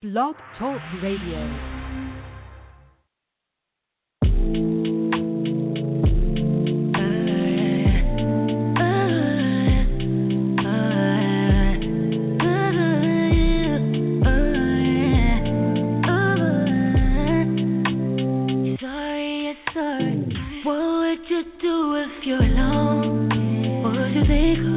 Blog Talk Radio. do if you're alone? What would you think?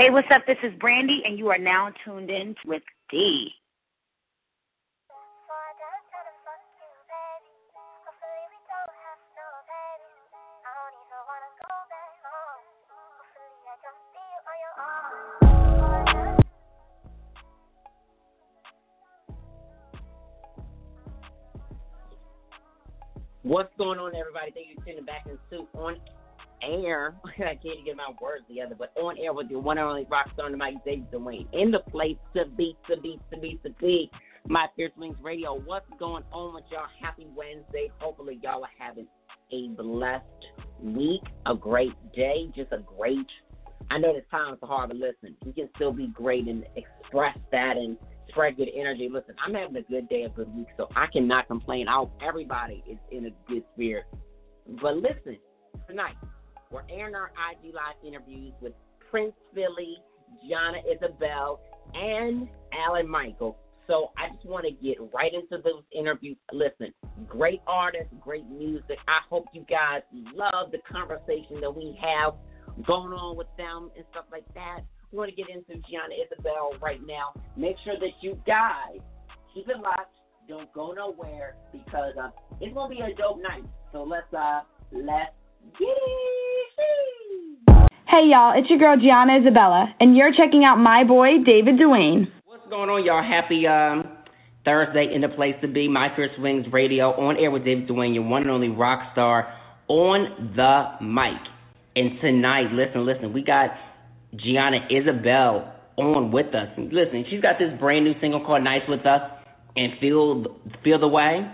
Hey, what's up? This is Brandy, and you are now tuned in with D. What's going on, everybody? Thank you for tuning back into on air. I can't get my words together, but on air with your one and only rock star, Mike David Duane. In the place to be, to be, to be, to be. My Fierce Wings Radio. What's going on with y'all? Happy Wednesday. Hopefully, y'all are having a blessed week, a great day, just a great. I know this times are hard, but listen, you can still be great and express that and spread good energy. Listen, I'm having a good day, a good week, so I cannot complain. I hope everybody is in a good spirit. But listen, tonight we're airing our IG Live interviews with Prince Philly, Gianna Isabel, and Alan Michael. So I just want to get right into those interviews. Listen, great artists, great music. I hope you guys love the conversation that we have going on with them and stuff like that. We want to get into Gianna Isabel right now. Make sure that you guys keep it locked. Don't go nowhere because uh, it's gonna be a dope night. So let's uh let's. Hey y'all, it's your girl Gianna Isabella, and you're checking out my boy David Duane. What's going on, y'all? Happy um Thursday in the place to be. My Fierce Wings Radio on air with David Duane, your one and only rock star on the mic. And tonight, listen, listen, we got Gianna Isabel on with us. Listen, she's got this brand new single called Nice with us and Feel Feel the Way.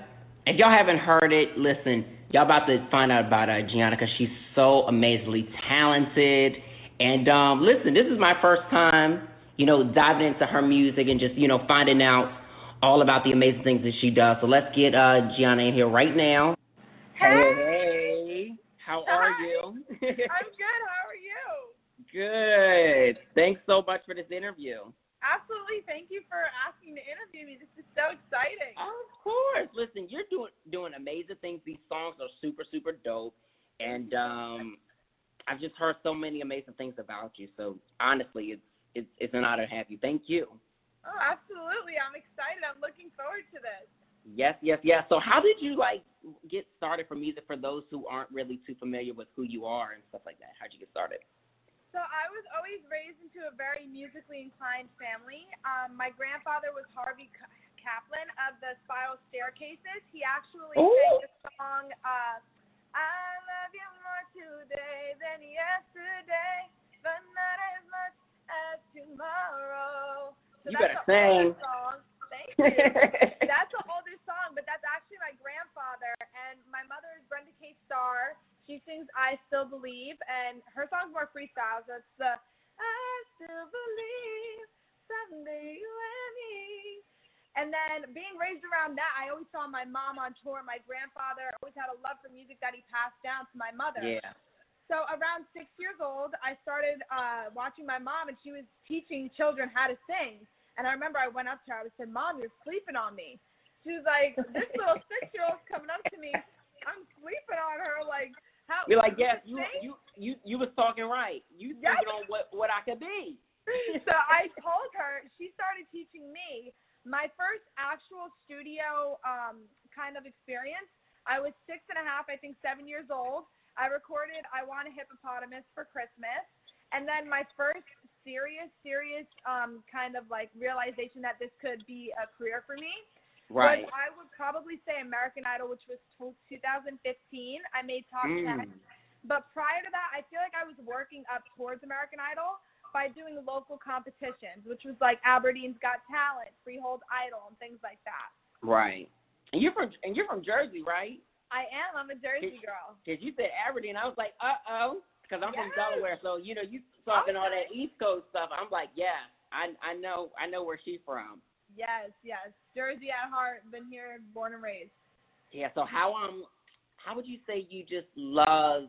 If y'all haven't heard it, listen, y'all about to find out about uh, Gianna because she's so amazingly talented. And um, listen, this is my first time, you know, diving into her music and just, you know, finding out all about the amazing things that she does. So let's get uh, Gianna in here right now. Hey. Hey, how are you? I'm good. How are you? Good. Thanks so much for this interview. Absolutely. Thank you for asking to interview me. This is so exciting. Of course. Listen, you're doing doing amazing things. These songs are super super dope, and um, I've just heard so many amazing things about you. So honestly, it's it's it's an honor to have you. Thank you. Oh, absolutely. I'm excited. I'm looking forward to this. Yes, yes, yes. So how did you like get started for music? For those who aren't really too familiar with who you are and stuff like that, how'd you get started? So I was always raised into a very musically inclined family. Um, my grandfather was Harvey Ka- Kaplan of the Spiral Starecases. He actually Ooh. sang the song uh, "I Love You More Today Than Yesterday, but not as much as tomorrow." So You that's better sing. Song. Thank you. that's the oldest song, but that's actually my grandfather. And my mother is Brenda K. Starr. She sings I Still Believe, and her song's more freestyle. So it's the I Still Believe Someday You and Me. And then being raised around that, I always saw my mom on tour. My grandfather always had a love for music that he passed down to my mother. yeah. So around six years old, I started uh, watching my mom, and she was teaching children how to sing. And I remember I went up to her. I said, "Mom, you're sleeping on me." She was like, "This little six-year-old's coming up to me. I'm sleeping on her. Like, how?" You're like, yes, you you you you was talking right. You Yes. thinking on what what I could be. so I told her she started teaching me my first actual studio um, kind of experience. I was six and a half, I think seven years old. I recorded "I Want a Hippopotamus" for Christmas, and then my first serious, serious um, kind of like realization that this could be a career for me Right. I would probably say American Idol, which was 2015. I made top Mm. 10. But prior to that, I feel like I was working up towards American Idol by doing local competitions, which was like Aberdeen's Got Talent, Freehold Idol, and things like that. Right. And you're from and you're from Jersey, right? I am. I'm a Jersey girl. Because you said Aberdeen, I was like, uh oh, because I'm from Delaware, so you know you talking all that East Coast stuff. I'm like, yeah, I I know I know where she's from. Yes, yes. Jersey at heart. Been here, born and raised. Yeah. So how um how would you say you just love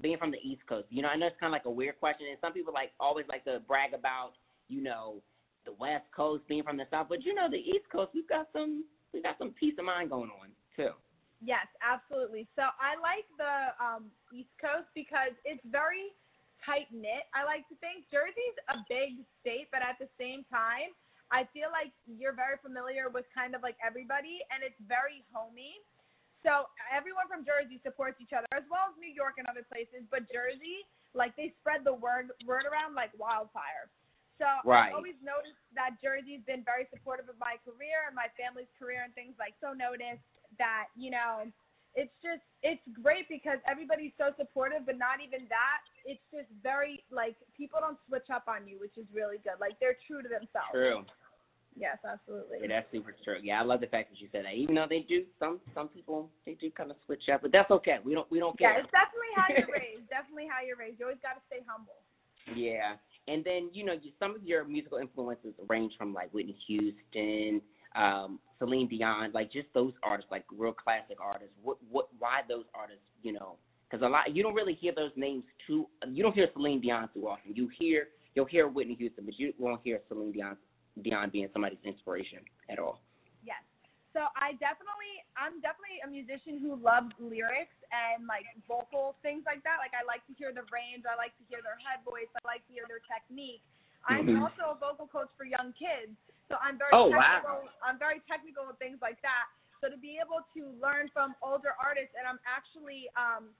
being from the East Coast? You know, I know it's kind of like a weird question, and some people like always like to brag about you know the West Coast being from the South, but you know the East Coast, we've got some we've got some peace of mind going on too. Yes, absolutely. So I like the um, East Coast because it's very tight knit. I like to think Jersey's a big state, but at the same time, I feel like you're very familiar with kind of like everybody, and it's very homey. So everyone from Jersey supports each other, as well as New York and other places. But Jersey, like they spread the word word around like wildfire. So Right. I've always noticed that Jersey's been very supportive of my career and my family's career and things like so noticed that, you know, it's just it's great because everybody's so supportive, but not even that. It's just very like people don't switch up on you, which is really good. Like they're true to themselves. True. Yes, absolutely. Yeah, that's super true. Yeah, I love the fact that you said that. Even though they do, some some people they do kind of switch up, but that's okay. We don't we don't care. Yeah, it's definitely how you're raised. Definitely how you're raised. You always got to stay humble. Yeah, and then you know you, some of your musical influences range from like Whitney Houston, um, Celine Dion, like just those artists, like real classic artists. What what why those artists? You know, because a lot you don't really hear those names too. You don't hear Celine Dion too often. You hear you'll hear Whitney Houston, but you won't hear Celine Dion Dion being somebody's inspiration at all. Yes. So I definitely, I'm definitely a musician who loves lyrics and like vocal things like that. Like I like to hear the range. I like to hear their head voice. I like to hear their technique. I'm Mhm. also a vocal coach for young kids, so I'm very Oh, wow. technical. I'm very technical with things like that. So to be able to learn from older artists, and I'm actually um,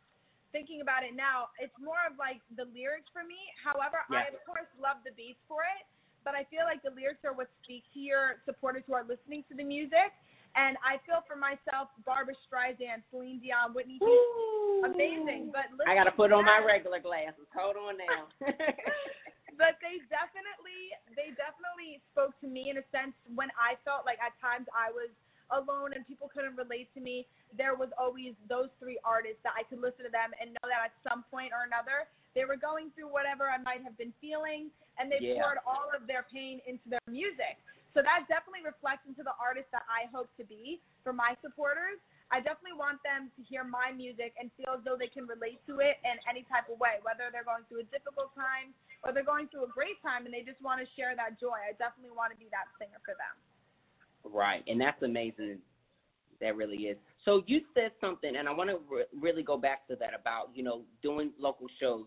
thinking about it now, it's more of like the lyrics for me. However, I of course love the beats for it, but I feel like the lyrics are what speak to your supporters who are listening to the music. And I feel for myself, Barbra Streisand, Celine Dion, Whitney Houston, amazing. But I gotta put on my regular glasses. Hold on now. But they definitely, they definitely spoke to me in a sense when I felt like at times I was alone and people couldn't relate to me. There was always those three artists that I could listen to them and know that at some point or another they were going through whatever I might have been feeling, and they Yeah. poured all of their pain into their music. So that definitely reflects into the artist that I hope to be for my supporters. I definitely want them to hear my music and feel as though they can relate to it in any type of way, whether they're going through a difficult time or they're going through a great time and they just want to share that joy. I definitely want to be that singer for them. Right, and that's amazing. That really is. So you said something, and I want to re- really go back to that about you know doing local shows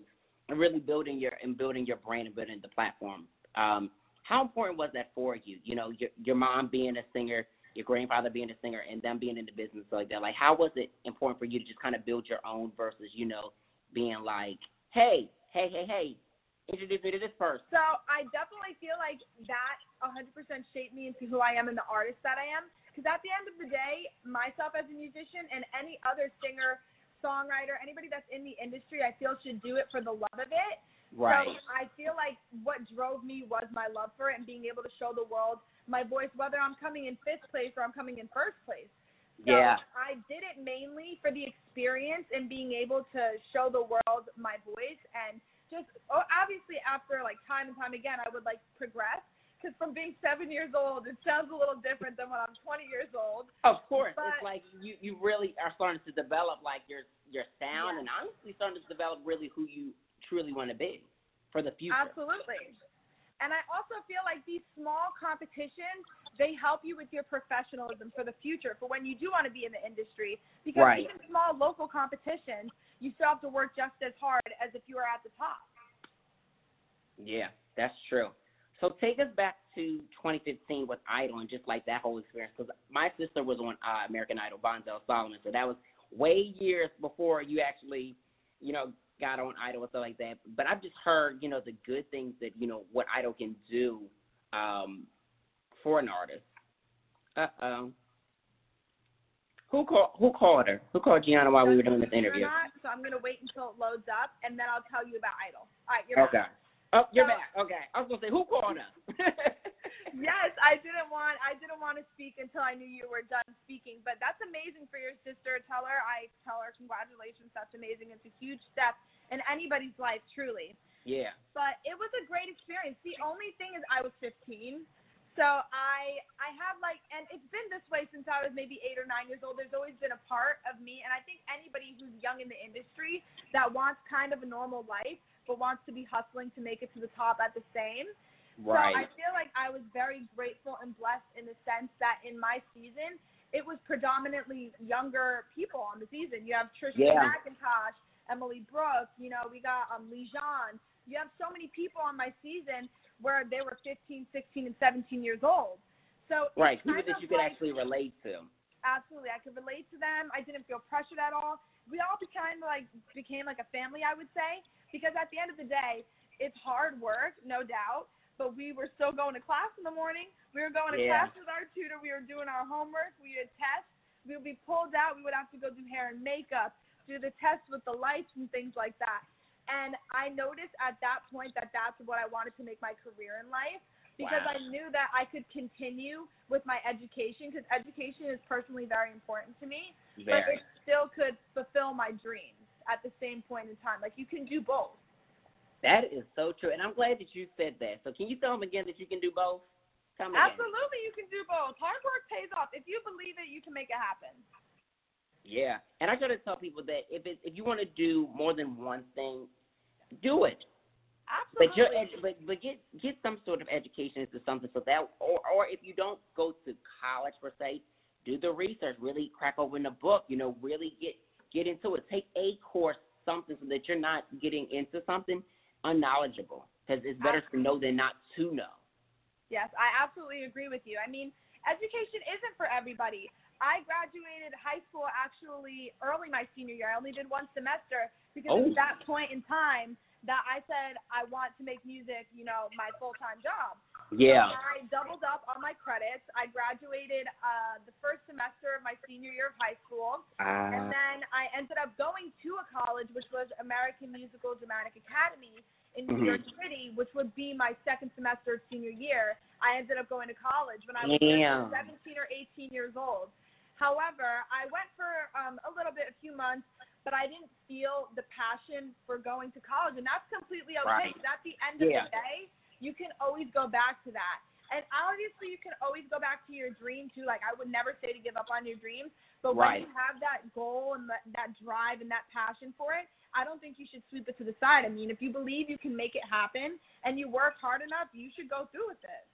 and really building your and building your brand and building the platform. Um, how important was that for you? You know, your your mom being a singer, your grandfather being a singer, and them being in the business like that. Like, how was it important for you to just kind of build your own versus you know being like, hey, hey, hey, hey, introduce me to this person. So I definitely feel like that 100% shaped me into who I am and the artist that I am. Because at the end of the day, myself as a musician and any other singer, songwriter, anybody that's in the industry, I feel should do it for the love of it. Right. So I feel like what drove me was my love for it and being able to show the world my voice, whether I'm coming in fifth place or I'm coming in first place. So Yeah. I did it mainly for the experience and being able to show the world my voice and just oh, obviously after like time and time again I would like progress because from being seven years old it sounds a little different than when I'm 20 years old. Of course, But- it's like you you really are starting to develop like your your sound, Yeah. and honestly starting to develop really who you truly want to be for the future. Absolutely. And I also feel like these small competitions, they help you with your professionalism for the future, for when you do want to be in the industry. Because Right. even small local competitions, you still have to work just as hard as if you were at the top. Yeah, that's true. So take us back to 2015 with Idol and just like that whole experience, because my sister was on uh, American Idol, Bonzel Solomon, so that was way years before you actually, you know, got on Idol and stuff like that. But I've just heard, you know, the good things that you know what Idol can do um, for an artist. Uh oh. Who called? Who called her? Who called Gianna while we were doing this Believe it or interview? Not, so I'm going to wait until it loads up, and then I'll tell you about Idol. All right, you're Okay. back. Oh, you're So- back. Okay. I was gonna say who called us. Yes, I didn't want I didn't want to speak until I knew you were done speaking, but that's amazing for your sister. Tell her I tell her congratulations. That's amazing. It's a huge step in anybody's life, truly. yeah. But it was a great experience. The only thing is I was 15. So I I have like and it's been this way since I was maybe 8 or 9 years old. There's always been a part of me and I think anybody who's young in the industry that wants kind of a normal life but wants to be hustling to make it to the top at the same. Right. So I feel like I was very grateful and blessed in the sense that in my season, it was predominantly younger people on the season. You have Tristan Yeah. McIntosh, Emily Brooks. You know, we got um, Lijan. You have so many people on my season where they were 15, 16, and 17 years old. So Right. People that you could like- actually relate to. absolutely i could relate to them i didn't feel pressured at all we all kind of like became like a family i would say because at the end of the day it's hard work no doubt but we were still going to class in the morning we were going to Yeah. class with our tutor we were doing our homework we had tests we would be pulled out we would have to go do hair and makeup do the tests with the lights and things like that and i noticed at that point that that's what i wanted to make my career in life because Wow. I knew that I could continue with my education because education is personally very important to me, but Very. it still could fulfill my dreams at the same point in time. Like you can do both. That is so true, and I'm glad that you said that. So can you tell them again that you can do both? Tell me again. Absolutely, you can do both. Hard work pays off. If you believe it, you can make it happen. Yeah, and I try to tell people that if it, if you want to do more than one thing, do it. Absolutely. But you're edu- but but get get some sort of education into something so that or or if you don't go to college per se, do the research, really crack open the book, you know, really get get into it. Take a course, something so that you're not getting into something unknowledgeable. Because it's better to know than not to know. Yes, I absolutely agree with you. I mean, education isn't for everybody. I graduated high school actually early my senior year. I only did one semester because it was Oh. that point in time that I said I want to make music, you know, my full time job. Yeah. So I doubled up on my credits. I graduated uh, the first semester of my senior year of high school. Uh, And then I ended up going to a college, which was American Musical Dramatic Academy in New Mhm. York City, which would be my second semester of senior year. I ended up going to college when I was Damn. 17 or 18 years old. However, I went for um, a little bit, a few months, but I didn't feel the passion for going to college, and that's completely okay. Right. 'cause At the end Yeah. of the day, you can always go back to that. And obviously, you can always go back to your dream too. Like I would never say to give up on your dreams, but when Right. you have that goal and that, that drive and that passion for it, I don't think you should sweep it to the side. I mean, if you believe you can make it happen and you work hard enough, you should go through with it.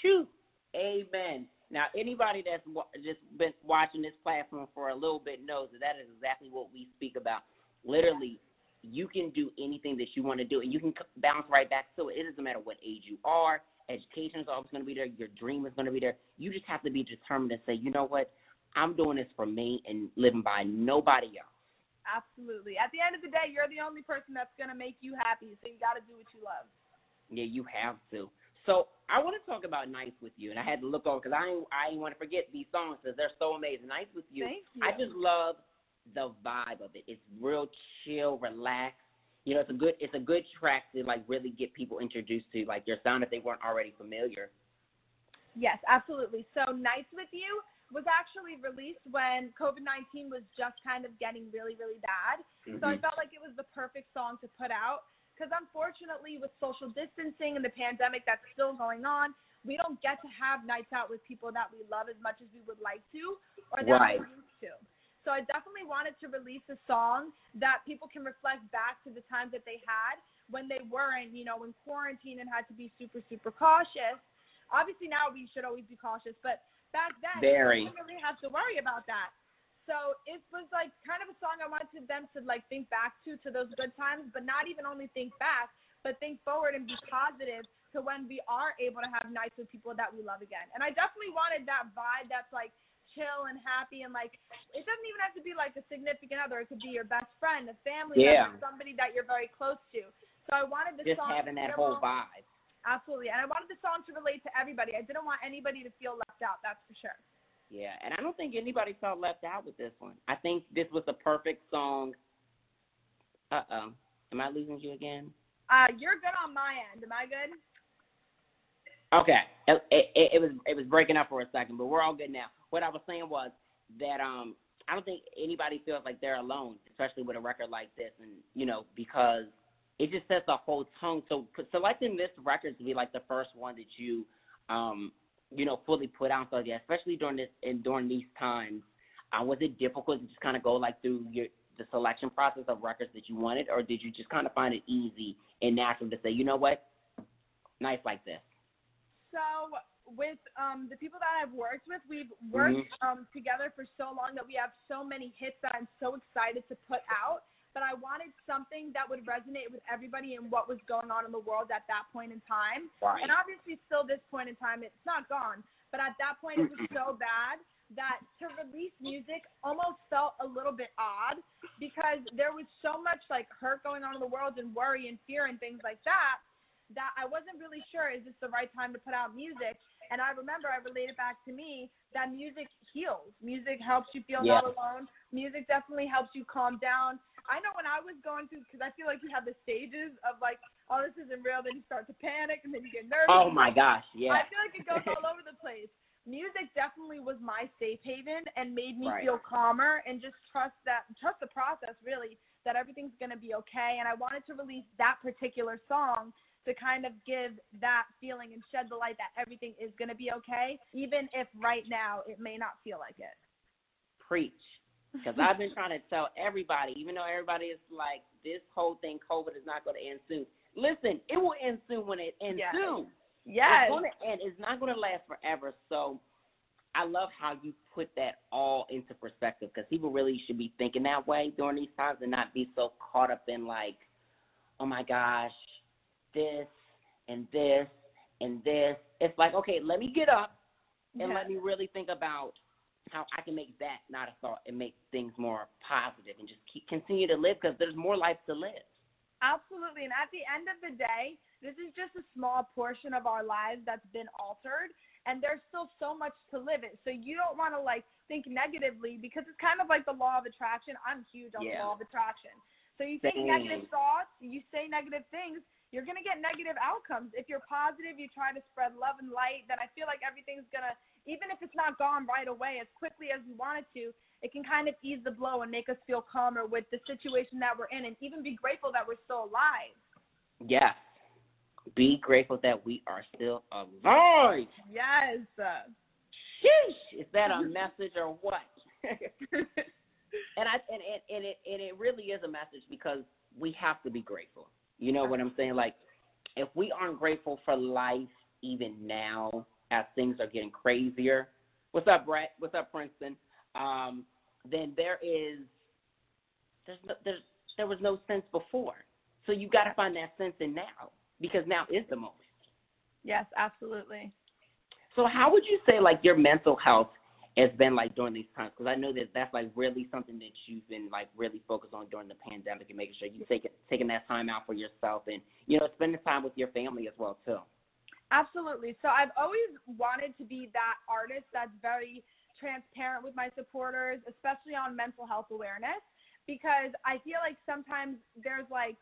Shoot. Amen. Now, anybody that's just been watching this platform for a little bit knows that that is exactly what we speak about. Literally, you can do anything that you want to do, and you can bounce right back to it. It doesn't matter what age you are. Education is always going to be there. Your dream is going to be there. You just have to be determined and say, you know what? I'm doing this for me and living by nobody else. Absolutely. At the end of the day, you're the only person that's going to make you happy, so you got to do what you love. Yeah, you have to. So I want to talk about Nice with You, and I had to look over because I ain't- I want to forget these songs because they're so amazing. Nice with You, Thank you. I just love the vibe of it. It's real chill, relaxed. You know, it's a good it's a good track to like really get people introduced to like your sound if they weren't already familiar. Yes, absolutely. So Nice with You was actually released when COVID 19 was just kind of getting really, really bad. So I Mhm. felt like it was the perfect song to put out because unfortunately, with social distancing and the pandemic that's still going on, we don't get to have nights out with people that we love as much as we would like to or that Right. we used to. So I definitely wanted to release a song that people can reflect back to the times that they had when they weren't, you know, in quarantine and had to be super, super cautious. Obviously now we should always be cautious, but back then Very. we didn't really have to worry about that. So it was like kind of a song I wanted them to like think back to to those good times, but not even only think back, but think forward and be positive to when we are able to have nights with people that we love again. And I definitely wanted that vibe that's like chill and happy and like it doesn't even have to be like a significant other. It could be your best friend, a family Yeah. member, somebody that you're very close to. So I wanted the Just song having that whole vibe. Absolutely. And I wanted the song to relate to everybody. I didn't want anybody to feel left out, that's for sure. Yeah, and I don't think anybody felt left out with this one. I think this was the perfect song. Uh oh. Am I losing you again? Uh, you're good on my end. Am I good? Okay, it, it, it was it was breaking up for a second, but we're all good now. What I was saying was that um I don't think anybody feels like they're alone, especially with a record like this, and you know because it just sets a whole tone. So selecting this record to be like the first one that you um you know fully put out, so yeah, especially during this and during these times, uh, was it difficult to just kind of go like through your the selection process of records that you wanted, or did you just kind of find it easy and natural to say, you know what, nice like this? So with um, the people that I've worked with, we've worked Mhm. um, together for so long that we have so many hits that I'm so excited to put out. But I wanted something that would resonate with everybody and what was going on in the world at that point in time. Right. And obviously, still this point in time, it's not gone. But at that point, it was so bad that to release music almost felt a little bit odd because there was so much like hurt going on in the world and worry and fear and things like that that I wasn't really sure is this the right time to put out music. And I remember I related back to me that music heals. Music helps you feel Yeah. not alone. Music definitely helps you calm down. I know when I was going through because I feel like you have the stages of like, oh, this isn't real. Then you start to panic and then you get nervous. Oh my gosh, yeah. I feel like it goes all over the place. Music definitely was my safe haven and made me Right. feel calmer and just trust that trust the process really that everything's gonna be okay. And I wanted to release that particular song to kind of give that feeling and shed the light that everything is gonna be okay, even if right now it may not feel like it. Preach. Because I've been trying to tell everybody, even though everybody is like, this whole thing, COVID is not going to end soon. Listen, it will end soon when it ends Yes. soon. Yes. It's going to end. It's not going to last forever. So I love how you put that all into perspective because people really should be thinking that way during these times and not be so caught up in like, oh my gosh, this and this and this. It's like, okay, let me get up and Yes. let me really think about how I can make that not a thought and make things more positive and just keep continue to live because there's more life to live. Absolutely. And at the end of the day, this is just a small portion of our lives that's been altered. And there's still so much to live it. So you don't want to like think negatively because it's kind of like the law of attraction. I'm huge on Yeah. the law of attraction. So you think negative thoughts, you say negative things, you're going to get negative outcomes. If you're positive, you try to spread love and light, then I feel like everything's going to, even if it's not gone right away as quickly as we want it to, it can kind of ease the blow and make us feel calmer with the situation that we're in and even be grateful that we're still alive. Yes. Be grateful that we are still alive. Yes. Sheesh. Is that a message or what? and I and, and, and it and it really is a message because we have to be grateful. You know what I'm saying? Like if we aren't grateful for life even now as things are getting crazier. What's up, Brett? What's up, Princeton? Um, then there is there's no, there's there was no sense before. So you got to find that sense in now because now is the moment. yes, absolutely. So how would you say like your mental health has been like during these times? Because I know that that's like really something that you've been like really focused on during the pandemic and making sure you take it, taking that time out for yourself and you know spending time with your family as well too. Absolutely. So I've always wanted to be that artist that's very transparent with my supporters, especially on mental health awareness, because I feel like sometimes there's like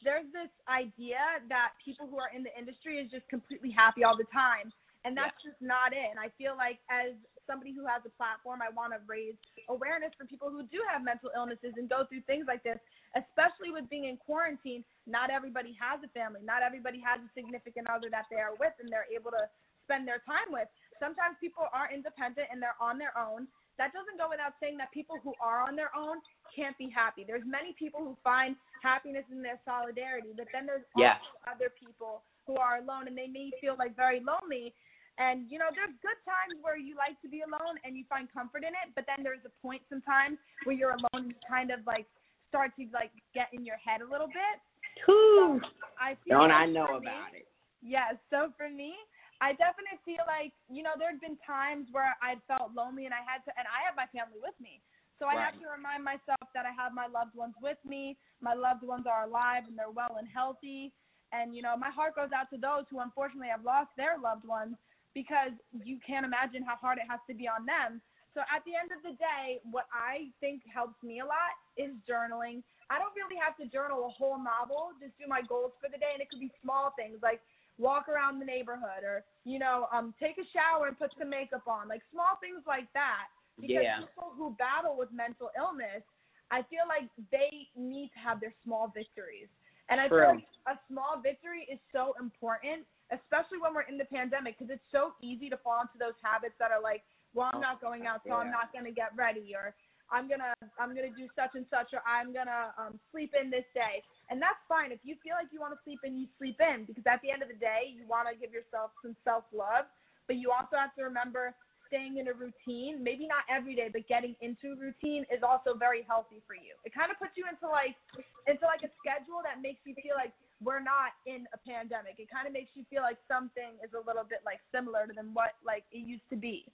there's this idea that people who are in the industry is just completely happy all the time. And that's just not it. And I feel like as somebody who has a platform, I want to raise awareness for people who do have mental illnesses and go through things like this, especially with being in quarantine. Not everybody has a family. Not everybody has a significant other that they are with and they're able to spend their time with. Sometimes people are independent and they're on their own. That doesn't go without saying that people who are on their own can't be happy. There's many people who find happiness in their solidarity, but then there's Yeah. also other people who are alone and they may feel like very lonely. And you know, there's good times where you like to be alone and you find comfort in it, but then there's a point sometimes where you're alone and you kind of like start to like get in your head a little bit. Whew. I feel Don't like I know for me- about it? Yes. So for me, I definitely feel like you know there had been times where I felt lonely and I had to, and I have my family with me. So I have to remind myself that I have my loved ones with me. My loved ones are alive and they're well and healthy. And you know, my heart goes out to those who unfortunately have lost their loved ones because you can't imagine how hard it has to be on them. So at the end of the day, what I think helps me a lot is journaling. I don't really have to journal a whole novel, just do my goals for the day and it could be small things like walk around the neighborhood or, you know, um take a shower and put some makeup on. Like small things like that. Because Yeah. people who battle with mental illness, I feel like they need to have their small victories. And I True. feel like a small victory is so important, especially when we're in the pandemic, because it's so easy to fall into those habits that are like, well, I'm not going out, so I'm not going to get ready, or I'm gonna I'm gonna do such and such, or I'm gonna um, sleep in this day, and that's fine. If you feel like you want to sleep in, you sleep in, because at the end of the day, you want to give yourself some self love, but you also have to remember staying in a routine, maybe not every day, but getting into a routine is also very healthy for you. It kind of puts you into like into like a schedule that makes you feel like we're not in a pandemic. It kind of makes you feel like something is a little bit like similar to than what like it used to be.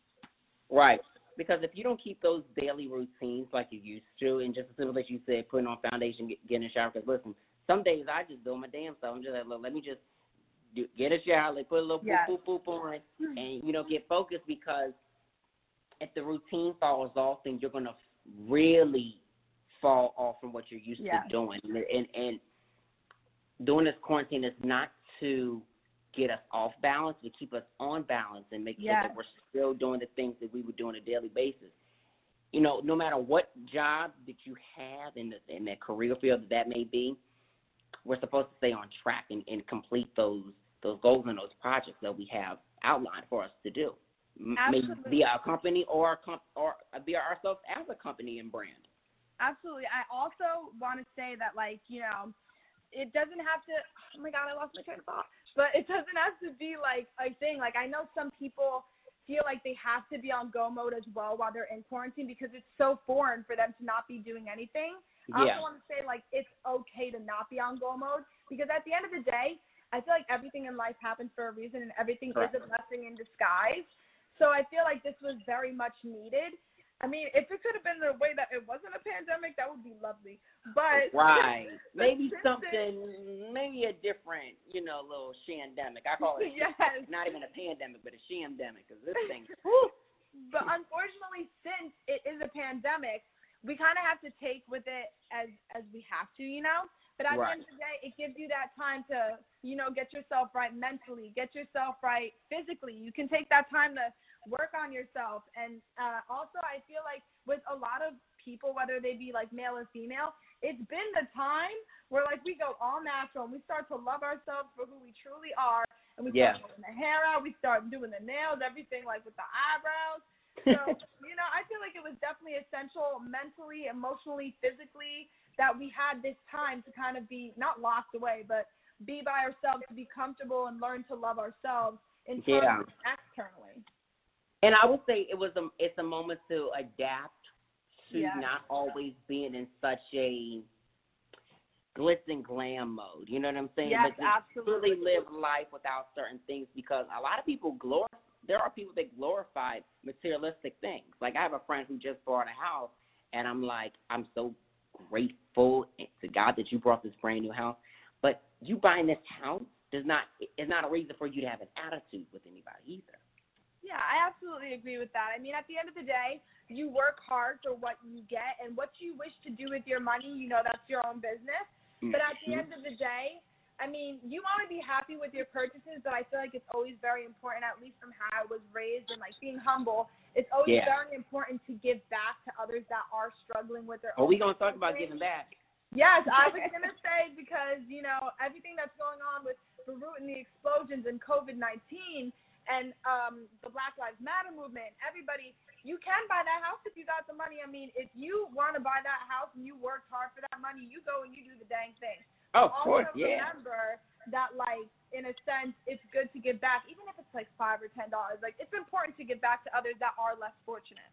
Right. Because if you don't keep those daily routines like you used to, and just as simple as you said, putting on foundation, get, getting a shower. Because listen, some days I just do my damn self. I'm just like, look, let me just do, get a shower, like put a little Yes. boop boop boop on, hmm. and you know get focused. Because if the routine falls off, then you're gonna really fall off from what you're used Yeah. to doing. And, and and doing this quarantine is not to get us off balance, to keep us on balance and make sure that we're still doing the things that we would do on a daily basis. You know, no matter what job that you have in the in that career field that that may be, we're supposed to stay on track and, and complete those those goals and those projects that we have outlined for us to do. M- Maybe Absolutely. via a company or a comp- or via ourselves as a company and brand. Absolutely. I also want to say that, like, you know, it doesn't have to. Oh my God, I lost my train of thought. But it doesn't have to be like a thing. Like, I know some people feel like they have to be on go mode as well while they're in quarantine because it's so foreign for them to not be doing anything. I Yeah. also want to say, like, it's okay to not be on go mode because at the end of the day, I feel like everything in life happens for a reason and everything Correct. is a blessing in disguise. So I feel like this was very much needed. I mean, if it could have been the way that it wasn't a pandemic, that would be lovely. But Right. Maybe it- something, maybe a different, you know, little shandemic. I call it yes. not even a pandemic, but a shamdemic because this thing. but unfortunately, since it is a pandemic, we kind of have to take with it as as we have to, you know. But at Right. the end of the day, it gives you that time to, you know, get yourself right mentally, get yourself right physically. You can take that time to work on yourself. And uh, also, I feel like with a lot of people, whether they be like male or female, it's been the time where like we go all natural and we start to love ourselves for who we truly are. And we Yeah. start growing the hair out, we start doing the nails, everything like with the eyebrows. So, you know, I feel like it was definitely essential mentally, emotionally, physically that we had this time to kind of be not locked away, but be by ourselves, to be comfortable and learn to love ourselves internally Yeah. and externally. And I would say it was a it's a moment to adapt to Yeah. not always being in such a glitz and glam mode. You know what I'm saying? Yes, but absolutely. really live life without certain things because a lot of people glor there are people that glorify materialistic things. Like I have a friend who just bought a house and I'm like, I'm so grateful to God that you brought this brand new house. But you buying this house does not is not a reason for you to have an attitude with anybody either. Yeah, I absolutely agree with that. I mean, at the end of the day, you work hard for what you get, and what you wish to do with your money, you know, that's your own business. Mm-hmm. But at the end of the day, I mean, you want to be happy with your purchases, but I feel like it's always very important, at least from how I was raised and like being humble. It's always Yeah. very important to give back to others that are struggling with their Are we gonna talk about giving back? Yes, I was gonna say because you know everything that's going on with Beirut and the explosions and COVID nineteen and um, the Black Lives Matter movement. Everybody, you can buy that house if you got the money. I mean, if you want to buy that house and you worked hard for that money, you go and you do the dang thing. Oh, of also course, yeah. remember that like in a sense it's good to give back, even if it's like five or ten dollars. Like it's important to give back to others that are less fortunate.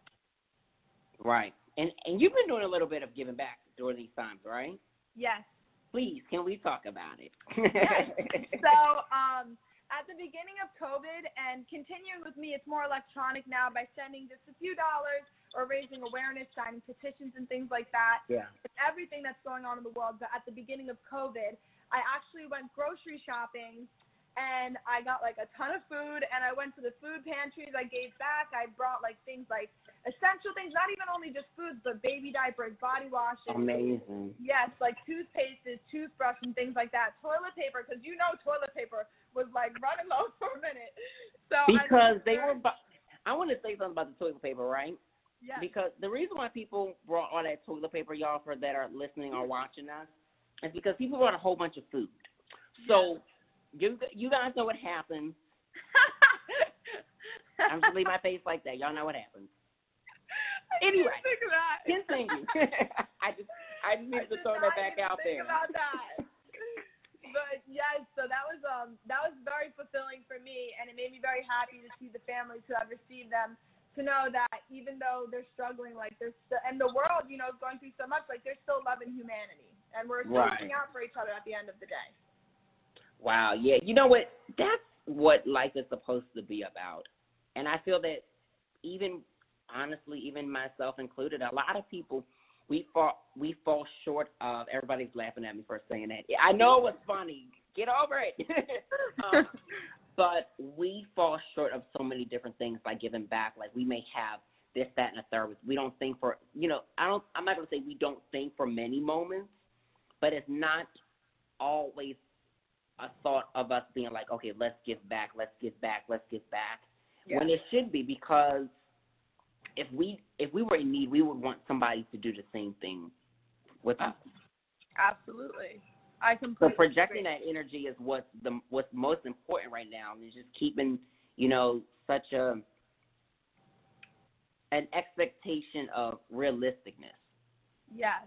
Right. And and you've been doing a little bit of giving back during these times, right? Yes. Please, can we talk about it? yes. so um, at the beginning of COVID and continuing with me, it's more electronic now by sending just a few dollars or raising awareness, signing petitions and things like that. yeah. It's everything that's going on in the world. But at the beginning of COVID, I actually went grocery shopping and I got like a ton of food and I went to the food pantries. I gave back. I brought like things like essential things, not even only just foods, but baby diapers, body washes, Amazing. Yes, like toothpastes, toothbrush, and things like that. Toilet paper, because you know toilet paper was like running low for a minute. So Because they were. Bu- I want to say something about the toilet paper, right? Yes. Because the reason why people brought all that toilet paper, y'all, for that are listening or watching us, is because people brought a whole bunch of food. So you you guys know what happens. I'm just leave my face like that. Y'all know what happens. I Anyway, think of that. Continue. I just I just I needed to throw that back out think there. About that. But yes, so that was um that was very fulfilling for me, and it made me very happy to see the families who have received them to know that even though they're struggling, like there's still, and the world, you know, is going through so much, like they're still loving humanity, and we're still Right. looking out for each other at the end of the day. Wow, yeah. You know what? That's what life is supposed to be about. And I feel that even honestly, even myself included, a lot of people we fall we fall short of everybody's laughing at me for saying that. I know it was funny. Get over it. um, but we fall short of so many different things by giving back. Like we may have this, that, and a third. We don't think for you know. I don't. I'm not gonna say we don't think for many moments, but it's not always a thought of us being like, okay, let's give back, let's give back, let's give back. When it should be because if we if we were in need, we would want somebody to do the same thing with us. Absolutely, I completely. So projecting agree. that energy is what's the what's most important right now, is just keeping you know such a an expectation of realisticness. Yes.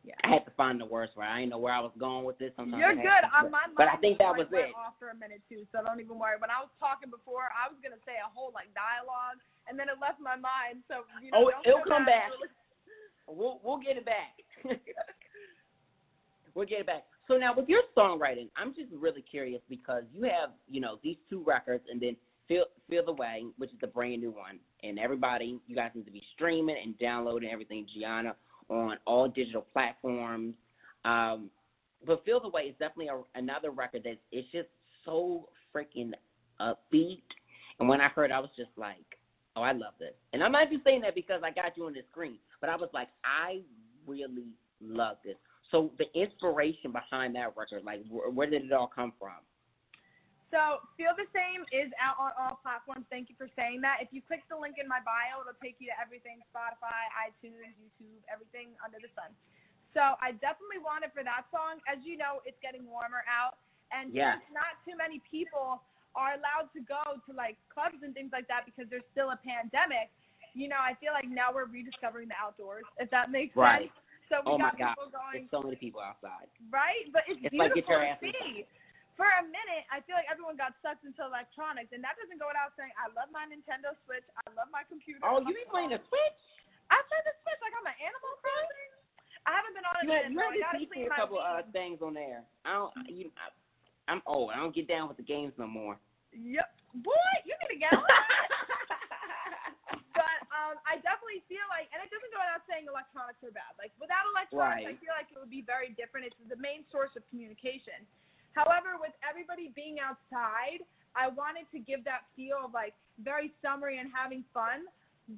Yeah. I had to find the words for it. I didn't know where I was going with this. Sometimes You're good. On my mind, but I think that was it. off for a minute too, so don't even worry. When I was talking before, I was gonna say a whole like dialogue, and then it left my mind. So you Oh, know, don't it'll come back. We'll we'll get it back. we'll get it back. So now with your songwriting, I'm just really curious because you have you know these two records and then Feel Feel the Way, which is the brand new one, and everybody you guys need to be streaming and downloading everything Gianna on all digital platforms. Um, but Feel the Way is definitely a, another record that it's just so freaking upbeat. And when I heard, I was just like, oh, I love this. And I'm not just saying that because I got you on the screen, but I was like, I really love this. So the inspiration behind that record, like, where did it all come from? So Feel the Same is out on all platforms. Thank you for saying that. If you click the link in my bio, it'll take you to everything Spotify, iTunes, YouTube, everything under the sun. So I definitely want it for that song. As you know, it's getting warmer out, and since not too many people are allowed to go to like clubs and things like that because there's still a pandemic, you know, I feel like now we're rediscovering the outdoors, if that makes Right. sense. So we Oh my got God, going There's so many people outside. right? But it's, It's like, beautiful get your to see. For a minute, I feel like everyone got sucked into electronics, and that doesn't go without saying. I love my Nintendo Switch. I love my computer. Oh, you be playing the Switch? I play the Switch. I got my Animal Crossing. I haven't been on it You in had, a you had to gotta teach me clean a couple uh, things on there. I don't. You, I, I'm old. I don't get down with the games no more. Yep. Boy, you need to get on but um, I definitely feel like, and it doesn't go without saying electronics are bad. Like without electronics, I feel like it would be very different. It's the main source of communication. However, with everybody being outside, I wanted to give that feel of like very summery and having fun.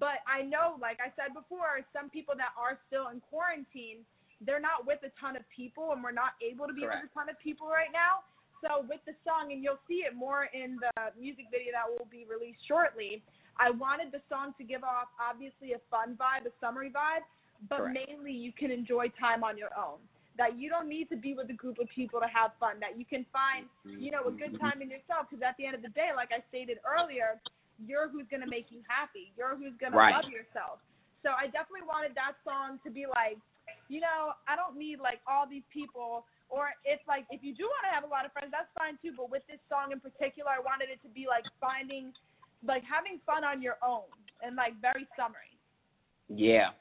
But I know, like I said before, some people that are still in quarantine, they're not with a ton of people, and we're not able to be Correct. with a ton of people right now. So with the song, and you'll see it more in the music video that will be released shortly. I wanted the song to give off obviously a fun vibe, a summery vibe, but Correct. mainly you can enjoy time on your own. That you don't need to be with a group of people to have fun. That you can find, you know, a mm-hmm. good time in yourself. Because at the end of the day, like I stated earlier, you're who's gonna make you happy. You're who's gonna love yourself. So I definitely wanted that song to be like, you know, I don't need like all these people. Or if like if you do want to have a lot of friends, that's fine too. But with this song in particular, I wanted it to be like finding, like having fun on your own and like very summery. Yeah.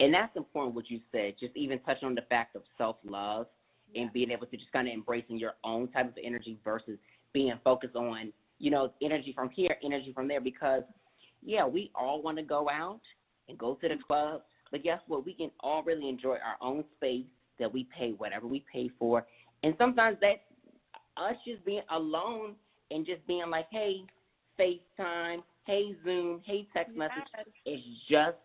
And that's important what you said, just even touching on the fact of self love and being able to just kind of embracing your own type of energy versus being focused on, you know, energy from here, energy from there. Because, yeah, we all want to go out and go to the mm-hmm. club, but guess what? We can all really enjoy our own space that we pay whatever we pay for. And sometimes that, us just being alone and just being like, hey, FaceTime, hey, Zoom, hey, text message Yes. is just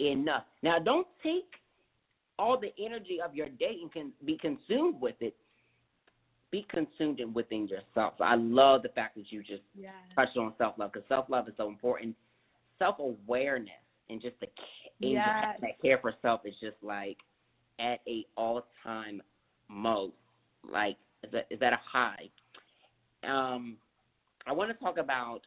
enough. Now, don't take all the energy of your day and can be consumed with it. Be consumed in within yourself. So I love the fact that you just Yeah. touched on self love because self love is so important. Self awareness and just the Yes. that care for self is just like at a all time most. Like is that is at a high. Um, I want to talk about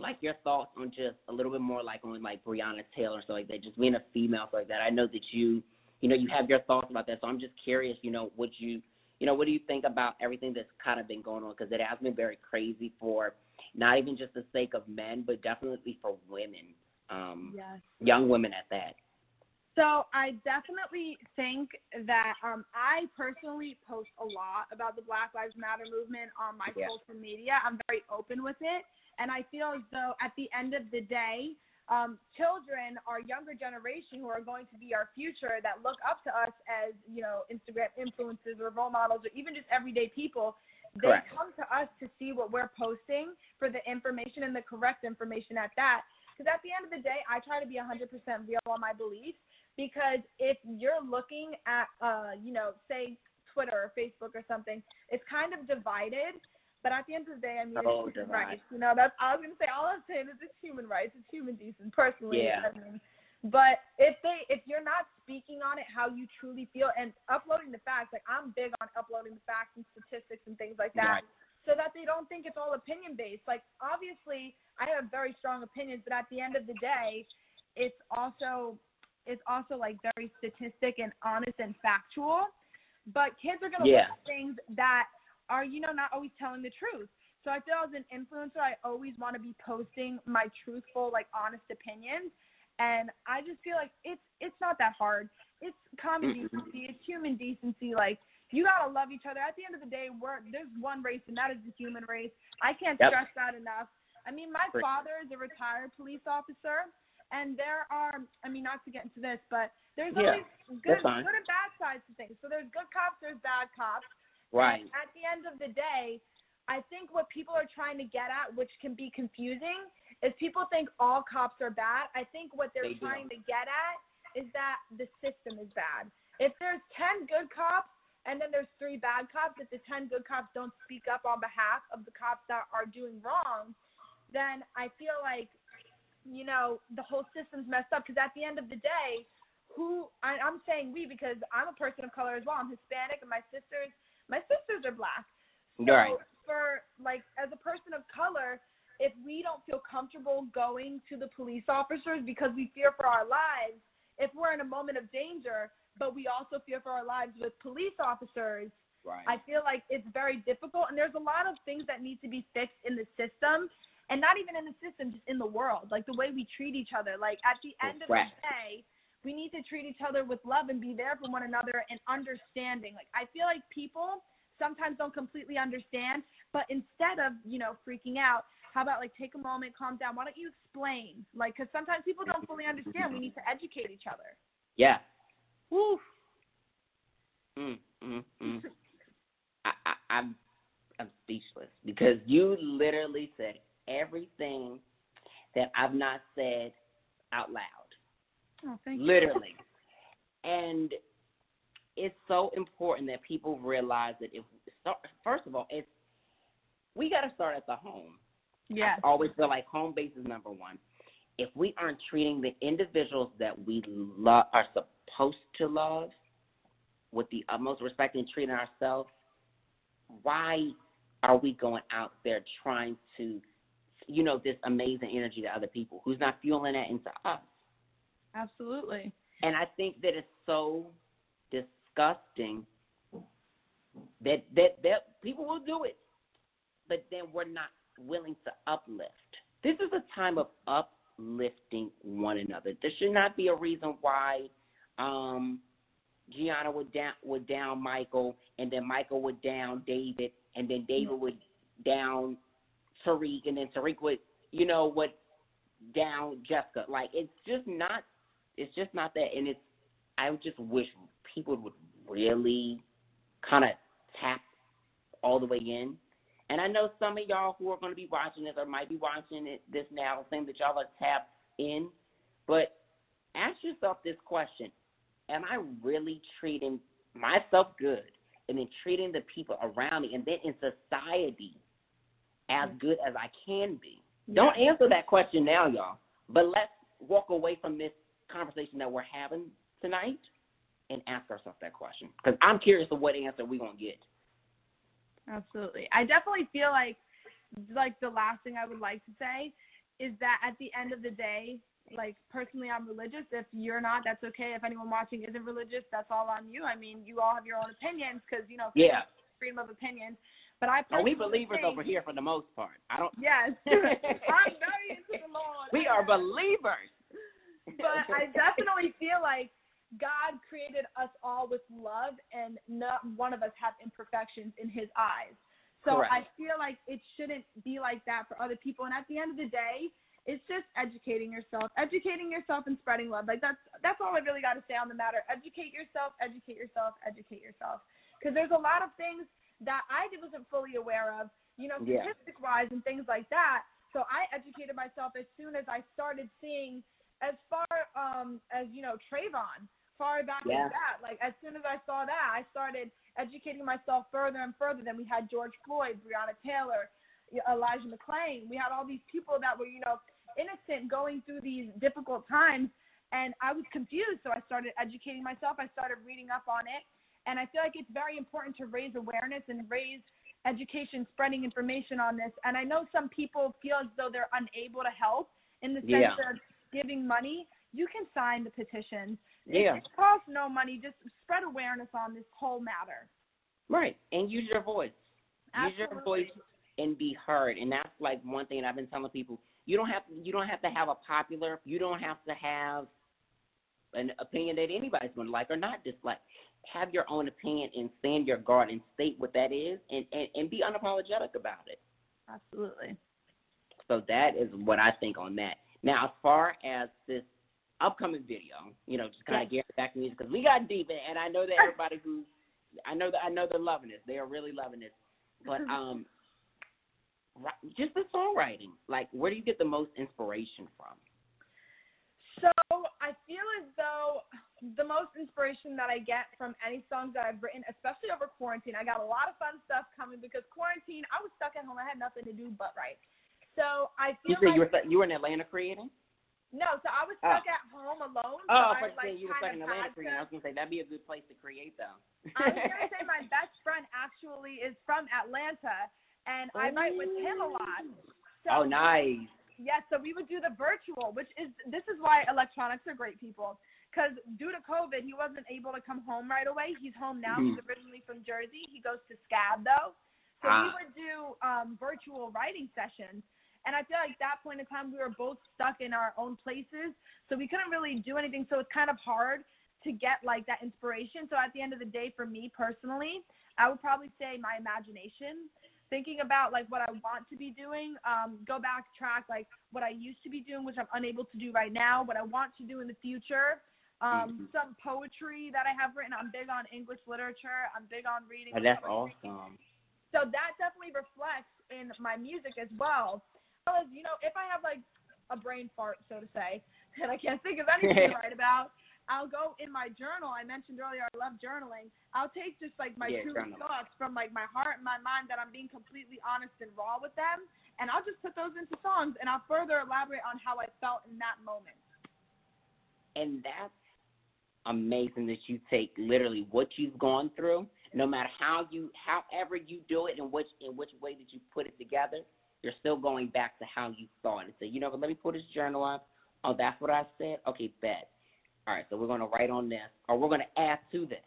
like your thoughts on just a little bit more like on like Breonna Taylor so like that, just being a female so like that. I know that you you know you have your thoughts about that, so I'm just curious. You know, what you you know what do you think about everything that's kind of been going on because it has been very crazy for not even just the sake of men, but definitely for women, um, Yes. young women at that. So I definitely think that um, I personally post a lot about the Black Lives Matter movement on my Yeah. social media. I'm very open with it, and I feel as though at the end of the day, um, children, our younger generation, who are going to be our future, that look up to us as you know Instagram influencers or role models, or even just everyday people. They Correct. come to us to see what we're posting for the information and the correct information at that. Because at the end of the day, I try to be 100% real on my beliefs because if you're looking at uh you know say twitter or facebook or something it's kind of divided but at the end of the day i mean Oh, it's human rights you know that's i was going to say all i'm saying is it's human rights it's human decency, personally Yeah. I mean. but if they if you're not speaking on it how you truly feel and uploading the facts like i'm big on uploading the facts and statistics and things like that Right. so that they don't think it's all opinion based like obviously i have very strong opinions but at the end of the day it's also it's also like very statistic and honest and factual. But kids are gonna Yeah. look at things that are, you know, not always telling the truth. So I feel as an influencer I always want to be posting my truthful, like honest opinions. And I just feel like it's it's not that hard. It's common mm-hmm. decency, it's human decency, like you gotta love each other. At the end of the day, we're there's one race and that is the human race. I can't Yep. stress that enough. I mean, my For- father is a retired police officer, and there are, I mean, not to get into this, but there's Yeah, always good, good and bad sides to things. So there's good cops, there's bad cops. Right. And at the end of the day, I think what people are trying to get at, which can be confusing, is people think all cops are bad. I think what they're They do. trying to get at is that the system is bad. If there's 10 good cops and then there's three bad cops, if the 10 good cops don't speak up on behalf of the cops that are doing wrong, then I feel like, you know, the whole system's messed up. Because at the end of the day, who I, I'm saying we because I'm a person of color as well. I'm Hispanic, and my sisters, my sisters are black. So Right. for like as a person of color, if we don't feel comfortable going to the police officers because we fear for our lives, if we're in a moment of danger, but we also fear for our lives with police officers, Right. I feel like it's very difficult, and there's a lot of things that need to be fixed in the system, and not even in the system, just in the world, like the way we treat each other. Like at the end of the day, we need to treat each other with love and be there for one another and understanding. Like I feel like people sometimes don't completely understand, but instead of you know freaking out, how about like take a moment, calm down. Why don't you explain? Like, because sometimes people don't fully understand. We need to educate each other. Yeah. Woo. Mm, mm, mm. I, I, I'm I'm speechless because you literally said everything that I've not said out loud. Oh, thank literally. And it's so important that people realize that if first of all, it's we got to start at the home. Yes. I always feel like home base is number one. If we aren't treating the individuals that we love are supposed to love with the utmost respect and treating ourselves, why are we going out there trying to, you know, this amazing energy to other people who's not fueling that into us? Absolutely. And I think that it's so disgusting that that that people will do it, but then we're not willing to uplift. This is a time of uplifting one another. There should not be a reason why um, Gianna would down would down Michael, and then Michael would down David, and then David would down Tariq, and then Tariq would, you know, would down Jessica. Like it's just not it's just not that and it's I just wish people would really kind of tap all the way in. And I know some of y'all who are going to be watching this or might be watching it this now, saying that y'all are tapped in. But ask yourself this question: Am I really treating myself good, and then treating the people around me, and then in society as mm-hmm. good as I can be? Don't answer that question now, y'all. But let's walk away from this conversation that we're having tonight and ask ourselves that question. Because I'm curious of what answer we're going to get. Absolutely. I definitely feel like like the last thing I would like to say is that at the end of the day, like personally I'm religious. If you're not, that's okay. If anyone watching isn't religious, that's all on you. I mean, you all have your own opinions because you know Yeah. freedom of opinion. But I Are we believers think, over here for the most part? I don't. Yes, I'm very into the Lord. We are believers. but I definitely feel like God created us all with love, and not one of us have imperfections in His eyes. So Correct. I feel like it shouldn't be like that for other people. And at the end of the day, it's just educating yourself, educating yourself, and spreading love. Like that's that's all I really got to say on the matter. Educate yourself, educate yourself, educate yourself. Because there's a lot of things that I wasn't fully aware of, you know, Yeah. statistic wise and things like that. So I educated myself as soon as I started seeing as far um as you know Trayvon, far back Yeah. as that. Like as soon as I saw that, I started educating myself further and further. Then we had George Floyd, Breonna Taylor, Elijah McClain. We had all these people that were you know innocent going through these difficult times, and I was confused. So I started educating myself. I started reading up on it, and I feel like it's very important to raise awareness and raise education, spreading information on this. And I know some people feel as though they're unable to help in the sense Yeah. of giving money. You can sign the petitions. Yeah. It costs no money. Just spread awareness on this whole matter. Right. And use your voice. Absolutely. Use your voice and be heard. And that's like one thing I've been telling people. You don't have you don't have to have a popular. You don't have to have an opinion that anybody's going to like or not dislike. Have your own opinion and stand your guard and state what that is, and and, and be unapologetic about it. Absolutely. So that is what I think on that. Now, as far as this upcoming video, you know, just kind of get back to music because we got deep, in, and I know that everybody who, I know that I know they're loving this. They are really loving this. But um, just the songwriting, like, where do you get the most inspiration from? So I feel as though the most inspiration that I get from any songs that I've written, especially over quarantine, I got a lot of fun stuff coming because quarantine, I was stuck at home. I had nothing to do but write. So I You feel you like were you were in Atlanta creating. no, so I was Oh. stuck at home alone. Oh, so I I you like you were stuck in Atlanta creating. I was gonna say that'd be a good place to create though. I was gonna say my best friend actually is from Atlanta, and I write with him a lot. oh, nice. Yes, so we would do the virtual, which is this is why electronics are great, people. Because due to COVID, he wasn't able to come home right away. He's home now. Mhm. He's originally from Jersey. He goes to SCAD though, so we Ah. would do um, virtual writing sessions. And I feel like that point in time, we were both stuck in our own places, so we couldn't really do anything. So it's kind of hard to get like that inspiration. So at the end of the day, for me personally, I would probably say my imagination thinking about like what I want to be doing, um, go backtrack like what I used to be doing, which I'm unable to do right now, what I want to do in the future. Um, Mhm. Some poetry that I have written. I'm big on English literature. I'm big on reading. Oh, that's poetry. awesome. So that definitely reflects in my music as well. Well as, you know, if I have like a brain fart, so to say, and I can't think of anything to write about, I'll go in my journal. I mentioned earlier I love journaling. I'll take just like my Yeah, true journal. thoughts from like my heart and my mind that I'm being completely honest and raw with them, and I'll just put those into songs and I'll further elaborate on how I felt in that moment. and that's amazing that you take literally what you've gone through, no matter how you, however you do it, and which in which way that you put it together, you're still going back to how you thought And say, you know, let me pull this journal up. Oh, that's what I said. Okay, bet. All right, so we're going to write on this, or we're going to add to this,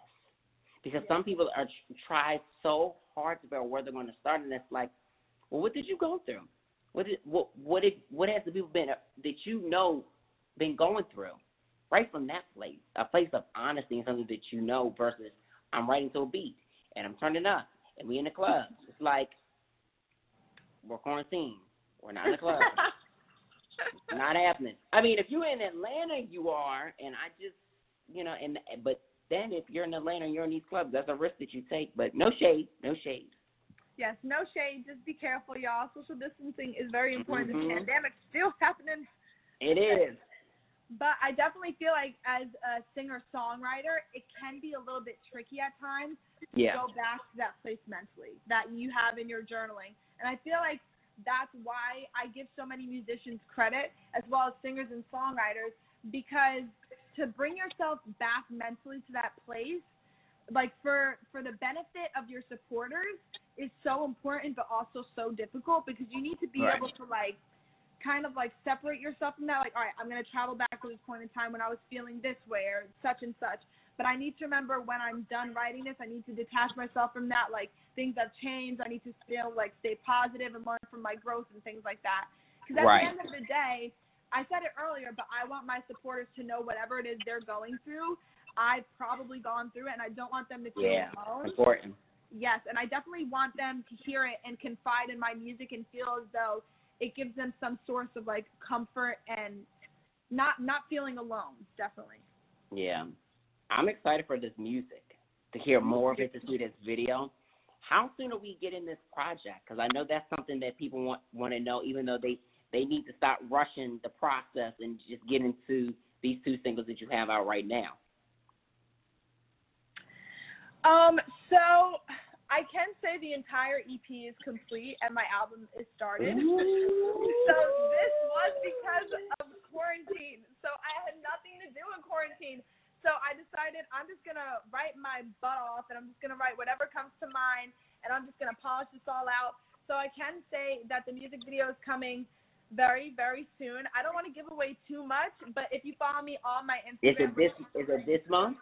because some people are try so hard to figure out where they're going to start, and it's like, well, what did you go through? What did what what did what has the people been uh, that you know been going through? right from that place, a place of honesty and something that you know versus I'm writing to a beat and I'm turning up and we in the club. It's like we're quarantined. We're not in the club. not happening. I mean, if you're in Atlanta, you are, and I just, you know, and but then if you're in Atlanta and you're in these clubs, that's a risk that you take. But no shade, no shade. Yes, no shade. Just be careful, y'all. Social distancing is very important. Mhm. The pandemic's still happening. It is. But I definitely feel like as a singer songwriter, it can be a little bit tricky at times to Yeah. go back to that place mentally that you have in your journaling. And I feel like that's why I give so many musicians credit, as well as singers and songwriters, because to bring yourself back mentally to that place, like for for the benefit of your supporters, is so important, but also so difficult because you need to be Right. able to like kind of like separate yourself from that. Like, all right, I'm gonna travel back to this point in time when I was feeling this way or such and such. But I need to remember when I'm done writing this, I need to detach myself from that. Like things have changed. I need to still like stay positive and learn from my growth and things like that. Because at Right. the end of the day, I said it earlier, but I want my supporters to know whatever it is they're going through. I've probably gone through it, and I don't want them to feel Yeah. alone. Important. Yes, and I definitely want them to hear it and confide in my music and feel as though it gives them some source of like comfort and not not feeling alone. Definitely. Yeah. I'm excited for this music, to hear more of it, to see this video. How soon are we getting this project? Because I know that's something that people want want to know, even though they they need to stop rushing the process and just get into these two singles that you have out right now. Um, so I can say the entire EP is complete and my album is started. so this was because of quarantine. So I had nothing to do in quarantine. So I decided I'm just gonna write my butt off and I'm just gonna write whatever comes to mind and I'm just gonna polish this all out. So I can say that the music video is coming very, very soon. I don't want to give away too much, but if you follow me on my Instagram, Is it this? Is it this month?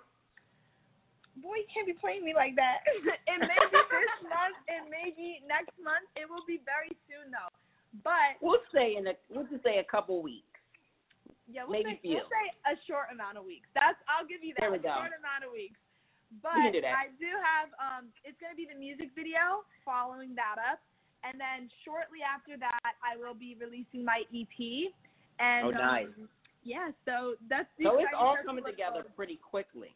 Boy, you can't be playing me like that. it may be this month, it may be next month. It will be very soon though. But We'll say in a we'll just say a couple weeks. Yeah, we'll maybe say, we'll say a short amount of weeks. That's I'll give you that. There we a go. short amount of weeks. But do. I do have um it's gonna be the music video following that up. And then shortly after that I will be releasing my EP. And Oh, nice. um, yeah, so that's the So it's all coming together forward pretty quickly.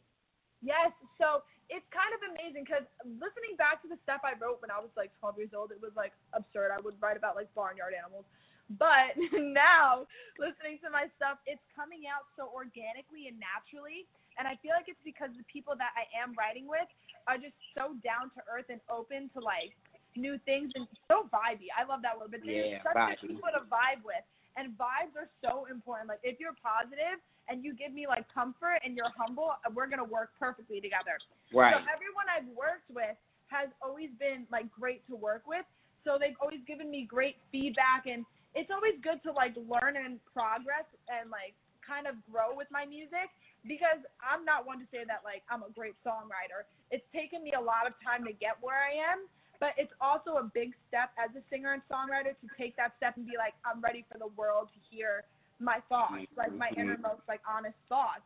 Yes, so it's kind of amazing because listening back to the stuff I wrote when I was like 12 years old, it was like absurd. I would write about like barnyard animals. But now, listening to my stuff, it's coming out so organically and naturally. And I feel like it's because the people that I am writing with are just so down to earth and open to like new things and so vibey. I love that word, but they're Yeah, such vibey. good people to vibe with. And vibes are so important. Like if you're positive and you give me like comfort and you're humble, we're gonna work perfectly together. Right. So everyone I've worked with has always been like great to work with. So they've always given me great feedback and it's always good to like learn and progress and like kind of grow with my music because I'm not one to say that like I'm a great songwriter. It's taken me a lot of time to get where I am, but it's also a big step as a singer and songwriter to take that step and be like I'm ready for the world to hear my thoughts, like my Mhm. innermost like honest thoughts.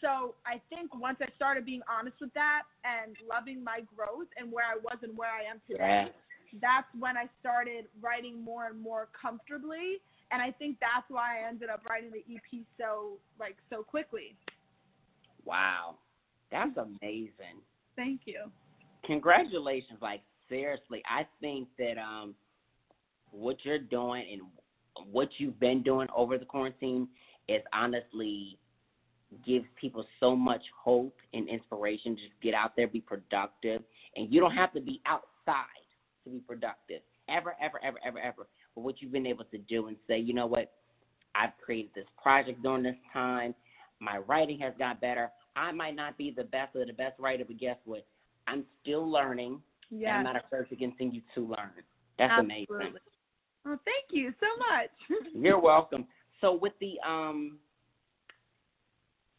So I think once I started being honest with that and loving my growth and where I was and where I am today, Yeah. That's when I started writing more and more comfortably. And I think that's why I ended up writing the EP so like so quickly. Wow. That's amazing. Thank you. Congratulations. Like seriously, I think that um what you're doing and what you've been doing over the quarantine is honestly gives people so much hope and inspiration. Just get out there, be productive, and you don't have to be outside to be productive. Ever, ever, ever, ever, ever. But what you've been able to do and say, you know what, I've created this project during this time. My writing has got better. I might not be the best or the best writer, but guess what? I'm still learning, and Yeah. I'm not afraid to continue to learn. That's absolutely. amazing. Well, thank you so much. You're welcome. So with the um,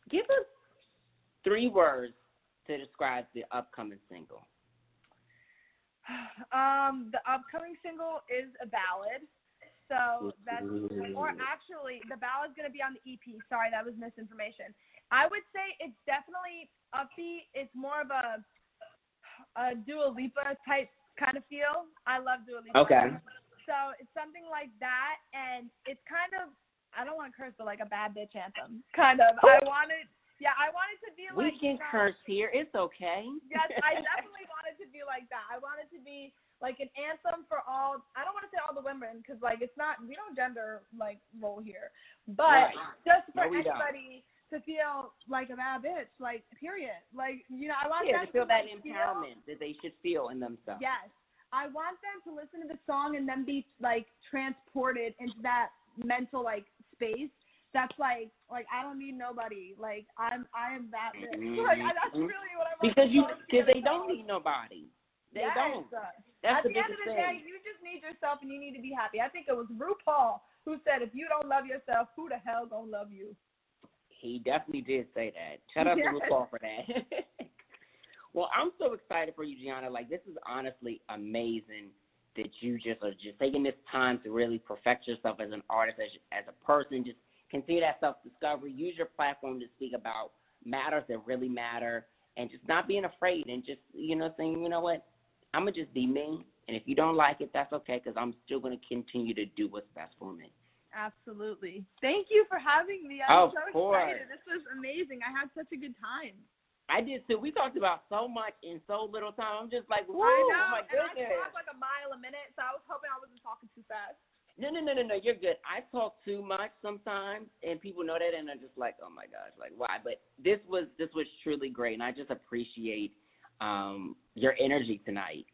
give us three words to describe the upcoming single. Um, the upcoming single is a ballad. So that's or actually the ballad's gonna be on the EP. Sorry, that was misinformation. I would say it's definitely upbeat. It's more of a a Dua Lipa type kind of feel. I love Dua Lipa. Okay. So it's something like that, and it's kind of I don't want to curse, but like a bad bitch anthem, kind of. I wanted, yeah, I wanted to be We like. can you know, curse here. It's okay. Yes, I definitely wanted to be like that. I wanted to be like an anthem for all. I don't want to say all the women because like it's not we don't gender like role here, but Right. just for No, we don't. anybody to feel like a bad bitch, like period. Like you know, I want Yeah, them to feel that like, feel- empowerment that they should feel in themselves. Yes. I want them to listen to the song and then be like transported into that mental like space. That's like like I don't need nobody. Like I'm I am that bitch. Like I, that's really what I want. Because you, because they don't need nobody. They yes. don't. uh, That's At the the end of the thing. day, you just need yourself and you need to be happy. I think it was RuPaul who said, "If you don't love yourself, who the hell gonna love you?" He definitely did say that. Shout out Yes. to RuPaul for that. well, I'm so excited for you, Gianna. Like this is honestly amazing that you just are just taking this time to really perfect yourself as an artist, as as a person. Just continue that self discovery. Use your platform to speak about matters that really matter, and just not being afraid and just you know saying, you know what, I'm gonna just be me. And if you don't like it, that's okay, because I'm still gonna continue to do what's best for me. Absolutely. Thank you for having me. I'm Of so course. excited. This was amazing. I had such a good time. I did too. We talked about so much in so little time. I'm just like, woo, I oh know. my and I goodness. talk like a mile a minute, so I was hoping I wasn't talking too fast. No, no, no, no, no. You're good. I talk too much sometimes, and people know that, and they're just like, "Oh my gosh, like why?" But this was this was truly great, and I just appreciate um your energy tonight.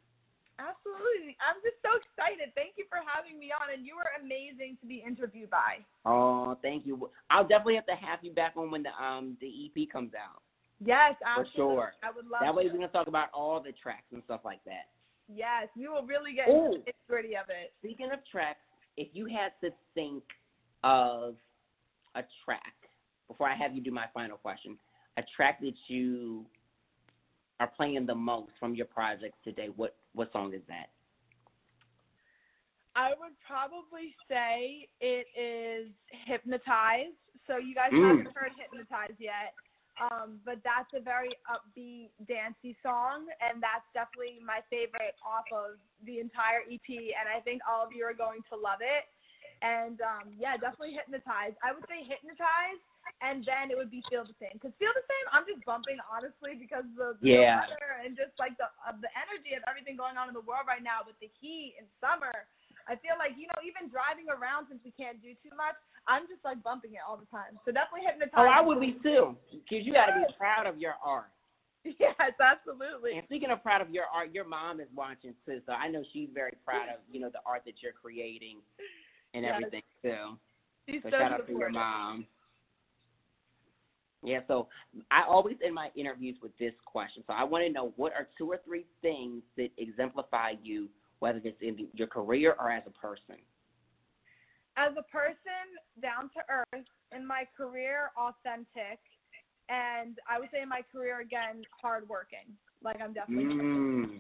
Absolutely. I'm just so excited. Thank you for having me on, and you were amazing to be interviewed by. Oh, thank you. I'll definitely have to have you back on when the um the EP comes out. Yes, For sure. I would love That way to. we can talk about all the tracks and stuff like that. Yes, we will really get Ooh. into the nitty-gritty of it. Speaking of tracks, if you had to think of a track before I have you do my final question, a track that you are playing the most from your projects today, what what song is that? I would probably say it is Hypnotized. So you guys Mm. haven't heard Hypnotized yet. Um, but that's a very upbeat, dancey song, and that's definitely my favorite off of the entire EP. And I think all of you are going to love it. And um, yeah, definitely Hypnotized. I would say Hypnotized, and then it would be Feel the Same. Because Feel the Same, I'm just bumping honestly because the, the Yeah. weather and just like the of the energy of everything going on in the world right now with the heat and summer. I feel like you know even driving around since we can't do too much, I'm just like bumping it all the time. So definitely hypnotized. Oh, I would be too, because you got to be proud of your art. Yes, absolutely. And speaking of proud of your art, your mom is watching too, so I know she's very proud of you know the art that you're creating and Yes. everything too. She's So so shout out to your mom. Yeah, so I always end my interviews with this question. So I want to know what are two or three things that exemplify you, whether it's in your career or as a person. As a person, down to earth. In my career, authentic. And I would say in my career again, hardworking. Like I'm definitely. Mm.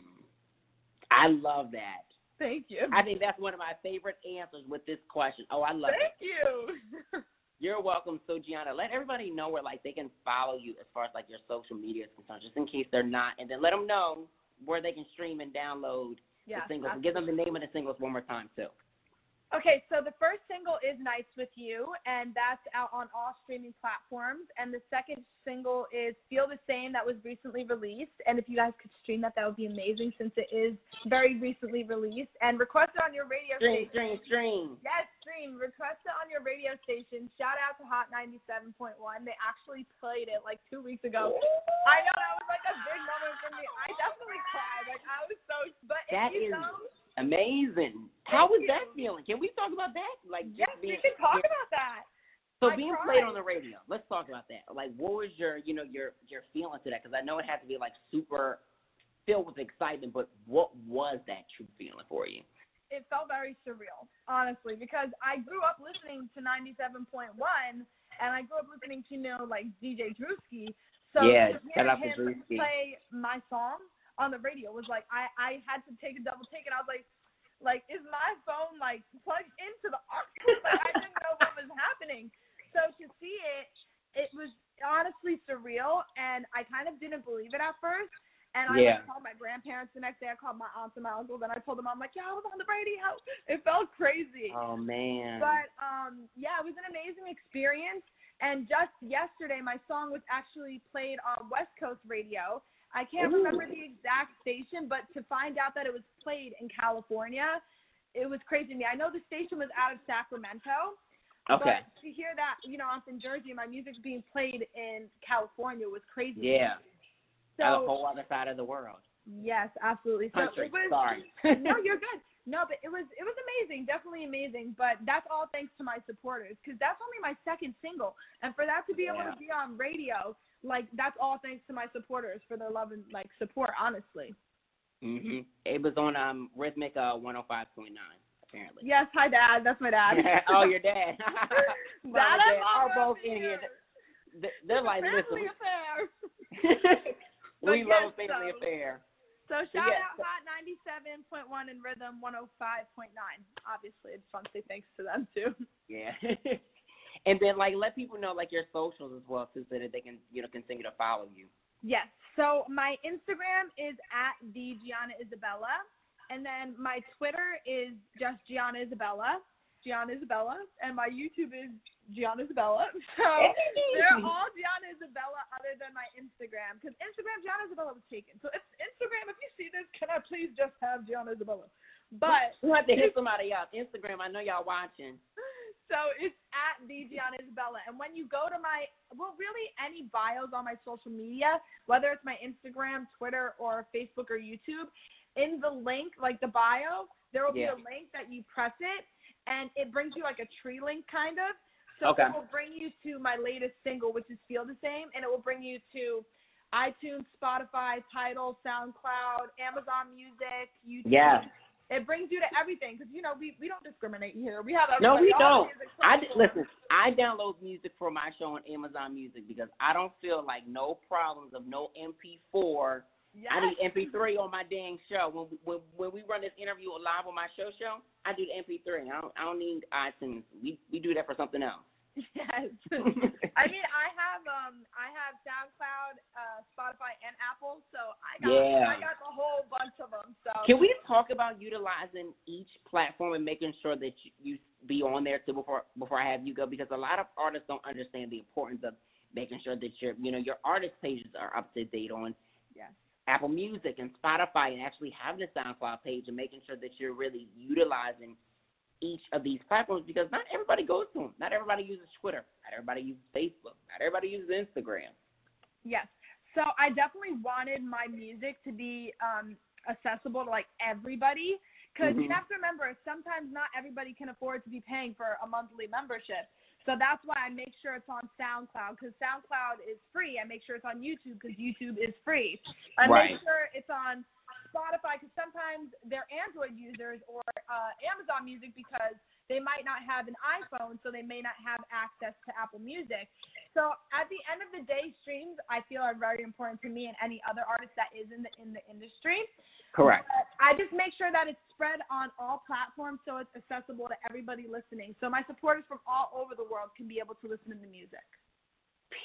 I love that. Thank you. I think that's one of my favorite answers with this question. Oh, I love it. Thank you. You're welcome. So Gianna, let everybody know where like they can follow you as far as like your social media is concerned, just in case they're not, and then let them know where they can stream and download yes, the singles. And give them the name of the singles one more time too. Okay, so the first single is Nights with You, and that's out on all streaming platforms. And the second single is Feel the Same, that was recently released. And if you guys could stream that, that would be amazing since it is very recently released. And request it on your radio Stream, station. stream, stream. Yes, stream. Request it on your radio station. Shout out to Hot 97.1. They actually played it like two weeks ago. I know, that was like a big moment for me. I definitely cried. Like, I was so. But if That you is know, amazing. How was that feeling? Can we talk about that? Like just yes, being we can talk about that. so I being cried. played on the radio. Let's talk about that. Like, what was your, you know, your your feeling to that? Because I know it had to be like super filled with excitement, but what was that true feeling for you? it felt very surreal, honestly, because I grew up listening to 97.1, and I grew up listening to, you know, like DJ Drewski. So Yeah, to hear him play my song on the radio was like I I had to take a double take, and I was like, like is my phone like plugged into the aux? Like I didn't know what was happening. So to see it, it was honestly surreal, and I kind of didn't believe it at first. And I Yeah. called my grandparents the next day. I called my aunts and my uncles, and I told them I'm like, yeah, I was on the radio. It felt crazy. Oh man. But um, yeah, it was an amazing experience. And just yesterday, my song was actually played on West Coast radio. I can't Ooh. remember the exact station, but to find out that it was played in California, it was crazy to me. I know the station was out of Sacramento. okay. But to hear that, you know, I'm from Jersey, my music's being played in California was crazy. Yeah. So a whole other side of the world. yes, absolutely. So Country. it was Sorry. no, you're good. No, but it was it was amazing, definitely amazing. But that's all thanks to my supporters, because that's only my second single, and for that to be able to be on radio, like that's all thanks to my supporters for their love and like support. Honestly. mhm. It was on um Rhythmic uh 105.9 apparently. Yes, hi dad. That's my dad. oh, your dad. Dad, Mom and I'm dad are all both over in here. you. they- they're like, Family listen, affair. we, we love yes, a family so- affair. So shout yes, out Hot 97.1 and Rhythm 105.9. Obviously, it's fun to say thanks to them too. Yeah. And then like let people know like your socials as well too, so that they can you know continue to follow you. Yes. So my Instagram is at the Gianna Isabella, and then my Twitter is just Gianna Isabella, Gianna Isabella, and my YouTube is Gianna Isabella. So they're all Gianna Isabella other than my Instagram, because Instagram Gianna Isabella was taken. So if Instagram, if you see this, can I please just have Gianna Isabella? But You have to hit somebody up. Instagram, I know y'all watching. so it's at the Gianna Isabella. And when you go to my, well, really any bios on my social media, whether it's my Instagram, Twitter, or Facebook or YouTube, in the link, like the bio, there will Yeah. be a link that you press it, and it brings you like a tree link kind of. So Okay. it will bring you to my latest single, which is Feel the Same, and it will bring you to iTunes, Spotify, Tidal, SoundCloud, Amazon Music, YouTube. Yeah. It brings you to everything because you know we, we don't discriminate here. We have No, we All don't. music I d- listen. I download music for my show on Amazon Music because I don't feel like no problems of no MP4. Yes. I need MP3 on my dang show. When we, when when we run this interview live on my show show, I do the MP3. I don't I don't need iTunes. We we do that for something else. Yes. I mean, I have um, I have SoundCloud, uh, Spotify, and Apple, so I got Yeah. I got the whole bunch of them. So Can we talk about utilizing each platform and making sure that you, you be on there too before before I have you go? Because a lot of artists don't understand the importance of making sure that your you know your artist pages are up to date on Yes. Apple Music and Spotify, and actually having a SoundCloud page and making sure that you're really utilizing each of these platforms because not everybody goes to them. Not everybody uses Twitter. Not everybody uses Facebook. Not everybody uses Instagram. Yes. So I definitely wanted my music to be um, accessible to like everybody because Mhm. you have to remember sometimes not everybody can afford to be paying for a monthly membership. So that's why I make sure it's on SoundCloud because SoundCloud is free. I make sure it's on YouTube because YouTube is free. I Right. make sure it's on Spotify because sometimes they're Android users or uh, Amazon Music because they might not have an iPhone, so they may not have access to Apple Music. So at the end of the day, streams I feel are very important to me and any other artist that is in the in the industry. Correct. But I just make sure that it's spread on all platforms so it's accessible to everybody listening. So my supporters from all over the world can be able to listen to the music.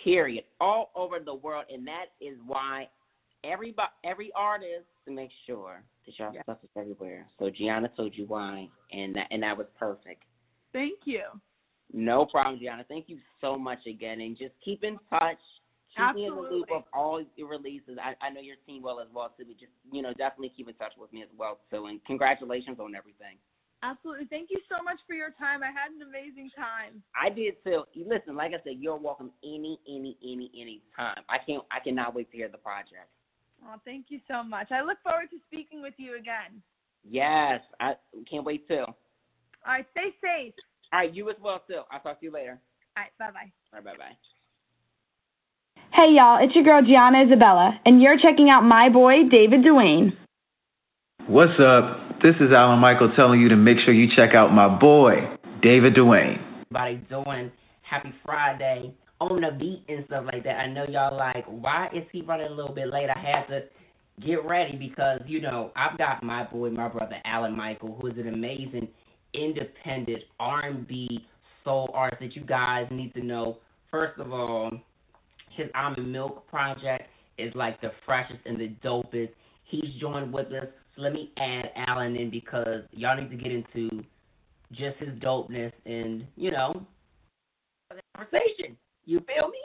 period, all over the world, and that is why every every artist to make sure that y'all Yeah. stuff is everywhere. So Gianna told you why, and that and that was perfect. Thank you. No problem, Gianna. Thank you so much again, and just keep in touch. Keep me in the loop of all your releases. I, I know your team well as well, so just you know, definitely keep in touch with me as well, So And congratulations on everything. Absolutely. Thank you so much for your time. I had an amazing time. I did too. Listen, like I said, you're welcome any, any, any, any time. I can't. I cannot wait to hear the project. Oh, thank you so much. I look forward to speaking with you again. Yes, I can't wait too. All right, stay safe. All right, you as well too. I'll talk to you later. All right, bye bye. All right, bye bye. Hey y'all, it's your girl Gianna Isabella, and you're checking out my boy David Duane. What's up? This is Alan Michael telling you to make sure you check out my boy, David Duane. Everybody doing happy Friday on the beat and stuff like that. I know y'all like, why is he running a little bit late? I had to get ready because you know I've got my boy, my brother Alan Michael, who is an amazing independent R&B soul artist that you guys need to know. First of all, his Almond Milk project is like the freshest and the dopest. He's joined with us. So let me add Alan in because y'all need to get into just his dopeness and, you know, conversation. You feel me?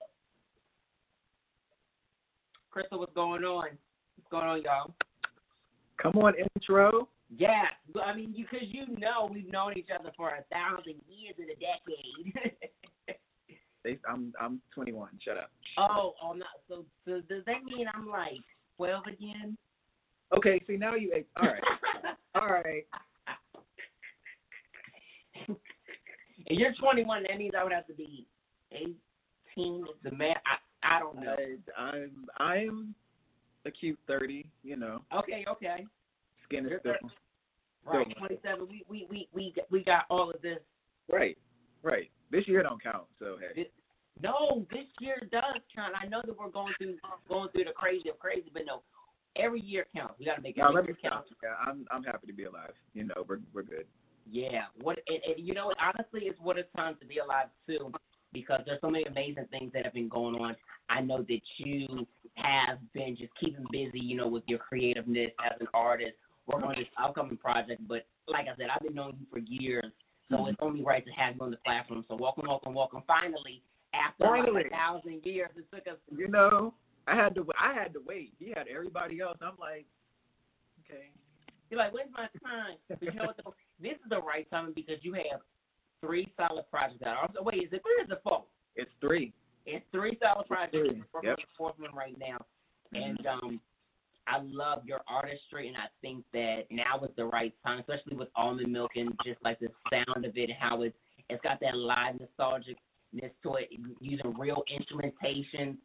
Crystal, what's going on? What's going on, y'all? Come on, intro. Yeah, I mean, because you, know we've known each other for a thousand years in a decade. They, I'm I'm 21. Shut up. oh, oh, not so. So does that mean I'm like twelve again? Okay, see now you. Ate. All right, all right. and you're 21. That means I would have to be 18. The man, I, I don't know. I, I'm I'm a cute 30. You know, Okay, okay. skin is still Right, Still. 27. We we we we we got all of this. right, right. This year don't count. So hey, This, No, this year does count. I know that we're going through going through the crazy of crazy, but no, every year counts. We got to make No, every let year count. Yeah, I'm I'm happy to be alive. You know, we're we're good. Yeah. What and, and you know? Honestly, it's what it's time to be alive too, because there's so many amazing things that have been going on. I know that you have been just keeping busy, you know, with your creativeness as an artist, working on this upcoming project. But like I said, I've been knowing you for years, so mm-hmm. it's only right to have you on the platform. So welcome, welcome, welcome. Finally, after Finally. like a thousand years, it took us. You know, I had to I had to wait. He had everybody else. I'm like, okay. You're like, when's my time? But you know? This is the right time because you have three solid projects out. Also, wait, is it three or is it four? It's three. It's three solid projects. Three, We're yep. the fourth one right now, and um, I love your artistry, and I think that now is the right time, especially with almond milk and just like the sound of it and how it's it's got that live nostalgicness to it, using real instrumentation.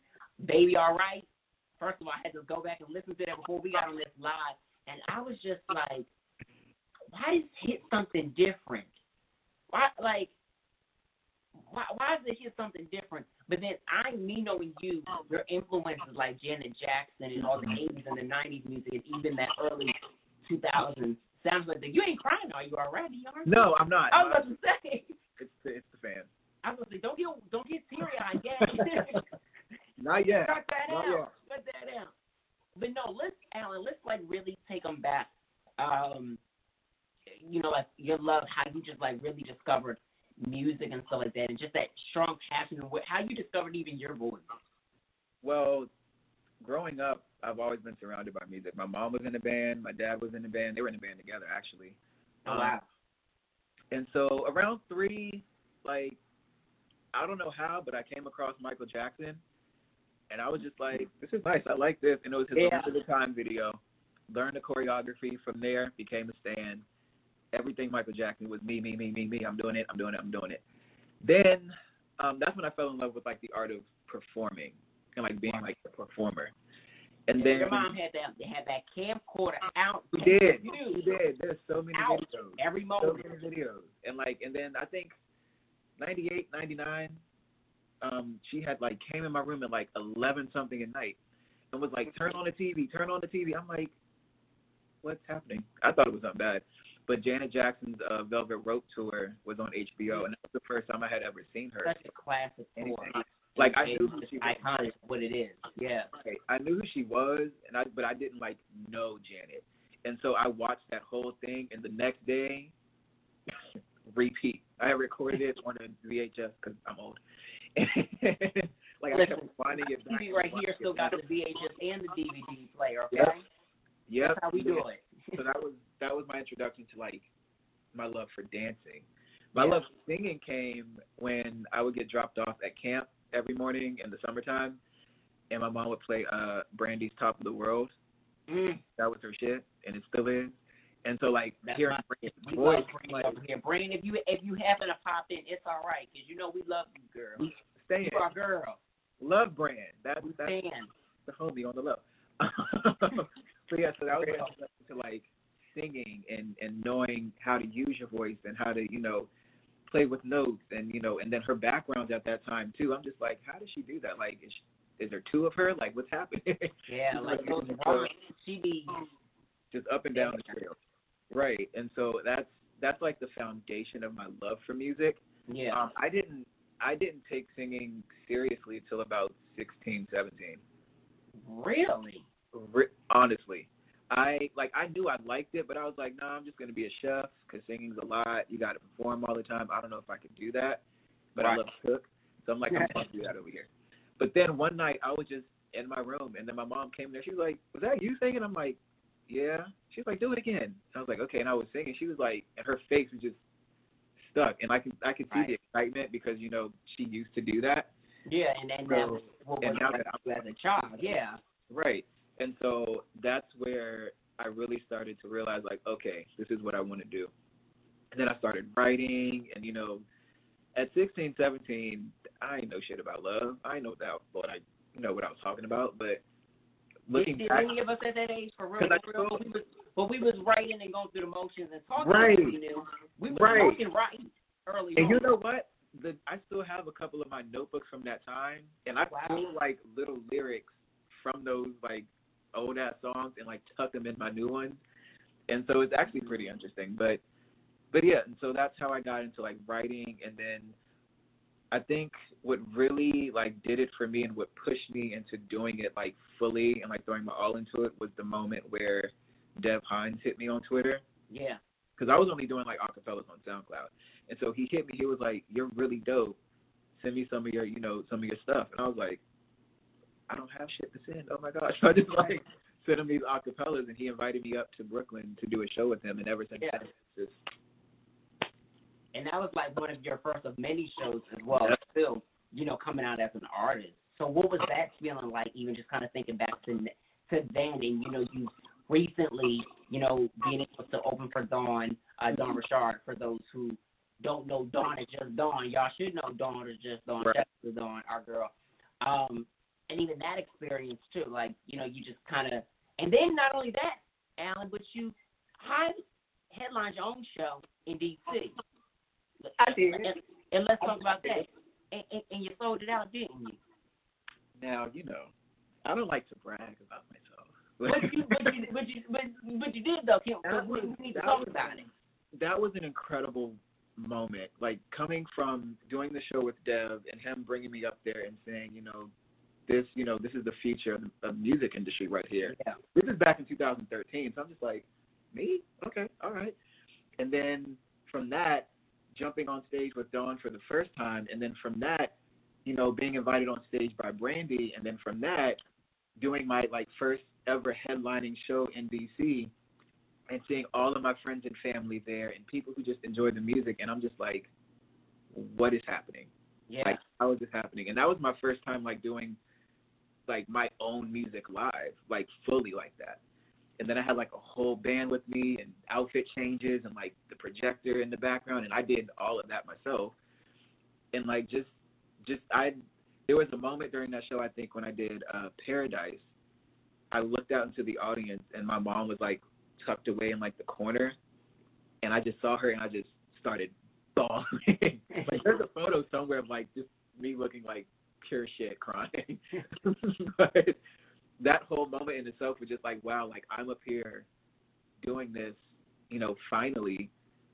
Baby, all right. First of all, I had to go back and listen to that before we got on this live, and I was just like, why does hit something different? Why, like, why, why does it hit something different? But then I, me knowing you, your influences like Janet Jackson and all the 80s and the 90s music, and even that early 2000s, sounds like that. You ain't crying, are you already? Are you? No, I'm not. I was about to say. It's the it's the fan. I was about to say, don't get don't get teary eyed yet. Not yet. Cut that Not out. Cut that out. But no, let's Alan, let's like really take them back. Um, you know, like your love, how you just like really discovered music and stuff like that, and just that strong passion, and what, how you discovered even your voice. Well, growing up, I've always been surrounded by music. My mom was in a band. My dad was in a band. They were in a band together, actually. Oh, Um, wow. And so around three, like, I don't know how, but I came across Michael Jackson, and I was just like, this is nice. I like this. And it was his Yeah. Over the Time video. Learned the choreography from there. Became a stan. Everything Michael Jackson was me, me, me, me, me. I'm doing it. I'm doing it. I'm doing it. Then um, that's when I fell in love with like the art of performing and like being like a performer. And then your mom had that had that camcorder out. we did. We did. There's so many Out. videos. every So moment. many videos. And like and then I think 98, 99, um, she had like came in my room at like eleven something at night and was like, Turn on the TV, turn on the TV. I'm like, What's happening? I thought it was something bad. But Janet Jackson's uh, Velvet Rope tour was on HBO and that was the first time I had ever seen her. Such a classic tour. Anything. Like I knew who she was. iconic. What it is. Yeah. Okay, I knew who she was, and I but I didn't like know Janet, and so I watched that whole thing, and the next day, repeat. I recorded it on a VHS because I'm old. like I kept finding it back. TV right here still got the VHS and the DVD player. Okay. Yep. Yep. That's how we do it. So that was that was my introduction to like my love for dancing. My Yeah. love for singing came when I would get dropped off at camp every morning in the summertime, and my mom would play uh Brandy's Top of the World. Mm, That was her shit, and it still is. And so like that's hearing Brandy's voice, love like here. Brain, if you if you happen to pop in, it's all right because you know we love you, girl. we stay You our girl. love brand. That's that's the homie on the low. so yeah, so that was my introduction to like singing and and knowing how to use your voice and how to you know play with notes and you know and then her background at that time too. I'm just like, how does she do that? Like, is, she, is there two of her? Like, what's happening? Yeah, like So. She be just up and down the trail. Right, and so that's that's like the foundation of my love for music. yeah. Um, I didn't I didn't take singing seriously until about 16, 17. really? Re- honestly, I like I knew I liked it, but I was like, nah, I'm just gonna be a chef because singing's a lot. You got to perform all the time. I don't know if I could do that, but I love to cook, so I'm like, I'm gonna do that over here. But then one night I was just in my room, and then my mom came there. She was like, "Was that you singing?" I'm like, "Yeah." She was like, "Do it again." I was like, "Okay," and I was singing. She was like, and her face was just stuck, and I could I could see Right. the excitement because you know she used to do that. Yeah, and and that was what and was now that I'm as a child. Yeah. Right. And so that's where I really started to realize like, okay, this is what I want to do. And then I started writing and you know, at 16, 17, I ain't know shit about love. I know that but I you know what I was talking about, but looking Did back any of us at that age for real? For real? But we was but we was writing and going through the motions and talking Right. we knew. We was Right. talking right early and on. you know what? the I still have a couple of my notebooks from that time, and I Wow. pull like little lyrics from those like old ass songs and like tuck them in my new ones, and so it's actually pretty interesting. But but yeah, and so that's how I got into like writing, and then I think what really like did it for me and what pushed me into doing it like fully and like throwing my all into it was the moment where Dev Hynes hit me on Twitter Yeah. because I was only doing like acapellas on SoundCloud, and so he hit me. He was like, "You're really dope. Send me some of your, you know, some of your stuff." And I was like, "I don't have shit to send. Oh my gosh!" So I just like sent him these acapellas, and he invited me up to Brooklyn to do a show with him. And ever since Yeah. then, it's just And that was like one of your first of many shows as well. Yeah. Still, you know, coming out as an artist. So what was that feeling like? Even just kind of thinking back to to then, and you know, you recently, you know, being able to open for Dawn, uh, Dawn Richard. For those who don't know, Dawn is just Dawn. Y'all should know Dawn is just Dawn. Right. Dawn, our girl. Um, and even that experience too, like you know, you just kind of, and then not only that, Alan, but you high headlined your own show in D.C. I did. And, and let's talk about that. And, and, and you sold it out, didn't you? now, you know, I don't like to brag about myself. But you, but you, but you, but, but you did though, Kim. That We, was- we need to talk was- about it. that was an incredible moment. Like coming from doing the show with Dev and him bringing me up there and saying, you know, this, you know, this is the future of the music industry right here. Yeah. This is back in 2013, so I'm just like, me? Okay, all right. And then from that, jumping on stage with Dawn for the first time, and then from that, you know, being invited on stage by Brandy, and then from that, doing my like first ever headlining show in DC, and seeing all of my friends and family there, and people who just enjoy the music, and I'm just like, what is happening? Yeah. Like, how is this happening? And that was my first time like doing like my own music live, like fully like that. And then I had like a whole band with me and outfit changes and like the projector in the background and I did all of that myself. And like just just I there was a moment during that show I think when I did uh Paradise. I looked out into the audience and my mom was like tucked away in like the corner and I just saw her and I just started bawling. like there's a photo somewhere of like just me looking like pure shit crying. but that whole moment in itself was just like, wow, like I'm up here doing this, you know, finally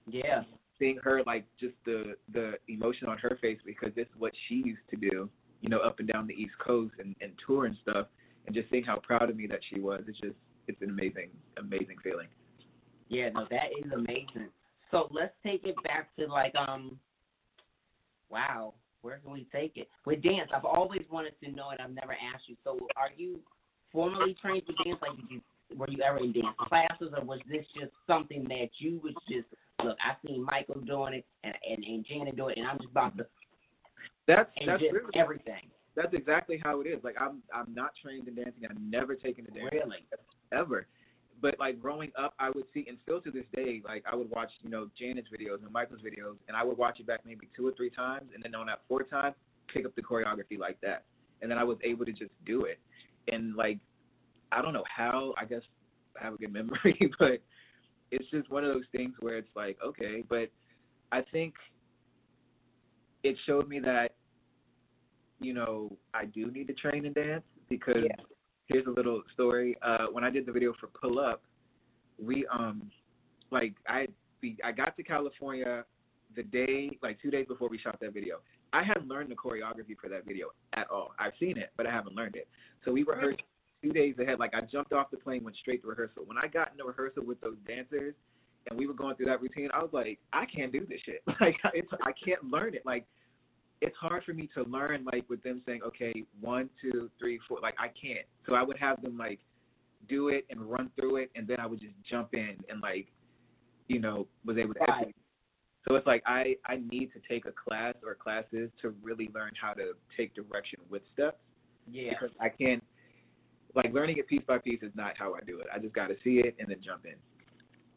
yeah. seeing her like just the the emotion on her face because this is what she used to do, you know, up and down the East Coast and, and tour and stuff and just seeing how proud of me that she was, it's just it's an amazing, amazing feeling. Yeah, no, that is amazing. So let's take it back to like um wow, where can we take it? With dance, I've always wanted to know and I've never asked you. So are you formally trained to dance? Like did you were you ever in dance classes or was this just something that you was just look, I seen Michael doing it and and, and Janet do it and I'm just about to That's that's really, everything. that's exactly how it is. Like I'm I'm not trained in dancing. I've never taken a dance Really? ever. But like growing up, I would see, and still to this day, like I would watch, you know, Janet's videos and Michael's videos, and I would watch it back maybe two or three times, and then on that fourth time, pick up the choreography like that, and then I was able to just do it. And like, I don't know how. I guess I have a good memory, but it's just one of those things where it's like, okay, but I think it showed me that, you know, I do need to train and dance because Yeah. Here's a little story. Uh, when I did the video for Pull Up, we um, like I I got to California the day like two days before we shot that video. I hadn't learned the choreography for that video at all. I've seen it, but I haven't learned it. So we rehearsed two days ahead. Like I jumped off the plane, went straight to rehearsal. When I got into rehearsal with those dancers, and we were going through that routine, I was like, I can't do this shit. Like it's I can't learn it. Like it's hard for me to learn like with them saying, okay, one, two, three, four. Like I can't. So I would have them like do it and run through it, and then I would just jump in and like, you know, was able to. Right. execute. So it's like I I need to take a class or classes to really learn how to take direction with steps Yeah. because I can't. Like learning it piece by piece is not how I do it. I just got to see it and then jump in.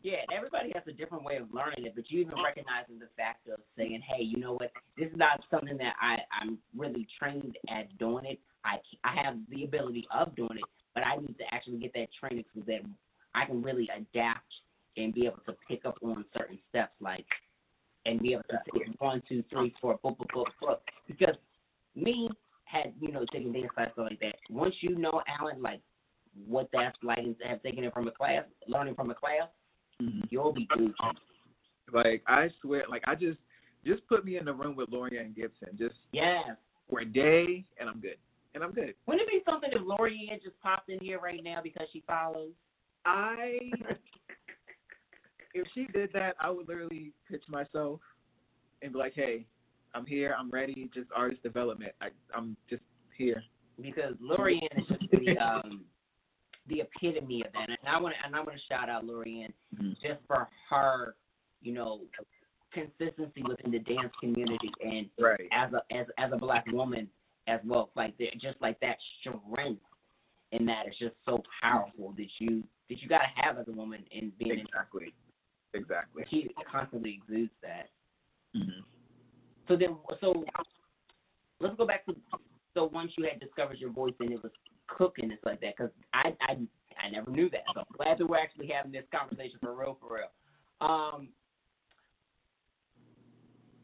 Yeah, everybody has a different way of learning it, but you even recognizing the fact of saying, hey, you know what, this is not something that I, I'm really trained at doing it. I, I have the ability of doing it, but I need to actually get that training so that I can really adapt and be able to pick up on certain steps like and be able to say one, two, three, four, boop, boop, boop, boop. Because me had, you know, taking dance class stuff like that. Once you know Alan, like what that's like and have taken it from a class, learning from a class, Mhm. you'll be Gucci. Like I swear, like I just just put me in the room with Laurieann Gibson, just Yes. for a day, and I'm good. And I'm good. Wouldn't it be something if Laurieann just popped in here right now because she follows? I if she did that, I would literally pitch myself and be like, "Hey, I'm here. I'm ready. Just artist development. I, I'm just here." because Laurieann is just the um the epitome of that. And I want to and I want to shout out Laurieann Mhm. just for her, you know, consistency within the dance community and Right. as a as as a black woman as well. Like the, just like that strength in that is just so powerful that you that you gotta have as a woman in being Exactly. Exactly. she constantly exudes that. hmm So then so let's go back to so once you had discovered your voice and it was cooking stuff like that because I, I I never knew that so I'm glad that we're actually having this conversation for real for real. Um,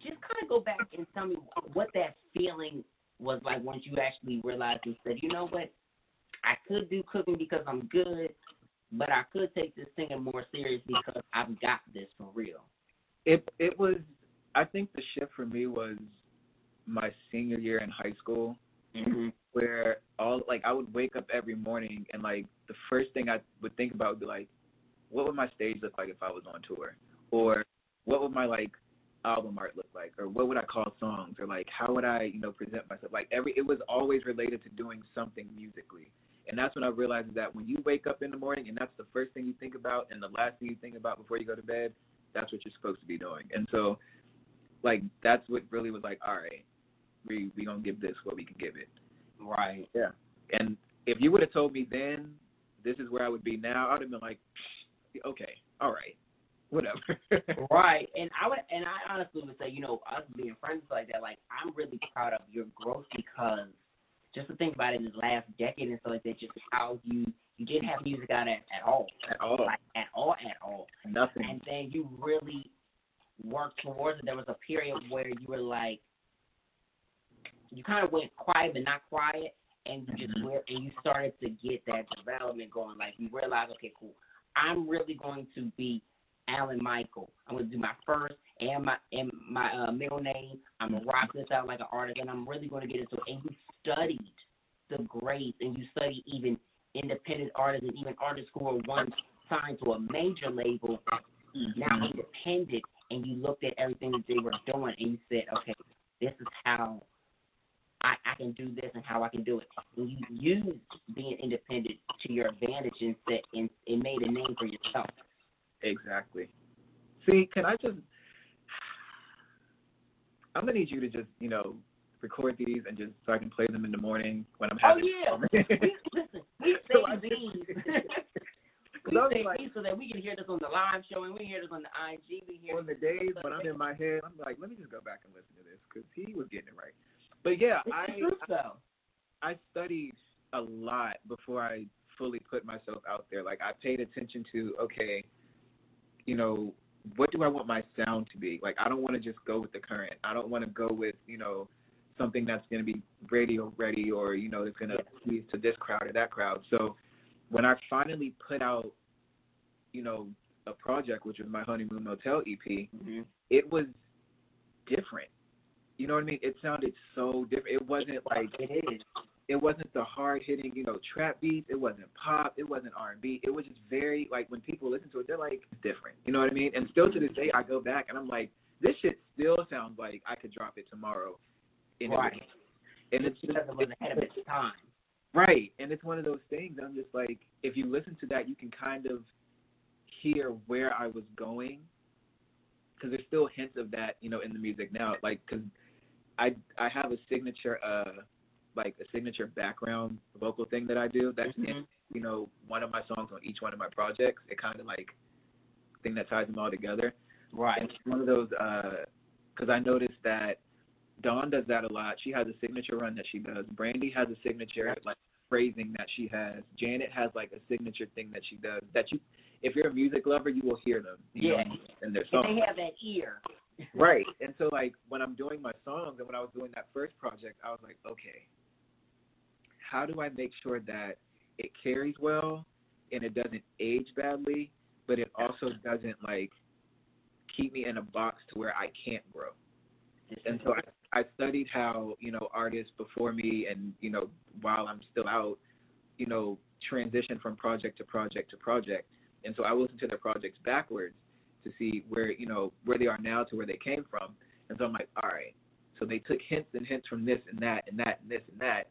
just kind of go back and tell me what that feeling was like once you actually realized and said, you know what, I could do cooking because I'm good, but I could take this singing more serious because I've got this for real. It it was. I think the shift for me was my senior year in high school, Mm-hmm. where all like I would wake up every morning and like the first thing I would think about would be like, what would my stage look like if I was on tour, or what would my like album art look like, or what would I call songs, or like how would I you know present myself? Like every it was always related to doing something musically. And that's when I realized that when you wake up in the morning and that's the first thing you think about and the last thing you think about before you go to bed, that's what you're supposed to be doing. And so, like, that's what really was like, all right, we we gonna give this what we can give it. Right. Yeah. And if you would have told me then, this is where I would be now, I would have been like, okay, all right, whatever. Right, and I would, and I honestly would say, you know, us being friends like that, like I'm really proud of your growth because just to think about it in the last decade and stuff like that, just how you you didn't have music out at, at all, At all. like at all, at all, Nothing. and then you really worked towards it. There was a period where you were like, you kind of went quiet but not quiet, and you just Mhm. were, and you started to get that development going. Like you realized, okay, cool, I'm really going to be Alan Michael. I'm gonna do my first and my and my uh, middle name. I'm gonna rock this out like an artist, and I'm really gonna get into it. And you studied the greats, and you studied even independent artists and even artists who were once signed to a major label, now Mhm. independent, and you looked at everything that they were doing, and you said, okay, this is how. I, I can do this and how I can do it. And you used being independent to your advantage and set and, and made a name for yourself. Exactly. See, can I just? I'm gonna need you to just, you know, record these and just so I can play them in the morning when I'm Oh yeah, we, listen, we So save these. We save like, these so that we can hear this on the live show and we hear this on the IG. We hear on the days when I'm in my head, I'm like, let me just go back and listen to this because he was getting it right. But yeah, I truth though. I studied a lot before I fully put myself out there. Like I paid attention to, okay, you know, what do I want my sound to be? Like I don't want to just go with the current. I don't want to go with, you know, something that's going to be radio ready or, you know, that's going to please to this crowd or that crowd. So when I finally put out, you know, a project, which was my Honeymoon Motel EP, Mm-hmm. it was different. You know what I mean? It sounded so different. It wasn't like It is. it wasn't the hard hitting, you know, trap beats. It wasn't pop. It wasn't R and B. It was just very like when people listen to it, they're like different. You know what I mean? And still to this day, I go back and I'm like, this shit still sounds like I could drop it tomorrow. And Right. And it's just it ahead of its time. right. And it's one of those things. I'm just like, if you listen to that, you can kind of hear where I was going. Because there's still hints of that, you know, in the music now. Like, because I I have a signature uh like a signature background vocal thing that I do. That's in, Mhm. you know one of my songs on each one of my projects. It kind of like thing that ties them all together. And Right. it's one of those because I noticed that Dawn does that a lot. She has a signature run that she does. Brandy has a signature like phrasing that she has. Janet has like a signature thing that she does. That you, if you're a music lover, you will hear them. You Yeah. know, in their And songs. they have that ear. Right. And so like when I'm doing my songs and when I was doing that first project, I was like, okay, how do I make sure that it carries well and it doesn't age badly, but it also doesn't like keep me in a box to where I can't grow. And so I, I studied how, you know, artists before me and, you know, while I'm still out, you know, transition from project to project to project. And so I listened to their projects backwards to see where, you know, where they are now to where they came from. And so I'm like, all right. So they took hints and hints from this and that and that and this and that.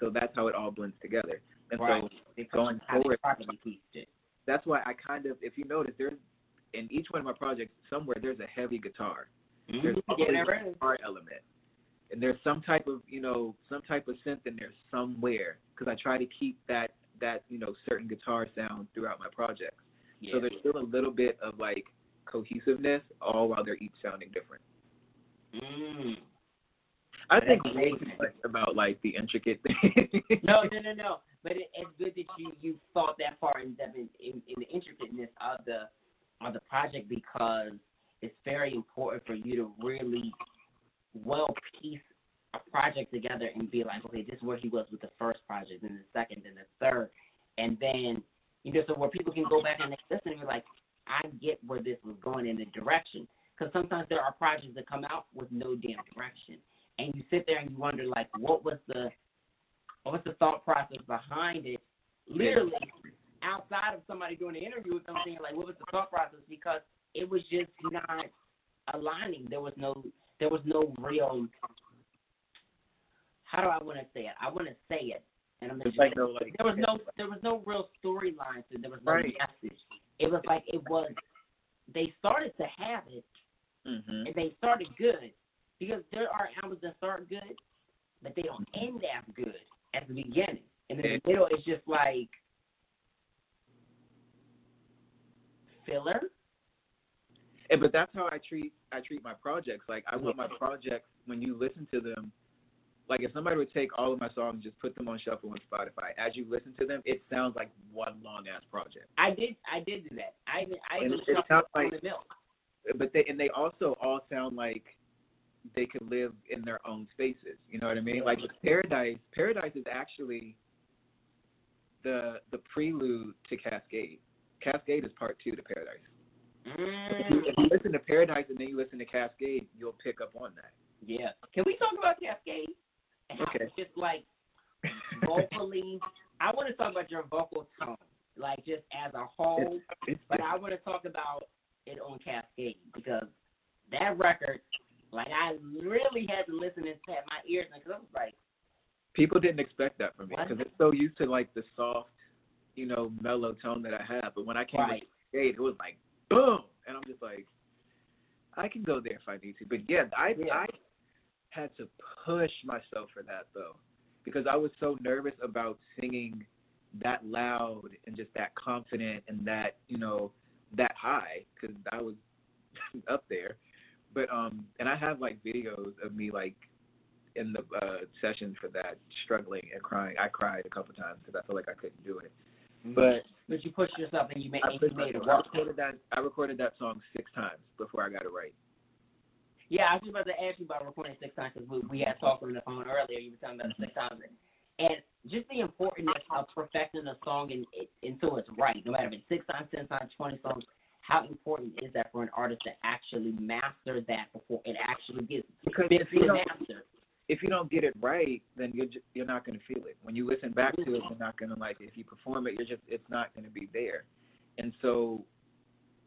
So that's how it all blends together. And Right. so it's going forward, properly pieced it. that's why I kind of, if you notice, there's in each one of my projects somewhere there's a heavy guitar. There's Mhm. always Yeah, a guitar element, and there's some type of you know some type of synth in there somewhere because I try to keep that that you know certain guitar sound throughout my projects. Yeah. So there's still a little bit of like cohesiveness, all while they're each sounding different. Mm. I think That's way too much about like the intricate thing. No, no, no, no. But it, it's good that you you thought that far in depth in, in, in the intricateness of the of the project because it's very important for you to really well piece a project together and be like, okay, this is where he was with the first project, and the second, and the third, and then you know, so where people can go back and they listen and be like, I get where this was going in the direction. Because sometimes there are projects that come out with no damn direction, and you sit there and you wonder like, what was the what was the thought process behind it? Literally, outside of somebody doing an interview with saying like, what was the thought process? Because it was just not aligning. There was no there was no real. How do I want to say it? I want to say it, and I'm There's like no like there was no there was no real storyline to. There was no Right. message. It was like it was they started to have it hmm and they started good. Because there are albums that start good, but they don't end as good at the beginning. And in the middle it's just like filler. And, but that's how I treat I treat my projects. Like I want my projects when you listen to them. Like if somebody would take all of my songs, and just put them on shuffle on Spotify. As you listen to them, it sounds like one long ass project. I did I did do that. I I And it- it sounds like- the milk. But they and they also all sound like they could live in their own spaces. You know what I mean? Like with Paradise, Paradise is actually the the prelude to Cascade. Cascade is part two to Paradise. If you, Mm, if you listen to Paradise and then you listen to Cascade, you'll pick up on that. yeah. Can we talk about Cascade? And Okay. it's just like vocally I want to talk about your vocal tone. Like just as a whole. It's, But I want to talk about it on Cascade because that record, like I really had to listen and tap my ears because I was like, people didn't expect that from me because they're so used to like the soft, you know, mellow tone that I have. But when I came right, with Cascade, it was like boom, and I'm just like, I can go there if I need to. But yeah, I Yeah. I had to push myself for that though, because I was so nervous about singing that loud and just that confident and that you know that high because I was up there. But um, and I have like videos of me like in the uh session for that struggling and crying. I cried a couple times because I felt like I couldn't do it. But but you pushed yourself and you made, I, you made it I recorded that. I recorded that song six times before I got it right. Yeah, I was about to ask you about recording six times because we, we had talked on the phone earlier. You were talking about six times, and just the importance of perfecting a song and until it's right. No matter if it's six times, ten times, twenty songs. How important is that for an artist to actually master that before it actually gets Because if you don't- master? If you don't get it right, then you're just, you're not going to feel it. When you listen back to it, you're not going to like it. If you perform it, you're just it's not going to be there. And so,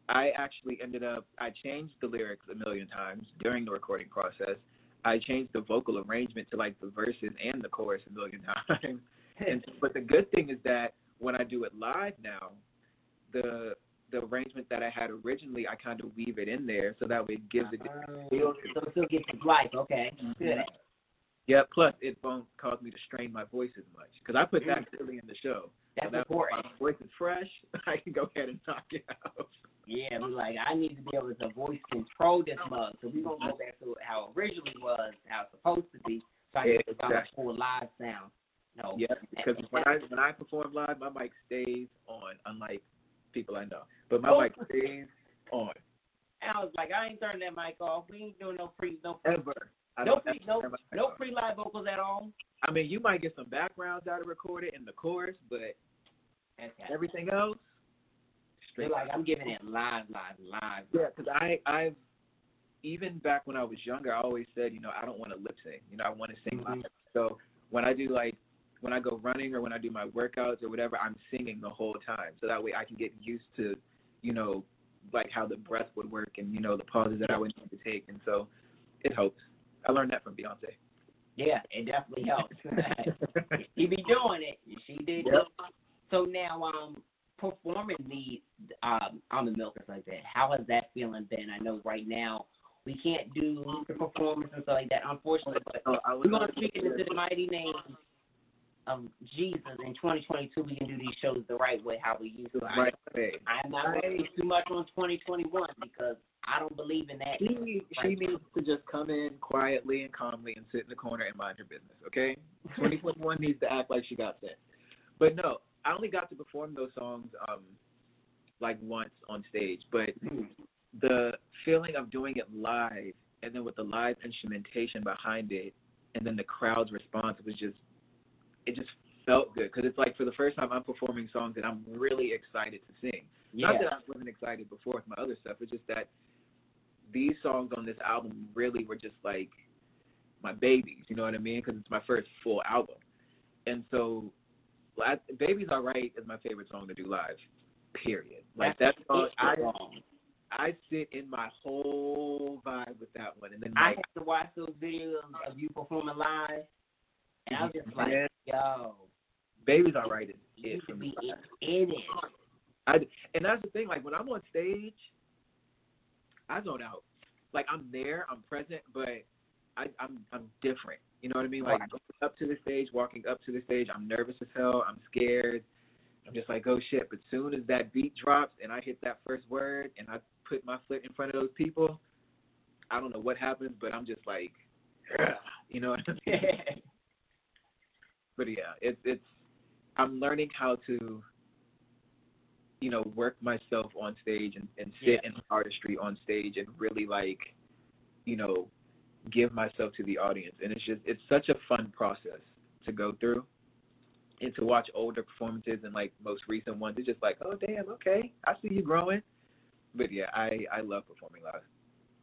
I actually ended up I changed the lyrics a million times during the recording process. I changed the vocal arrangement to like the verses and the chorus a million times. And but the good thing is that when I do it live now, the the arrangement that I had originally, I kind of weave it in there so that way it gives it. Oh, so it still gets life. Okay, mm-hmm. good. Yeah. Plus, it won't cause me to strain my voice as much because I put that mm. early in the show. That's so that important. My voice is fresh. I can go ahead and knock it out. Yeah, we like I need to be able to voice control this mug. So we gonna go back to how it originally was, how it's supposed to be, so I can get a Exactly. full live sound. No. Yeah, because when I when I perform live, my mic stays on, unlike people I know. But my Oh. mic stays on. And I was like, I ain't turning that mic off. We ain't doing no pre, no pre, Ever. No pre, no, turn my mic no pre live vocals at all. I mean, you might get some backgrounds out of recorded in the chorus, but That's everything else, straight like, I'm giving it live, live, live. Yeah, because I I've even back when I was younger, I always said, you know, I don't want to lip sync. You know, I want to sing Mhm. live. So when I do like when I go running or when I do my workouts or whatever, I'm singing the whole time. So that way I can get used to, you know, like how the breath would work and you know the pauses that I would need to take. And so it helps. I learned that from Beyonce. Yeah, it definitely helps. he be doing it. She did. Yep. So now, um, performing the um almond milk like that. How has that feeling been? I know right now we can't do the performance and stuff like that, unfortunately. But Oh, I we're gonna speak into the mighty name of Jesus in 2022. We can do these shows the right way, how we used to. I- right away. I'm not going too much on 2021 because I don't believe in that. She she needs to just come in quietly and calmly and sit in the corner and mind her business, okay? 2021 needs to act like she got sent. But no, I only got to perform those songs um like once on stage, but the feeling of doing it live and then with the live instrumentation behind it and then the crowd's response was just it just felt good because it's like for the first time I'm performing songs that I'm really excited to sing. Yeah. Not that I wasn't excited before with my other stuff. It's just that these songs on this album really were just like my babies. You know what I mean? Because it's my first full album, and so I, "Baby's Alright" is my favorite song to do live. Period. Like that song, I I sit in my whole vibe with that one, and then I like, had to watch those videos of you performing live, and I was just like, yo, "Baby's Alright" is it for should me. be in, it. I, and that's the thing. Like when I'm on stage, I zone out. Like I'm there, I'm present, but I, I'm I'm different. You know what I mean? Like going up to the stage, walking up to the stage, I'm nervous as hell. I'm scared. I'm just like, oh shit. But soon as that beat drops and I hit that first word and I put my foot in front of those people, I don't know what happens, but I'm just like, you know what I mean? but yeah, it's it's I'm learning how to, you know, work myself on stage and, and sit in artistry on stage and really like, you know, give myself to the audience. And it's just it's such a fun process to go through. And to watch older performances and like most recent ones, it's just like, oh damn, okay, I see you growing. But yeah, I I love performing live.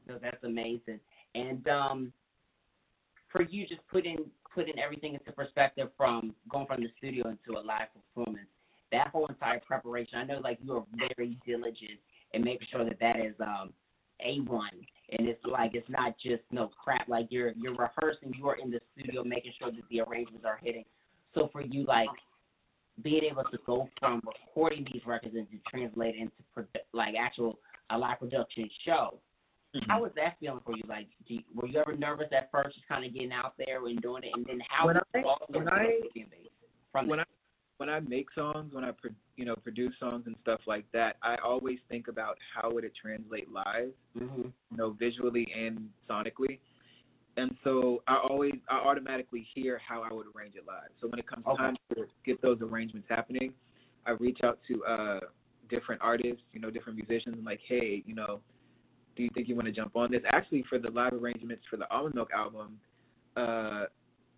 No, that's amazing. And um, for you, just putting putting everything into perspective from going from the studio into a live performance, that whole entire preparation. I know, like you are very diligent in making sure that that is um a one, and it's like it's not just no crap. Like you're you're rehearsing, you are in the studio making sure that the arrangements are hitting. So for you, like being able to go from recording these records and to translate into produ- like actual a live production show. How was that feeling for you? Like, do you, were you ever nervous at first, just kind of getting out there and doing it, and then how When was I- all the when I- from when that? I when I make songs, when I pro, you know produce songs and stuff like that, I always think about how would it translate live, mm-hmm. you know, visually and sonically. And so I always I automatically hear how I would arrange it live. So when it comes Okay. time to get those arrangements happening, I reach out to uh different artists, you know, different musicians, and like, hey, you know, do you think you want to jump on this? Actually, for the live arrangements for the Almond Milk album, uh,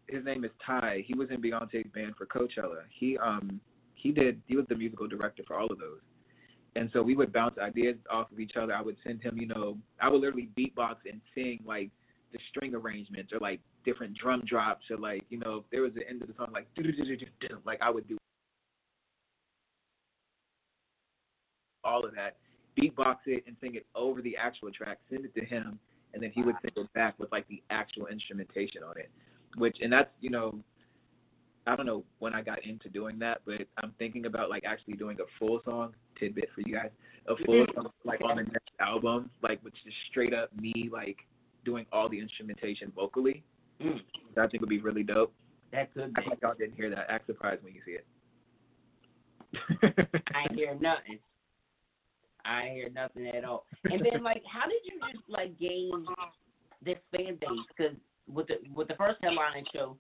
his name is Ty. He was in Beyonce's band for Coachella. He um he did he was the musical director for all of those. And so we would bounce ideas off of each other. I would send him, you know, I would literally beatbox and sing like the string arrangements or like different drum drops or like, you know, if there was the end of the song like like I would do all of that, beatbox it and sing it over the actual track, send it to him, and then he would send it back with like the actual instrumentation on it. Which and that's, you know, I don't know when I got into doing that, but I'm thinking about like actually doing a full song tidbit for you guys, a full song like on the next album, like which is straight up me like doing all the instrumentation vocally. Mm, That I think would be really dope. that could be. I think y'all didn't hear that. Act surprised when you see it. I hear nothing. I hear nothing at all. And then, like, how did you just like gain this fan base? Because with the with the first headline show,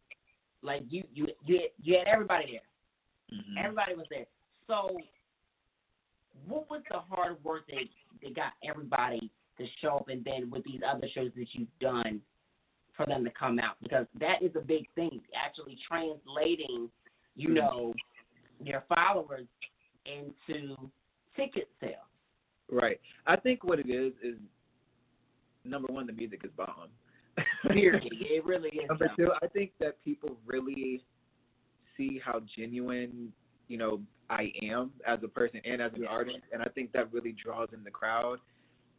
like you you you had, you had everybody there. Mhm. Everybody was there. So, what was the hard work that that got everybody to show up, and then with these other shows that you've done, for them to come out because that is a big thing. Actually translating, you know, your followers into ticket sales. Right. I think what it is is number one, the music is bomb. Period. it really is. Number two, I think that people really see how genuine, you know, I am as a person and as an Yeah. artist, and I think that really draws in the crowd.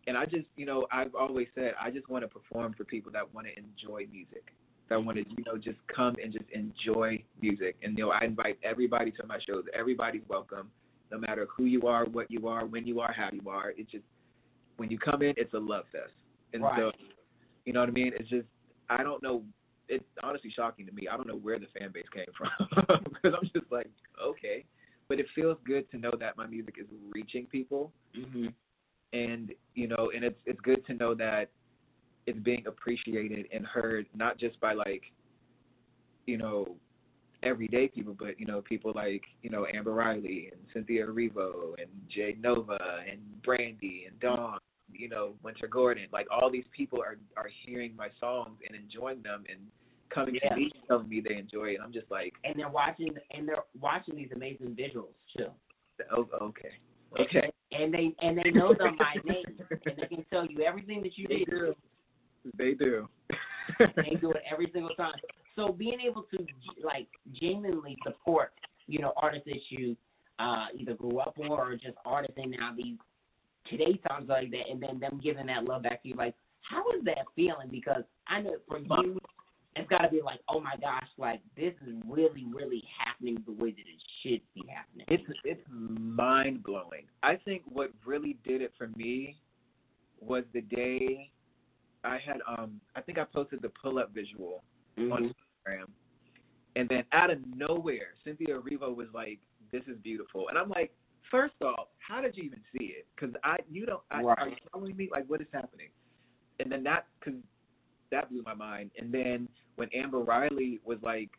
And I just, you know, I've always said I just want to perform for people that want to enjoy music, that want to, you know, just come and just enjoy music. And you know, I invite everybody to my shows. Everybody's welcome, no matter who you are, what you are, when you are, how you are. It's just when you come in, it's a love fest. And so, you know what I mean? It's just I don't know. It's honestly shocking to me. I don't know where the fan base came from because I'm just like, okay, but it feels good to know that my music is reaching people, hmm and you know, and it's it's good to know that it's being appreciated and heard not just by like, you know, everyday people, but you know, people like you know Amber Riley and Cynthia Erivo and Jay Nova and Brandy and Dawn, you know, Wynter Gordon. Like all these people are are hearing my songs and enjoying them and coming Yeah. to me telling me they enjoy it. And I'm just like, And they're watching and they're watching these amazing visuals too. oh, okay, okay. And they and they know them by name and they can tell you everything that you They did. do. They do. they do it every single time. So being able to like genuinely support, you know, artists that you uh, either grew up on or just artists in now these today times like that, and then them giving that love back to you, like how is that feeling? Because I know for you, it's got to be like, oh my gosh, like this is really, really happening the way that it should be happening. It's it's mind blowing. I think what really did it for me was the day I had um I think I posted the pull up visual Mhm. on Instagram, and then out of nowhere, Cynthia Erivo was like, "This is beautiful," and I'm like, first off, how did you even see it? Because I you don't I, Right. are you following me? Like, what is happening? And then that because that blew my mind. And then when Amber Riley was like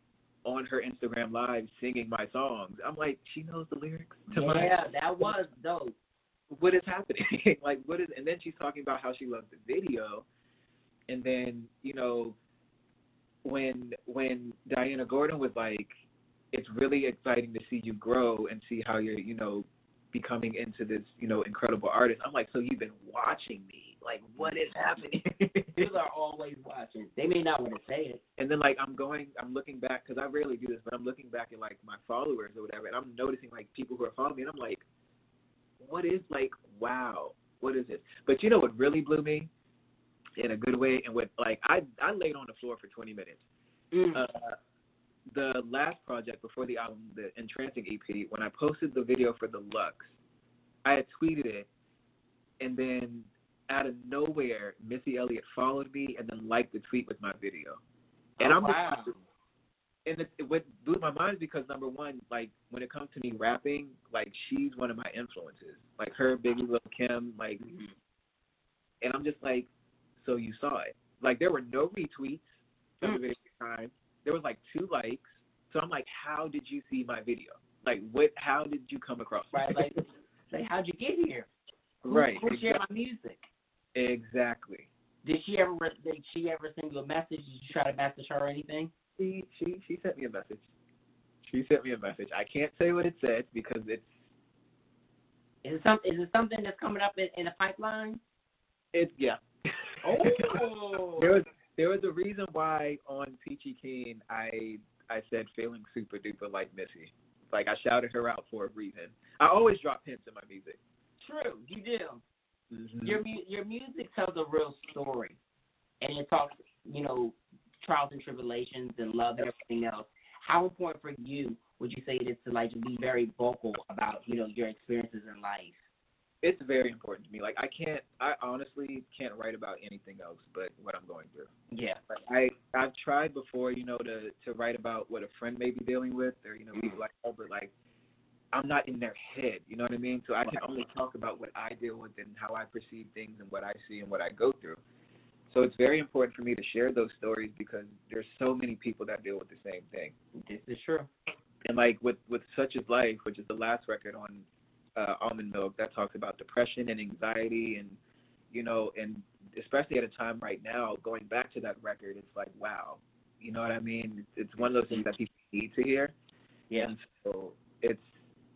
on her Instagram live singing my songs, I'm like, she knows the lyrics to my Yeah, that was dope. what is happening? like what is and then she's talking about how she loved the video and then, you know, when when Diana Gordon was like, It's really exciting to see you grow and see how you're, you know, becoming into this, you know, incredible artist. I'm like, So you've been watching me. Like what is happening? People are always watching. They may not want to say it. and then like I'm going, I'm looking back because I rarely do this, but I'm looking back at like my followers or whatever, and I'm noticing like people who are following me, and I'm like, what is like, wow, what is this? But you know what really blew me in a good way, and what like I I laid on the floor for 20 minutes. Mm. Uh, the last project before the album, the Entrancing EP, when I posted the video for the Lux, I had tweeted it, and then out of nowhere, Missy Elliott followed me and then liked the tweet with my video. And Oh, I'm wow. just, and it, what blew my mind is because number one, like when it comes to me rapping, like she's one of my influences. Like her, Biggie, Lil Kim, like, and I'm just like, so you saw it. Like there were no retweets mm. of the video time. There was like two likes. So I'm like, how did you see my video? Like what? How did you come across? Right, like, like how'd you get here? Who, right. Who shared my music? Exactly. Did she ever did she ever send you a message? Did you try to message her or anything? She she she sent me a message. She sent me a message. I can't say what it said because it's Is it some is it something that's coming up in, in the pipeline? it's yeah. Oh. there was there was a reason why on Peachy Keen I I said feeling super duper like Missy. Like I shouted her out for a reason. I always drop hints in my music. True, you do. Mm-hmm. Your mu- your music tells a real story, and it talks, you know, trials and tribulations and love and everything else. How important for you would you say it is to like to be very vocal about, you know, your experiences in life? It's very important to me. Like I can't I honestly can't write about anything else but what I'm going through. Yeah. Like I I've tried before, you know, to to write about what a friend may be dealing with or you know mm-hmm. people like that, but like I'm not in their head, you know what I mean? So I can only talk about what I deal with and how I perceive things and what I see and what I go through. So it's very important for me to share those stories because there's so many people that deal with the same thing. This is true. And like with with Such Is Life, which is the last record on uh, Almond Milk, that talks about depression and anxiety and you know, and especially at a time right now, going back to that record, it's like, wow, you know what I mean? It's one of those things that people need to hear. Yeah. And so it's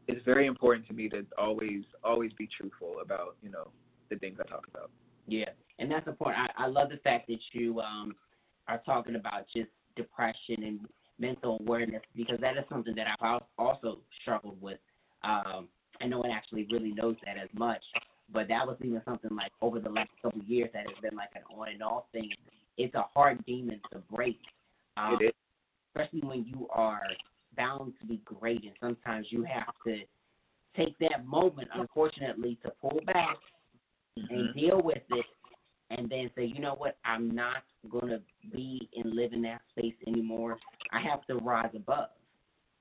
it's very important to me to always always be truthful about you know the things I talk about. Yeah, and that's important. I, I love the fact that you um, are talking about just depression and mental awareness because that is something that I've al- also struggled with. Um, and no one actually really knows that as much, but that was even something like over the last couple of years that has been like an on and off thing. It's a hard demon to break, um, It is. especially when you are bound to be great, and sometimes you have to take that moment, unfortunately, to pull back and deal with it and then say, you know what, I'm not going to be and live in that space anymore. I have to rise above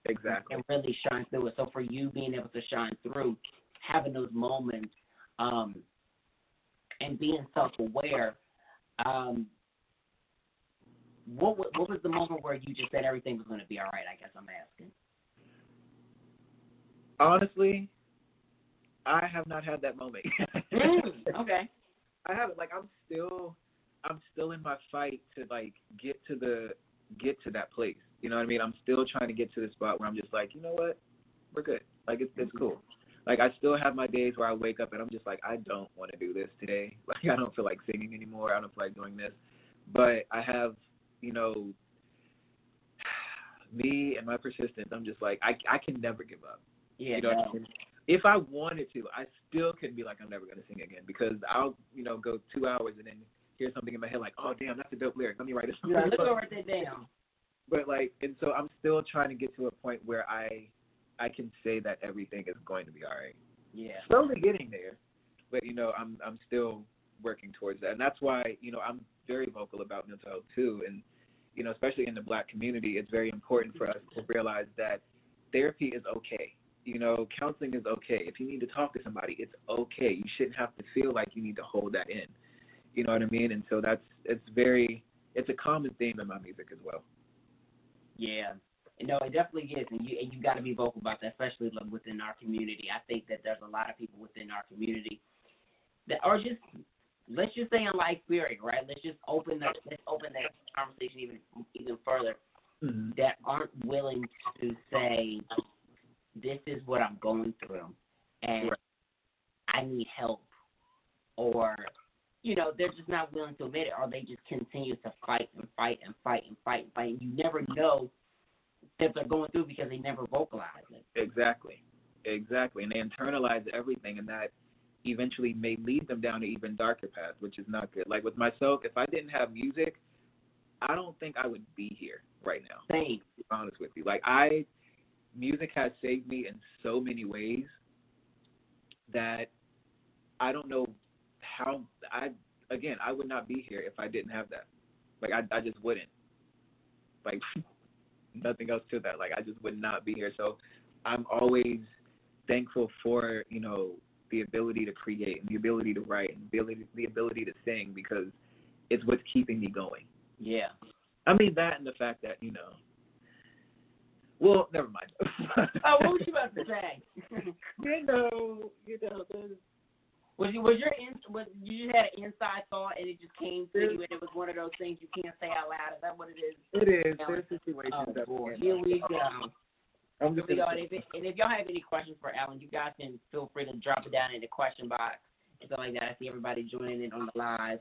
Exactly. and really shine through it. So for you being able to shine through, having those moments, um, and being self-aware, um, what what was the moment where you just said everything was going to be all right? I guess I'm asking. Honestly, I have not had that moment. Mm, okay. I haven't. Like I'm still, I'm still in my fight to like get to the get to that place. You know what I mean? I'm still trying to get to the spot where I'm just like, you know what, we're good. Like it's it's mm-hmm. cool. Like I still have my days where I wake up and I'm just like, I don't want to do this today. Like I don't feel like singing anymore. I don't feel like doing this. But I have, you know, me and my persistence. I'm just like, I I can never give up. Yeah. You know what I mean? If I wanted to, I still couldn't be like, I'm never gonna sing again because I'll, you know, go two hours and then hear something in my head like, oh damn, that's a dope lyric. Let me write it. You gotta look over that down. But like, and so I'm still trying to get to a point where I, I can say that everything is going to be all right. Yeah. Slowly getting there, but you know, I'm I'm still working towards that, and that's why you know I'm very vocal about mental health too, and you know, especially in the Black community, it's very important for us to realize that therapy is okay. You know, counseling is okay. If you need to talk to somebody, it's okay. You shouldn't have to feel like you need to hold that in. You know what I mean? And so that's it's very it's a common theme in my music as well. Yeah. No, it definitely is, and you and you got to be vocal about that, especially within our community. I think that there's a lot of people within our community that are just let's just say in life period, right? Let's just open that let's open that conversation even even further mm-hmm. that aren't willing to say this is what I'm going through and Right. I need help or you know, they're just not willing to admit it or they just continue to fight and fight and fight and fight and fight and you never know that they're going through because they never vocalize it. Exactly. Exactly. And they internalize everything and that eventually may lead them down an even darker path, which is not good. Like with myself, if I didn't have music, I don't think I would be here right now. Same. To be honest with you. Like I music has saved me in so many ways that I don't know how I again, I would not be here if I didn't have that. Like I I just wouldn't. Like nothing else to that. Like I just would not be here. So I'm always thankful for, you know, the ability to create and the ability to write and the ability the ability to sing because it's what's keeping me going. Yeah. I mean that and the fact that, you know well, never mind. Oh, what was you about to say? you know, you know, there's Was you was your in, was you just had an inside thought and it just came to you and it was one of those things you can't say out loud? Is that what it is? it is. There's situations Oh that boy, here we go. I'm just We gonna got- and if, and if y'all have any questions for Alan, you guys can feel free to drop it down in the question box and stuff like that. I see everybody joining in on the live.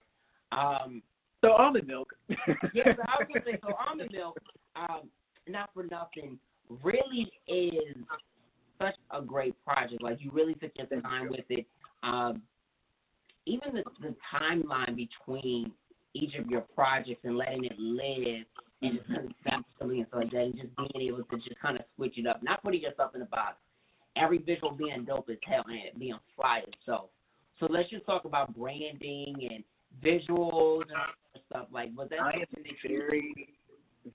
Um, So almond milk. yeah, so I was gonna say so almond milk, um, not for nothing, really is such a great project. Like you really took your time with it. Um, even the, the timeline between each of your projects and letting it live and just conceptually and stuff like that, and just being able to just kind of switch it up, not putting yourself in a box. Every visual being dope as hell and it being fly itself. So let's just talk about branding and visuals and stuff. Like, was that I something that you very,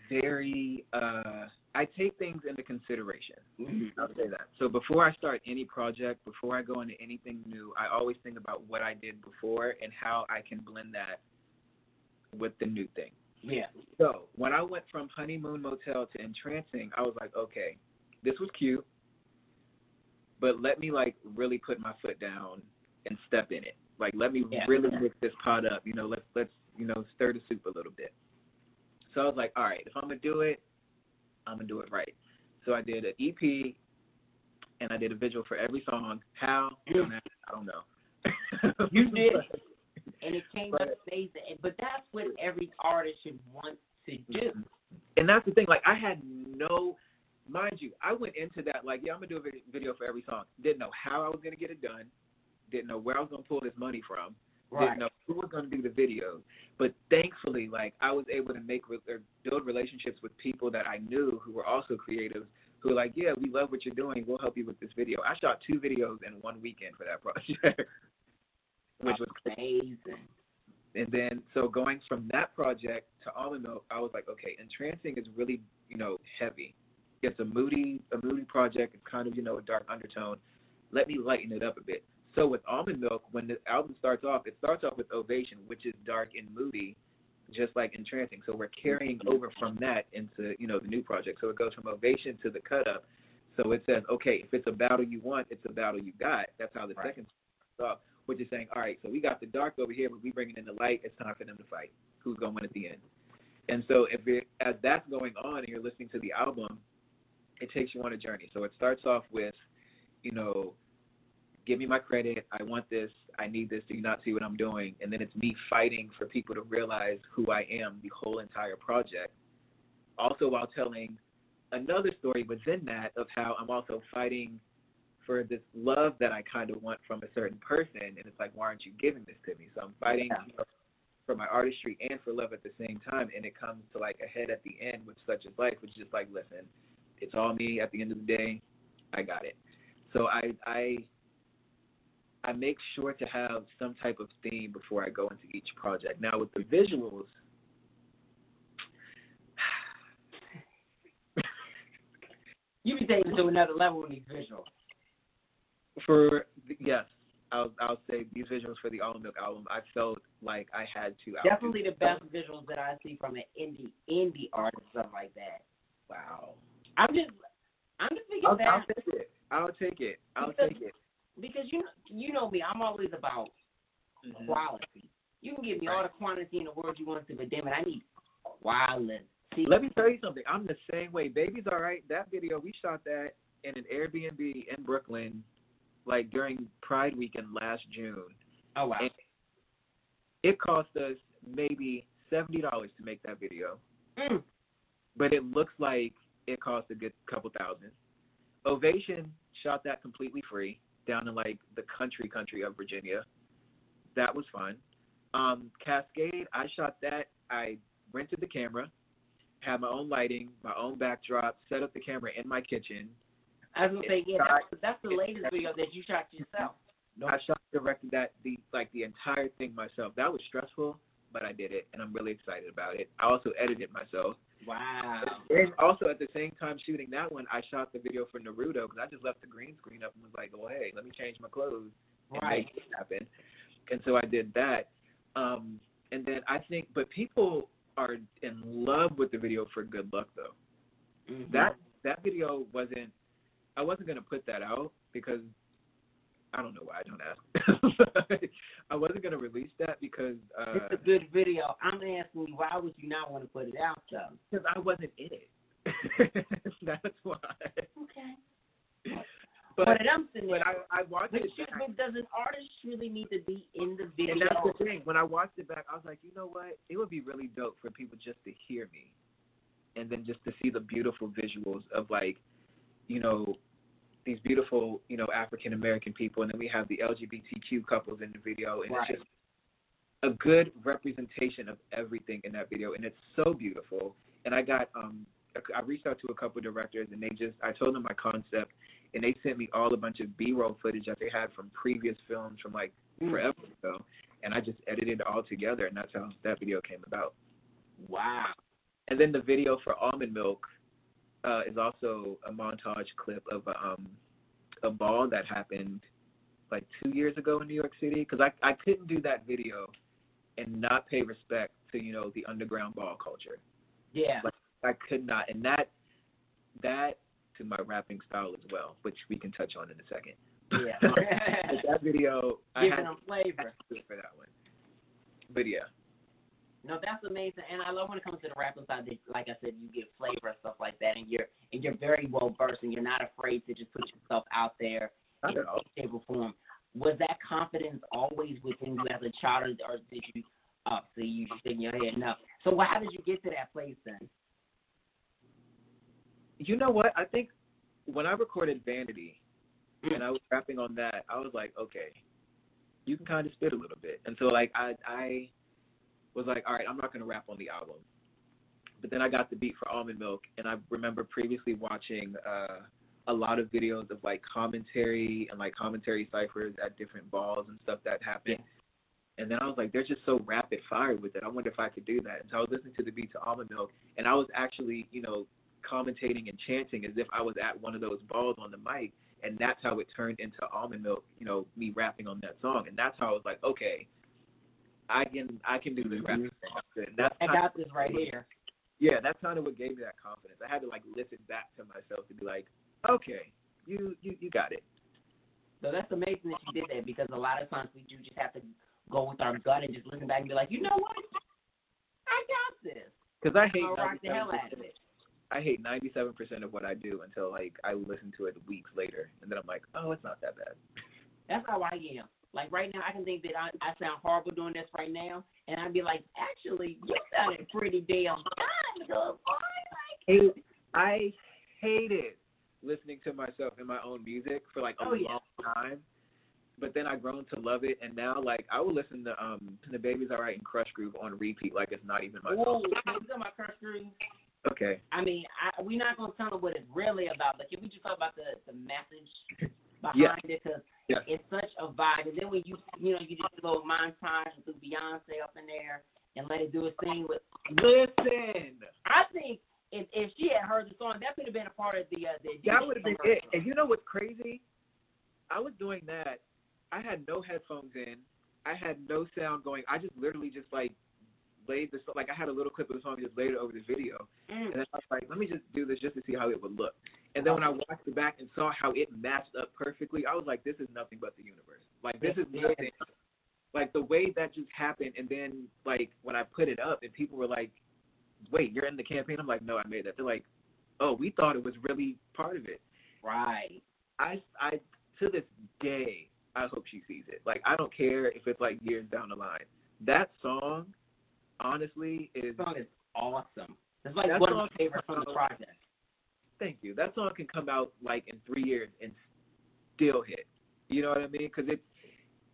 very. uh I take things into consideration. Mhm. I'll say that. So before I start any project, before I go into anything new, I always think about what I did before and how I can blend that with the new thing. Yeah. So when I went from honeymoon motel to entrancing, I was like, okay, this was cute, but let me like really put my foot down and step in it. Like let me Yeah. really mix this pot up. You know, let's let's you know stir the soup a little bit. So I was like, all right, if I'm gonna do it, I'm gonna do it right. So I did an EP, and I did a visual for every song. How? Don't ask, I don't know. You did. and it came But- out amazing. And- But that's what every artist should want to do. Mm-hmm. and that's the thing. Like I had no, mind you, I went into that like, yeah, I'm gonna do a video for every song. Didn't know how I was gonna get it done. Didn't know where I was gonna pull this money from. Right. Didn't know who was gonna do the videos. But thankfully, like I was able to make re- or build relationships with people that I knew who were also creatives. Who were like, yeah, we love what you're doing. We'll help you with this video. I shot two videos in one weekend for that project, which was amazing. and then so going from that project to almond milk, I was like, okay, entrancing is really you know heavy. It's a moody a moody project. It's kind of you know a dark undertone. Let me lighten it up a bit. So with almond milk, when the album starts off, it starts off with ovation, which is dark and moody, just like entrancing. So we're carrying mm-hmm. over from that into you know the new project. So it goes from ovation to the cut up. So it says, okay, if it's a battle you want, it's a battle you got. That's how the Right. second starts off which is saying, all right, so we got the dark over here, but we bringing in the light. It's time for them to fight. Who's going to win at the end? And so, if it, as that's going on and you're listening to the album, it takes you on a journey. So it starts off with, you know, give me my credit. I want this. I need this. Do you not see what I'm doing? And then it's me fighting for people to realize who I am the whole entire project. Also, while telling another story within that of how I'm also fighting for this love that I kind of want from a certain person, and it's like, why aren't you giving this to me? So I'm fighting Yeah. know, for my artistry and for love at the same time, and it comes to like a head at the end with such is life, which is just like, listen, it's all me. At the end of the day, I got it. So I I I make sure to have some type of theme before I go into each project. Now with the visuals. You can take it to another level with these visuals. For yes, I'll I'll say these visuals for the Almond Milk album. I felt like I had to Definitely the best visuals that I see from an indie indie artist, stuff like that. Wow. I'm just I'm just thinking I'll, that I'll take it. I'll take it. I'll Because- take it. Because you you know me, I'm always about Mhm. quality. You can give me all the quantity in the world you want to, but damn it, I need quality. Let me tell you something. I'm the same way. Baby's all right. That video we shot that in an Airbnb in Brooklyn, like during Pride weekend last June. Oh wow. And it cost us maybe seventy dollars to make that video, Mm. but it looks like it cost a good couple thousand. Ovation shot that completely free down in like the country country of Virginia. That was fun. Um, Cascade, I shot that. I rented the camera, had my own lighting, my own backdrop, set up the camera in my kitchen. I was gonna say, yeah, that's, that's the latest video that you shot yourself. No, I shot directed that the like the entire thing myself. That was stressful, but I did it, and I'm really excited about it. I also edited myself. Wow. And also at the same time shooting that one, I shot the video for Naruto because I just left the green screen up and was like, "Oh hey, let me change my clothes and Right. make it happen." And so I did that. Um, and then I think, but people are in love with the video for Good Luck though. Mhm. That that video wasn't. I wasn't gonna put that out because I don't know why. I don't ask. I wasn't gonna release that because uh, it's a good video. I'm asking you, why would you not want to put it out though? because I wasn't in it. That's why. Okay. But But I'm sitting but. I I watched But, it should, back, but does an artist really need to be in the video? and that's the thing. When I watched it back, I was like, you know what? It would be really dope for people just to hear me, and then just to see the beautiful visuals of like, you know, these beautiful, you know, African American people, and then we have the LGBTQ couples in the video, and Right. it's just a good representation of everything in that video, and it's so beautiful. And I got um, I reached out to a couple directors, and they just I told them my concept, and they sent me all a bunch of B-roll footage that they had from previous films from like Mm. forever ago, and I just edited it all together, and that's how that video came about. Wow. And then the video for Almond Milk uh, is also a montage clip of a, um, a ball that happened like two years ago in New York City. Because I I couldn't do that video and not pay respect to you know the underground ball culture. Yeah. Like I could not, and that that to my rapping style as well, which we can touch on in a second. Yeah. That video, I Giving had them flavor. to for that one. But yeah, No, that's amazing, and I love when it comes to the rapping side. That, like I said, you get flavor and stuff like that, and you're and you're very well versed, and you're not afraid to just put yourself out there in any shape or form. Was that confidence always within you as a child, or did you? Uh, so you in your head, no. So how did you get to that place then? You know what? I think when I recorded Vanity and I was rapping on that, I was like, okay, you can kind of spit a little bit. And so like I I was like, all right, I'm not gonna rap on the album. But then I got the beat for Almond Milk, and I remember previously watching uh, a lot of videos of like commentary and like commentary ciphers at different balls and stuff that happened. And then I was like, they're just so rapid fire with it. I wonder if I could do that. And so I was listening to the beat to Almond Milk, and I was actually, you know, commentating and chanting as if I was at one of those balls on the mic. And that's how it turned into Almond Milk, you know, me rapping on that song. And that's how I was like, okay, I can I can do this mm-hmm. thing. And that's I got this right here. yeah, that's kind of what gave me that confidence. I had to like listen back to myself to be like, okay, you you you got it. So that's amazing that you did that because a lot of times we do just have to go with our gut and just listen back and be like, you know what? I got this. Because I hate rock the hell out of it. I hate ninety seven percent of what I do until like I listen to it weeks later, and then I'm like, oh, it's not that bad. That's how I am. Like right now, I can think that I, I sound horrible doing this right now, and I'd be like, actually, you sounded pretty damn good, boy. Hate, I hated listening to myself in my own music for like a Oh, yeah. long time. But then I've grown to love it, and now like I will listen to um to the Baby's Alright and Crush Groove on repeat like it's not even my Whoa, song. can we talk about Crush Groove? Okay. I mean, I, we're not gonna tell them what it's really about, but can we just talk about the the message behind Yeah. it? Because Yeah. it's such a vibe. And then when you you know you just do a little montage and threw Beyonce up in there and let it do its thing with. Listen. I think if if she had heard the song, that could have been a part of the uh, the. That would have been it. And you know what's crazy? I was doing that. I had no headphones in. I had no sound going. I just literally just like laid the like I had a little clip of the song and just laid it over the video. Mm. And I was like, let me just do this just to see how it would look. And then when I watched it back and saw how it matched up perfectly, I was like, this is nothing but the universe. Like this is nothing. Like the way that just happened, and then like when I put it up and people were like, wait, you're in the campaign? I'm like, no, I made that. They're like, oh, we thought it was really part of it. Right. I, I to this day, I hope she sees it. Like I don't care if it's like years down the line. That song, honestly, is The song is awesome. It's like one of my favorites from the uh, project. Thank you. That song can come out like in three years and still hit. You know what I mean? Because it's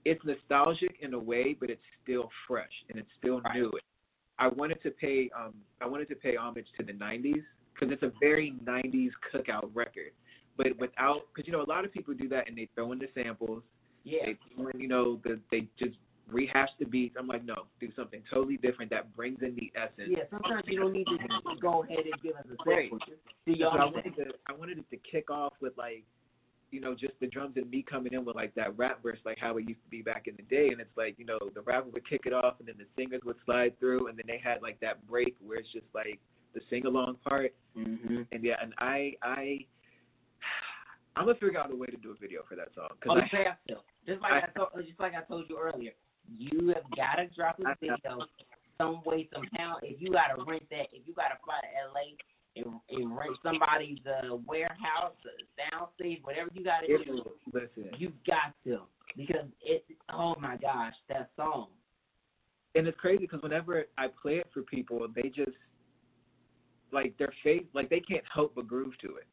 it's nostalgic in a way, but it's still fresh and it's still Right. new. I wanted to pay um I wanted to pay homage to the '90s because it's a very '90s cookout record, but without because you know a lot of people do that and they throw in the samples. Yeah. They throw in, you know the they just rehash the beats. I'm like no, do something totally different that brings in the essence. Yeah, sometimes you don't need to go ahead and give us a Right. sample. Just do So I wanted to I wanted it to kick off with like, you know, just the drums and me coming in with like that rap verse, like how it used to be back in the day. And it's like, you know, the rapper would kick it off, and then the singers would slide through, and then they had like that break where it's just like the sing along part. Mm-hmm. And yeah, and I I I'm gonna figure out a way to do a video for that song Oh, because you have to. Just like I, told, just like I told you earlier, you have got to drop a video some way somehow. If you got to rent that, if you got to fly to LA and, and rent somebody's uh, warehouse, uh, whatever you got to do, listen. you got to because it. Oh my gosh, that song. and it's crazy because whenever I play it for people, they just like their face, like they can't help but groove to it.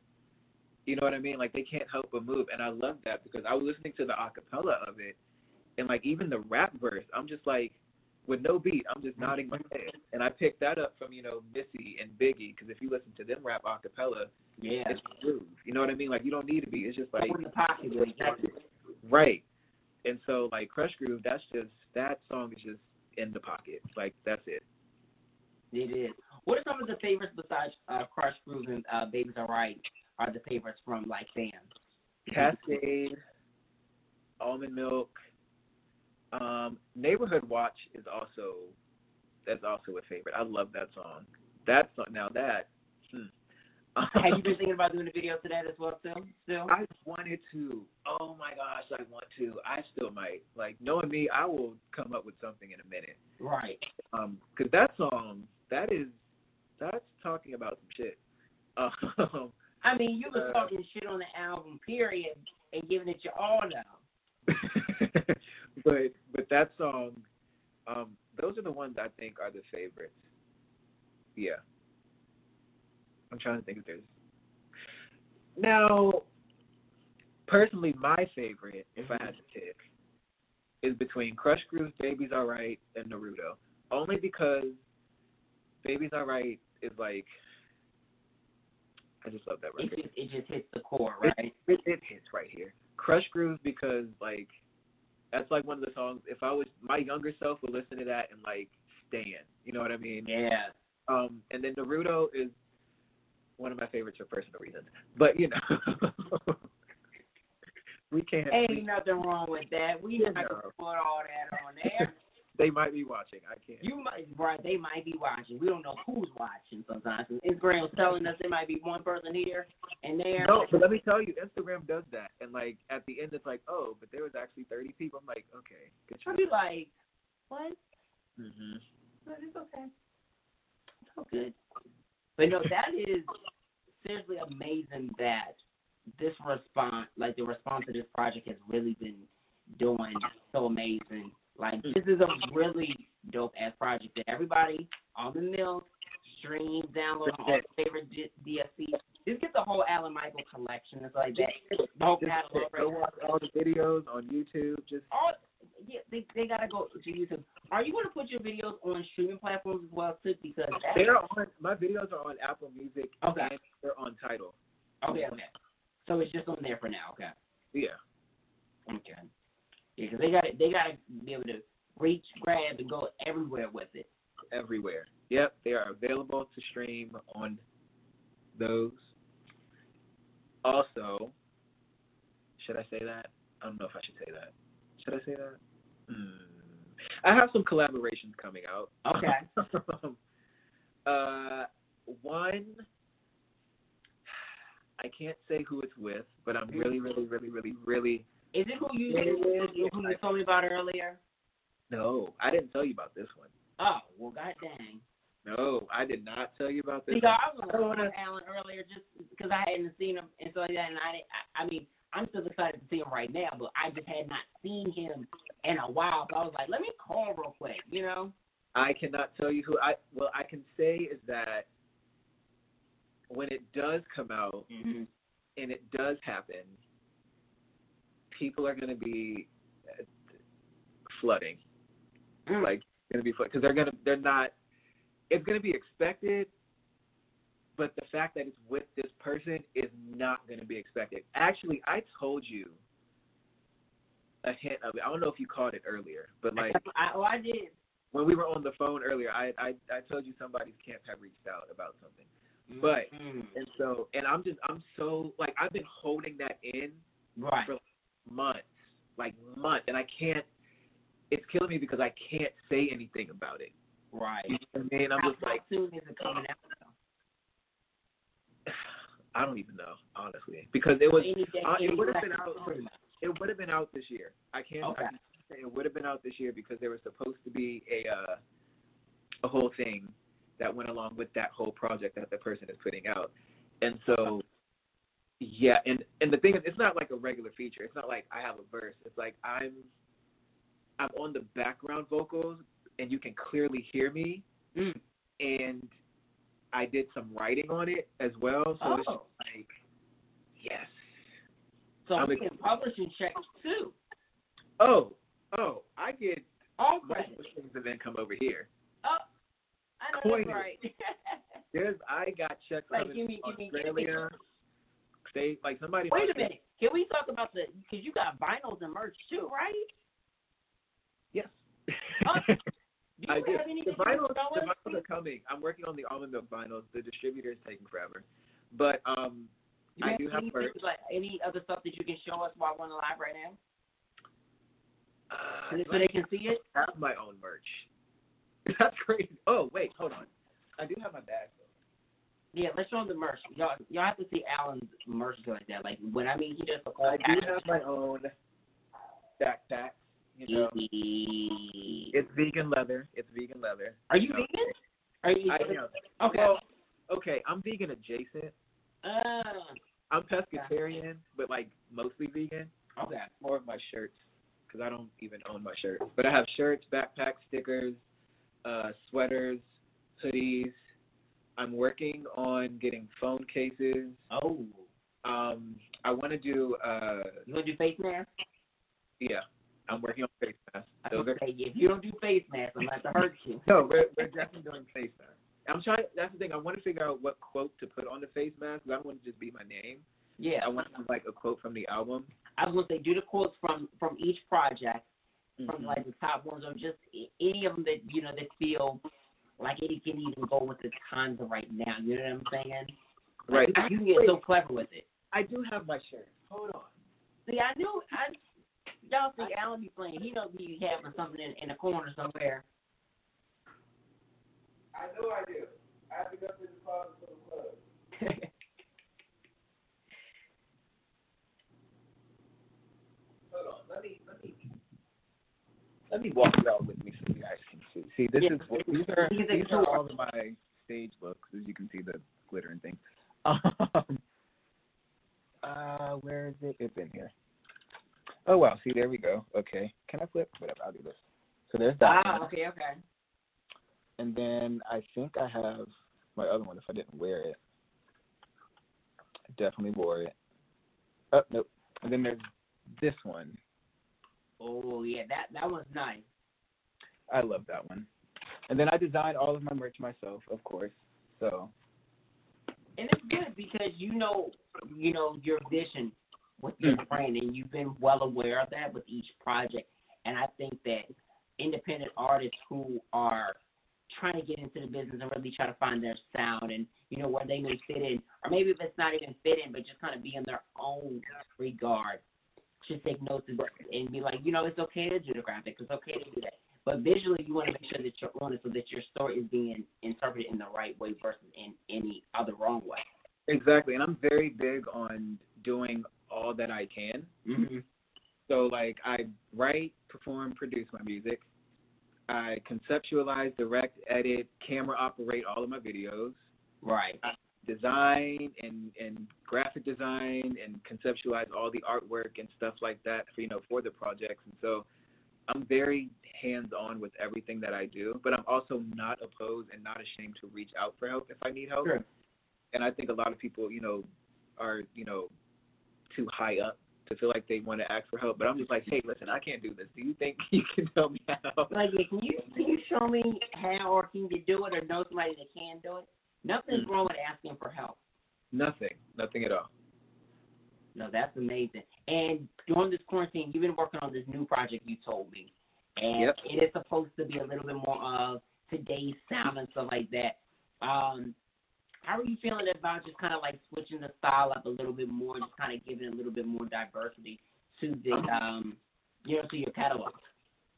You know what I mean? Like they can't help but move, and I love that because I was listening to the acapella of it, and like even the rap verse, I'm just like, with no beat, I'm just nodding my head, and I picked that up from you know Missy and Biggie because if you listen to them rap acapella, Yeah. it's groove. You know what I mean? Like you don't need a beat. It's just like the pocket where you got it. Right. And so like Crush Groove, that's just that song is just in the pocket. Like that's it. It is. What are some of the favorites besides uh, Crush Groove and uh, Babies Are Right? Are the favorites from like fans? Cascade, Almond Milk, um, Neighborhood Watch is also that's also a favorite. I love that song. That song now that hmm. Have you been thinking about doing a video to that as well, too? Still? I wanted to. Oh my gosh, I want to. I still might. Like knowing me, I will come up with something in a minute. Right. Um, cause that song, that is, that's talking about some shit. Um, I mean, you were Uh, talking shit on the album, period, and giving it your all now. but but that song, um, those are the ones I think are the favorites. Yeah. I'm trying to think if there's now. Personally, my favorite, if I had to pick, is between Crush Groove's "Baby's Alright" and Naruto. Only because "Baby's Alright" is like, I just love that It record. just, it just hits the core, right? It, it hits right here. Crush Groove because like that's like one of the songs. If I was my younger self would listen to that and like stand. You know what I mean? Yeah. Um, and then Naruto is one of my favorites for personal reasons. But you know, we can't. Ain't we- nothing wrong with that. We not gonna put all that on there. They might be watching. I can't. You might? They might be watching. We don't know who's watching sometimes. Instagram's telling us there might be one person here and there. no, but let me tell you, Instagram does that, and like at the end, it's like, oh, but there was actually 30 people. I'm like, okay, good I'll be like, what? hmm But it's okay. It's all good. But no, that is seriously amazing that this response, like the response to this project, has really been doing so amazing. Like hmm. this is a really dope ass project that everybody on the milk stream, download on all favorite D- DSPs. Just get the whole Alan Michael collection. It's like that. The whole catalog. go watch all the videos on YouTube. Just all yeah, they they gotta go to YouTube. Are you gonna put your videos on streaming platforms as well too? Because that's, They're on my videos are on Apple Music Okay. they're on Tidal. okay, okay. So it's just on there for now. Okay, Yeah. okay. Yeah, 'cause they got to they got to be able to reach, grab, and go everywhere with it. Everywhere. Yep, they are available to stream on those. Also, should I say that? I don't know if I should say that. Should I say that? Hmm. I have some collaborations coming out. Okay. uh, one, I can't say who it's with, but I'm really, really, really, really, really. Is it who you who you told me about earlier? No, I didn't tell you about this one. Oh well, god dang. No, I did not tell you about this. See, one. I was don't on Alan earlier just because I hadn't seen him and stuff like that, and I didn't- I, I mean. I'm still excited to see him right now, but I just had not seen him in a while. So I was like, let me call real quick, you know? I cannot tell you who I. Well, I can say is that when it does come out Mm-hmm. and it does happen, people are going to be uh, flooding. Mm. Like going to be because they're going to they're not. It's going to be expected, but the fact that it's with this person is not going to be expected. Actually, I told you a hint of it. I don't know if you caught it earlier, but like I, oh, I did. when we were on the phone earlier, I I, I told you somebody's camp had reached out about something. But Mm. and so and I'm just I'm so like I've been holding that in right. for months, like months, and I can't. It's killing me because I can't say anything about it. Right. You know what I mean? I'm How just like soon is it coming out? I don't even know honestly because it was day, uh, it would have been out pretty it would have been out this year. I can't. Okay. I can say it would have been out this year because there was supposed to be a uh, a whole thing that went along with that whole project that the person is putting out, and so yeah, and and the thing is, it's not like a regular feature. It's not like I have a verse. It's like I'm I'm on the background vocals, and you can clearly hear me, Mm. and I did some writing on it as well. So it's Oh. just like yes. So I'm can publishing checks too. Oh, oh, I get All most credit. of the things and then come over here. Oh, I know that's right. There's I got checks Like, coming give me- from give me- give me- Australia. They like somebody. Wait a minute. Can we talk about the? Because you got vinyls and merch too, right? Yes. Oh, Do you I have do. anything The vinyls, the vinyls are coming. I'm working on the almond milk vinyls. The distributor is taking forever, but um, Do I do have merch. like any other stuff that you can show us while we're on the live right now, Uh, so they can see it? I have my own merch. That's crazy. Oh wait, hold on. I do have my bag though. Yeah, let's show the merch. Y'all, y'all have to see Alan's merch like that. Like when I mean he does the whole I do have my own backpack. You know, it's vegan leather. It's vegan leather. Are you vegan? Are you? I am. Okay. Well, okay, I'm vegan adjacent. uh, I'm pescatarian, but like mostly vegan. okay. More of my shirts, because I don't even own my shirts. But I have shirts, backpacks, stickers, uh, sweaters, hoodies. I'm working on getting phone cases. Oh, Um, I want to do. Uh, you gonna do face mask? yeah, I'm working on face masks. I Those are say if you don't do face mask, I'm gonna hurt you. no, we're, we're definitely doing face masks. I'm trying. That's the thing. I want to figure out what quote to put on the face mask. I don't want to just be my name. Yeah, I want to have like a quote from the album. I was gonna say do the quotes from from each project, from Mhm. like the top ones, or just any of them that you know that feel like it can even go with the times of right now. You know what I'm saying? Like, Right. You can get so clever with it. I do have my shirt. Hold on. See, I knew I y'all see Alan be playing. He knows he having something in, in a corner somewhere. I know I do. I have to go to the closet for the clothes. Hold on. Let me let me let me walk you out with me so you guys can see. This Yeah. is these are These are these are all of my stage looks, as you can see the glitter and things. Um, uh, where is it? It's in here. Oh wow, see there we go. Okay, can I flip? Whatever, I'll do this. So there's that. ah, one. okay, okay. And then I think I have my other one if I didn't wear it. I definitely wore it. Oh, nope. And then there's this one. Oh yeah, that that one's nice. I love that one. And then I designed all of my merch myself, of course. So And it's good because you know you know your vision with your Mhm. brand and you've been well aware of that with each project. And I think that independent artists who are trying to get into the business and really try to find their sound and you know where they may fit in, or maybe if it's not even fit in, but just kind of be in their own regard, should take notes and, and be like, you know, it's okay to do the graphic, it's okay to do that. But visually, you want to make sure that you're on it so that your story is being interpreted in the right way versus in any other wrong way. exactly, and I'm very big on doing all that I can. Mm-hmm. So like I write, perform, produce my music. I conceptualize, direct, edit, camera operate all of my videos. Right. design and and graphic design and conceptualize all the artwork and stuff like that for you know for the projects and so I'm very hands on with everything that I do but I'm also not opposed and not ashamed to reach out for help if I need help Sure. and I think a lot of people you know are you know too high up to feel like they want to ask for help but I'm just like hey listen I can't do this do you think you can tell me how Like, yeah, can you can you show me how or can you do it or know somebody that can do it? Nothing's mm. wrong with asking for help. nothing nothing at all No, that's amazing. And during this quarantine, you've been working on this new project you told me, and Yep. it is supposed to be a little bit more of today's sound and stuff like that. Um, how are you feeling about just kind of like switching the style up a little bit more, and just kind of giving a little bit more diversity to the um, you know, to your catalog?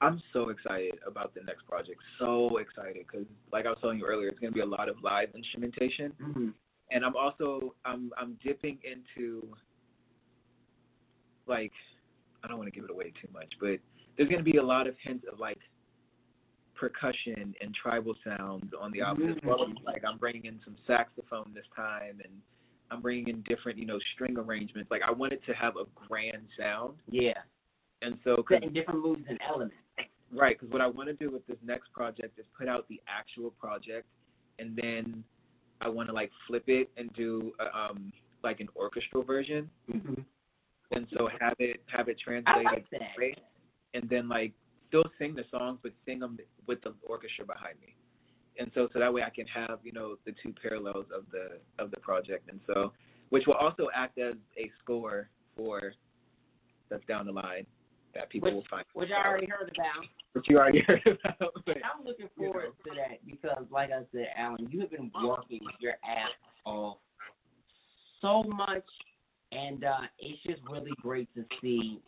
I'm so excited about the next project. So excited because, like I was telling you earlier, it's going to be a lot of live instrumentation, Mm-hmm. and I'm also I'm I'm dipping into like I don't want to give it away too much, but there's going to be a lot of hints of like percussion and tribal sounds on the album as well. Like I'm bringing in some saxophone this time, and I'm bringing in different you know string arrangements. Like I want it to have a grand sound, Yeah, and so setting different moves and elements. Right, because what I want to do with this next project is put out the actual project, and then I want to like flip it and do uh, um like an orchestral version, Mm-hmm. And so have it have it translated, like right? and then like still sing the songs, but sing them with the orchestra behind me, and so so that way I can have you know the two parallels of the of the project, and so which will also act as a score for that's down the line that people Which- will find. Which I already heard about. Which you already heard about. but- I'm looking forward to that because, like I said, Alan, you have been working your ass off so much, and uh, it's just really great to see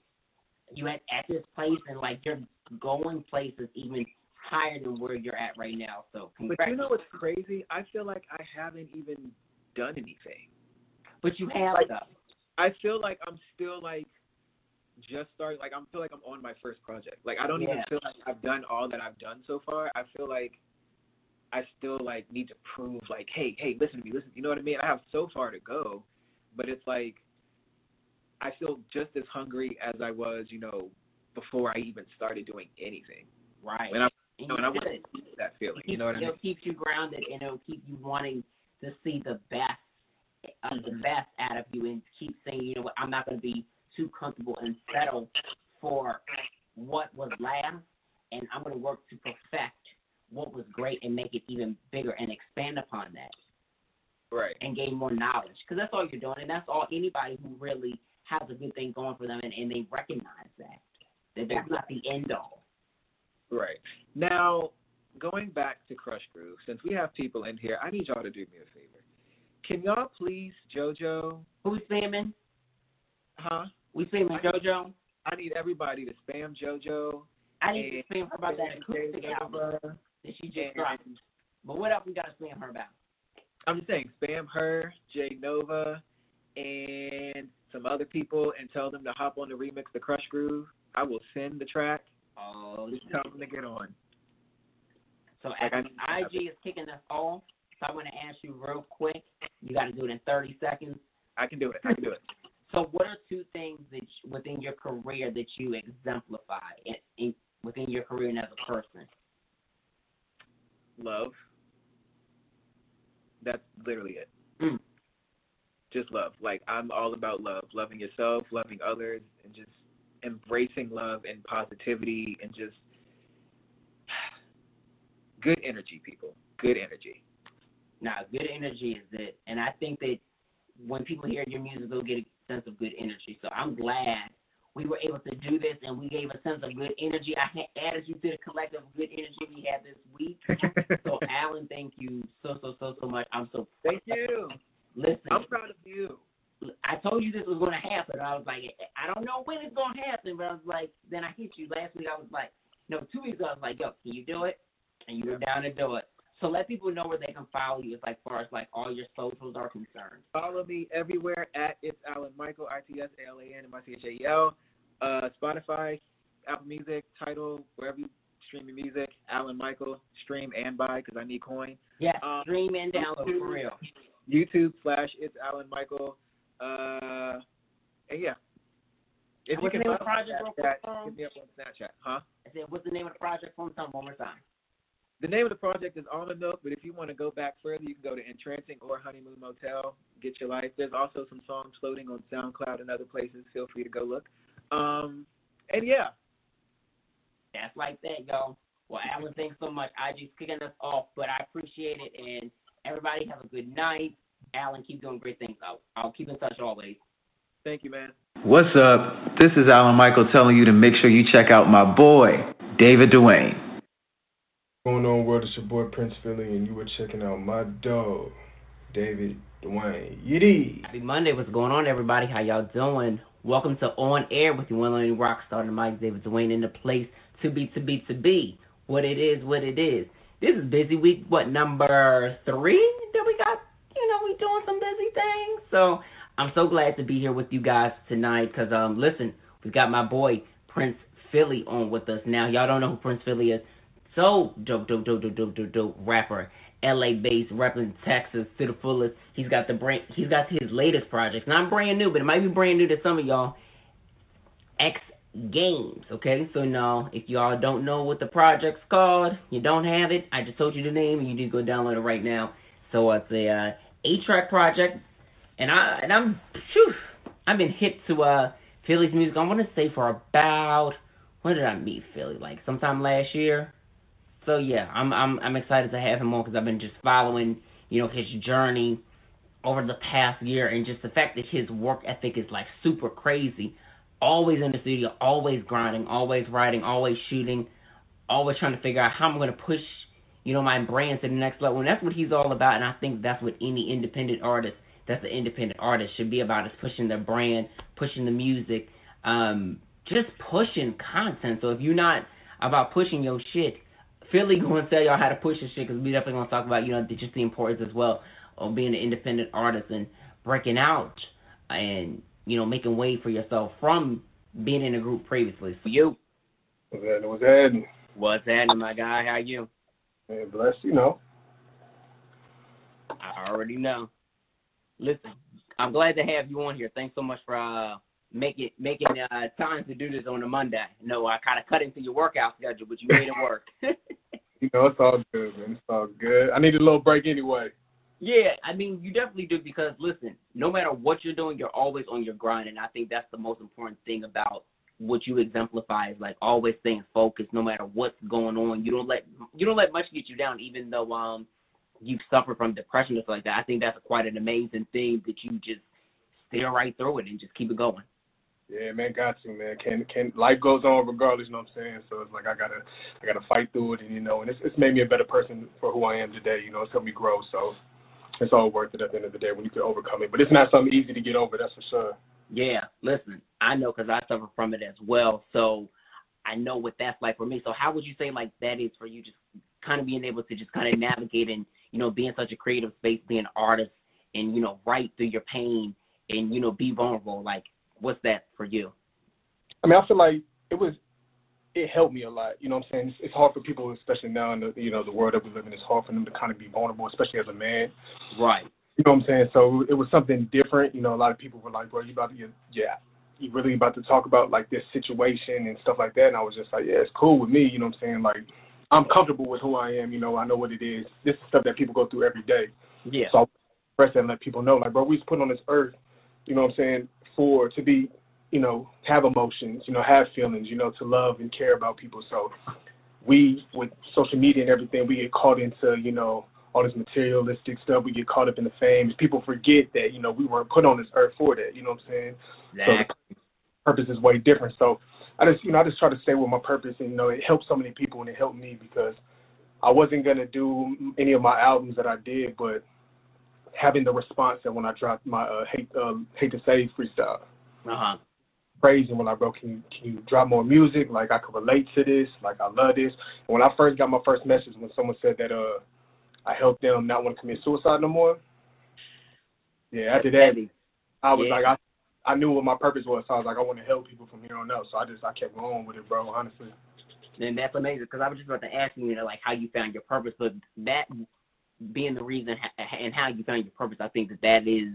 you at at this place and like you're going places even higher than where you're at right now. So But you know what's crazy? I feel like I haven't even done anything. But you have Like-. I feel like I'm still like just starting. Like I'm feel like I'm on my first project. Like I don't even feel like I've done all that I've done so far. I feel like I still like need to prove like, hey, hey, listen to me, listen. You know what I mean? I have so far to go, but it's like I feel just as hungry as I was, you know, before I even started doing anything. Right. And I, And and I want to keep that feeling. It You know what I mean? It'll keep you grounded and it'll keep you wanting to see the best, uh, the best out of you, and keep saying, you know what, I'm not going to be too comfortable and settle for what was last, and I'm going to work to perfect what was great and make it even bigger and expand upon that Right. and gain more knowledge. Because that's all you're doing, and that's all anybody who really has a good thing going for them, and, and they recognize that that that's not the end all. Right. Now, going back to Crush Groove, since we have people in here, I need y'all to do me a favor. Can y'all please, JoJo, Who's spamming? huh? We spamming JoJo. I need everybody to spam JoJo. I need to spam her about that acoustic album that she just dropped. But what else we got to spam her about? I'm just saying, spam her, Jay Nova, and some other people, and tell them to hop on the remix, the Crush Groove. I will send the track. Oh, Just tell them to get on. so Like, IG is kicking us off, so I want to ask you real quick. You got to do it in 30 seconds. I can do it. I can do it. So, what are two things that you, within your career that you exemplify in, in, within your career and as a person? Love. That's literally it. Mm. Just love. Like I'm all about love, loving yourself, loving others, and just embracing love and positivity and just good energy, people. Good energy. Now, good energy is it, and I think that when people hear your music, they'll get a sense of good energy. So I'm glad we were able to do this, and we gave a sense of good energy. I had added you to the collective good energy we had this week. So, Alan, thank you so so so so much. I'm so Thank you. Listen. I'm proud of you. I told you this was going to happen. I was like, I don't know when it's going to happen, but I was like, then I hit you last week. I was like, no, two weeks ago, I was like, yo, can you do it? And you were down to do it. So let people know where they can follow you as like far as like all your socials are concerned. Follow me everywhere at it's Alan Michael I T S A L A N M I C H A E L. Uh, Spotify, Apple Music, Tidal, wherever you stream your music. Alan Michael, stream and buy because I need coin. Yeah, Um, stream and download for real. YouTube slash it's Alan Michael. Uh, and yeah. If What's the name of the project me on real quick, Snapchat, hit me up on Snapchat, huh? I said, what's the name of the project for me? Tell one more time. The name of the project is Almond Milk, but if you want to go back further, you can go to Entrancing or Honeymoon Motel, Get Your Life. There's also some songs floating on SoundCloud and other places. Feel free to go look. Um, and yeah, That's like that, yo. Well, Alan, thanks so much. IG's kicking us off, but I appreciate it, and everybody have a good night. Alan, keep doing great things. I'll, I'll keep in touch always. thank you, man. What's up? This is Alan Michael telling you to make sure you check out my boy, David Duane. going on, world? It's your boy Prince Philly, and you were checking out my dog, David Duane. Yiddy. Happy Monday. What's going on, everybody? How y'all doing? Welcome to On Air with your one and only rock star, the Mike David Duane, in the place to be, to be, to be. What it is, what it is. This is busy week, what, number three that we got? You know, we doing some busy things. So I'm so glad to be here with you guys tonight because, um, listen, we got my boy Prince Philly on with us now. Y'all don't know who Prince Philly is. So dope, dope, dope, dope, dope, dope, dope rapper. LA based, repping Texas to the fullest. He's got the brand. He's got his latest project. Not brand new, but it might be brand new to some of y'all. X Games. Okay, so now if y'all don't know what the project's called, you don't have it. I just told you the name, and you need to go download it right now. So it's a uh, eight track project, and I and I'm phew, I've been hit to uh Philly's music. I want to say for about when did I meet Philly? Like sometime last year. So yeah, I'm I'm I'm excited to have him on because I've been just following you know his journey over the past year and just the fact that his work ethic is like super crazy. Always in the studio, always grinding, always writing, always shooting, always trying to figure out how I'm gonna push you know my brand to the next level. And that's what he's all about. And I think that's what any independent artist that's an independent artist should be about is pushing their brand, pushing the music, um, just pushing content. So if you're not about pushing your shit, Philly going to tell y'all how to push your shit because we definitely going to talk about, you know, just the importance as well of being an independent artist and breaking out and you know making way for yourself from being in a group previously. For you, What's that? What's that? what's happening, my guy? How you? Man, bless you know. I already know. Listen, I'm glad to have you on here. Thanks so much for uh, making making uh, time to do this on a Monday. No, I kind of cut into your workout schedule, but you made it work. You know, it's all good, man. It's all good. I need a little break anyway. Yeah, I mean, you definitely do because listen, no matter what you're doing, you're always on your grind, and I think that's the most important thing about what you exemplify is like always staying focused, no matter what's going on. You don't let you don't let much get you down, even though um you've suffered from depression or something like that. I think that's quite an amazing thing that you just steer right through it and just keep it going. Yeah, man, got to, man. Can can life goes on regardless, you know what I'm saying? So it's like I gotta I gotta fight through it and you know, and it's it's made me a better person for who I am today, you know, it's helped me grow, so it's all worth it at the end of the day when you can overcome it. But it's not something easy to get over, that's for sure. Yeah, listen, I know because I suffer from it as well. So I know what that's like for me. So how would you say like that is for you, just kind of being able to just kind of navigate and you know be in such a creative space, being an artist, and you know write through your pain and you know be vulnerable. Like, what's that for you? I mean, I feel like it was it helped me a lot. You know what I'm saying? It's, it's hard for people, especially now in the you know the world that we live in. It's hard for them to kind of be vulnerable, especially as a man. Right. You know what I'm saying? So it was something different. You know, a lot of people were like, "Bro, you about to get yeah." You really about to talk about like this situation and stuff like that, and I was just like, yeah, it's cool with me. You know what I'm saying? Like, I'm comfortable with who I am. You know, I know what it is. This is stuff that people go through every day. Yeah. So I express that and let people know, like, bro, we was put on this earth, you know what I'm saying, for to be, you know, have emotions, you know, have feelings, you know, to love and care about people. So we, with social media and everything, we get caught into, you know, all this materialistic stuff. We get caught up in the fame. People forget that, you know, we weren't put on this earth for that. You know what I'm saying? Exactly. So the purpose is way different. So I just, you know, I just try to stay with my purpose, and you know, it helped so many people, and it helped me because I wasn't gonna do any of my albums that I did, but having the response that when I dropped my uh, hate um, hate to say freestyle, Uh huh. Praise and when I wrote, can you can you drop more music? Like I could relate to this, like I love this. And when I first got my first message, when someone said that uh I helped them not want to commit suicide no more. Yeah, after that, I was Yeah. like I I knew what my purpose was. So I was like I want to help people from here on out. So I just I kept going with it, bro. Honestly. And that's amazing because I was just about to ask you, you know, like how you found your purpose, but that being the reason ha- and how you found your purpose, I think that that is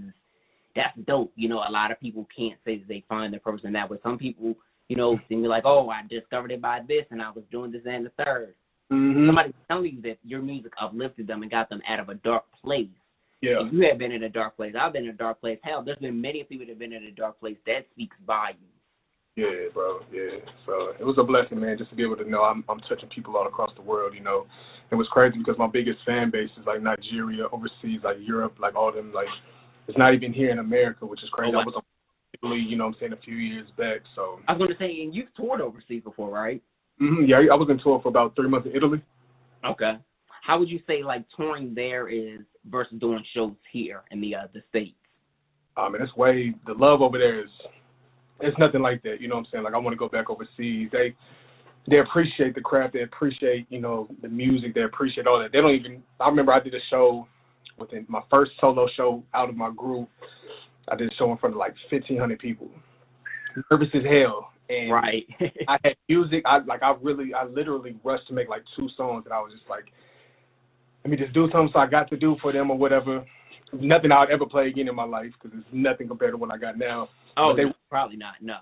that's dope. You know, a lot of people can't say that they find their purpose in that way. Some people, you know, seem like, oh, I discovered it by this, and I was doing this and the third. Mm-hmm. Somebody telling you that your music uplifted them and got them out of a dark place. Yeah. And you have been in a dark place. I've been in a dark place. Hell, there's been many people that have been in a dark place. That speaks volumes. Yeah, bro. Yeah. So it was a blessing, man, just to be able to know I'm I'm touching people all across the world. You know, it was crazy because my biggest fan base is like Nigeria, overseas, like Europe, like all them. Like it's not even here in America, which is crazy. Oh, wow. I was on Italy, you know, what I'm saying a few years back. So I was going to say, and you've toured overseas before, right? hmm yeah, I was in tour for about three months in Italy. Okay. How would you say like touring there is versus doing shows here in the uh, the states? I mean, it's way the love over there is it's nothing like that. You know what I'm saying? Like I want to go back overseas. They they appreciate the craft. They appreciate you know the music. They appreciate all that. They don't even. I remember I did a show within my first solo show out of my group. I did a show in front of like 1,500 people. Nervous as hell. And Right. I had music. I like. I really. I literally rushed to make like two songs, and I was just like, let me just do something. So I got to do for them or whatever. Nothing I'd ever play again in my life because it's nothing compared to what I got now. oh, But they- no, probably not. No.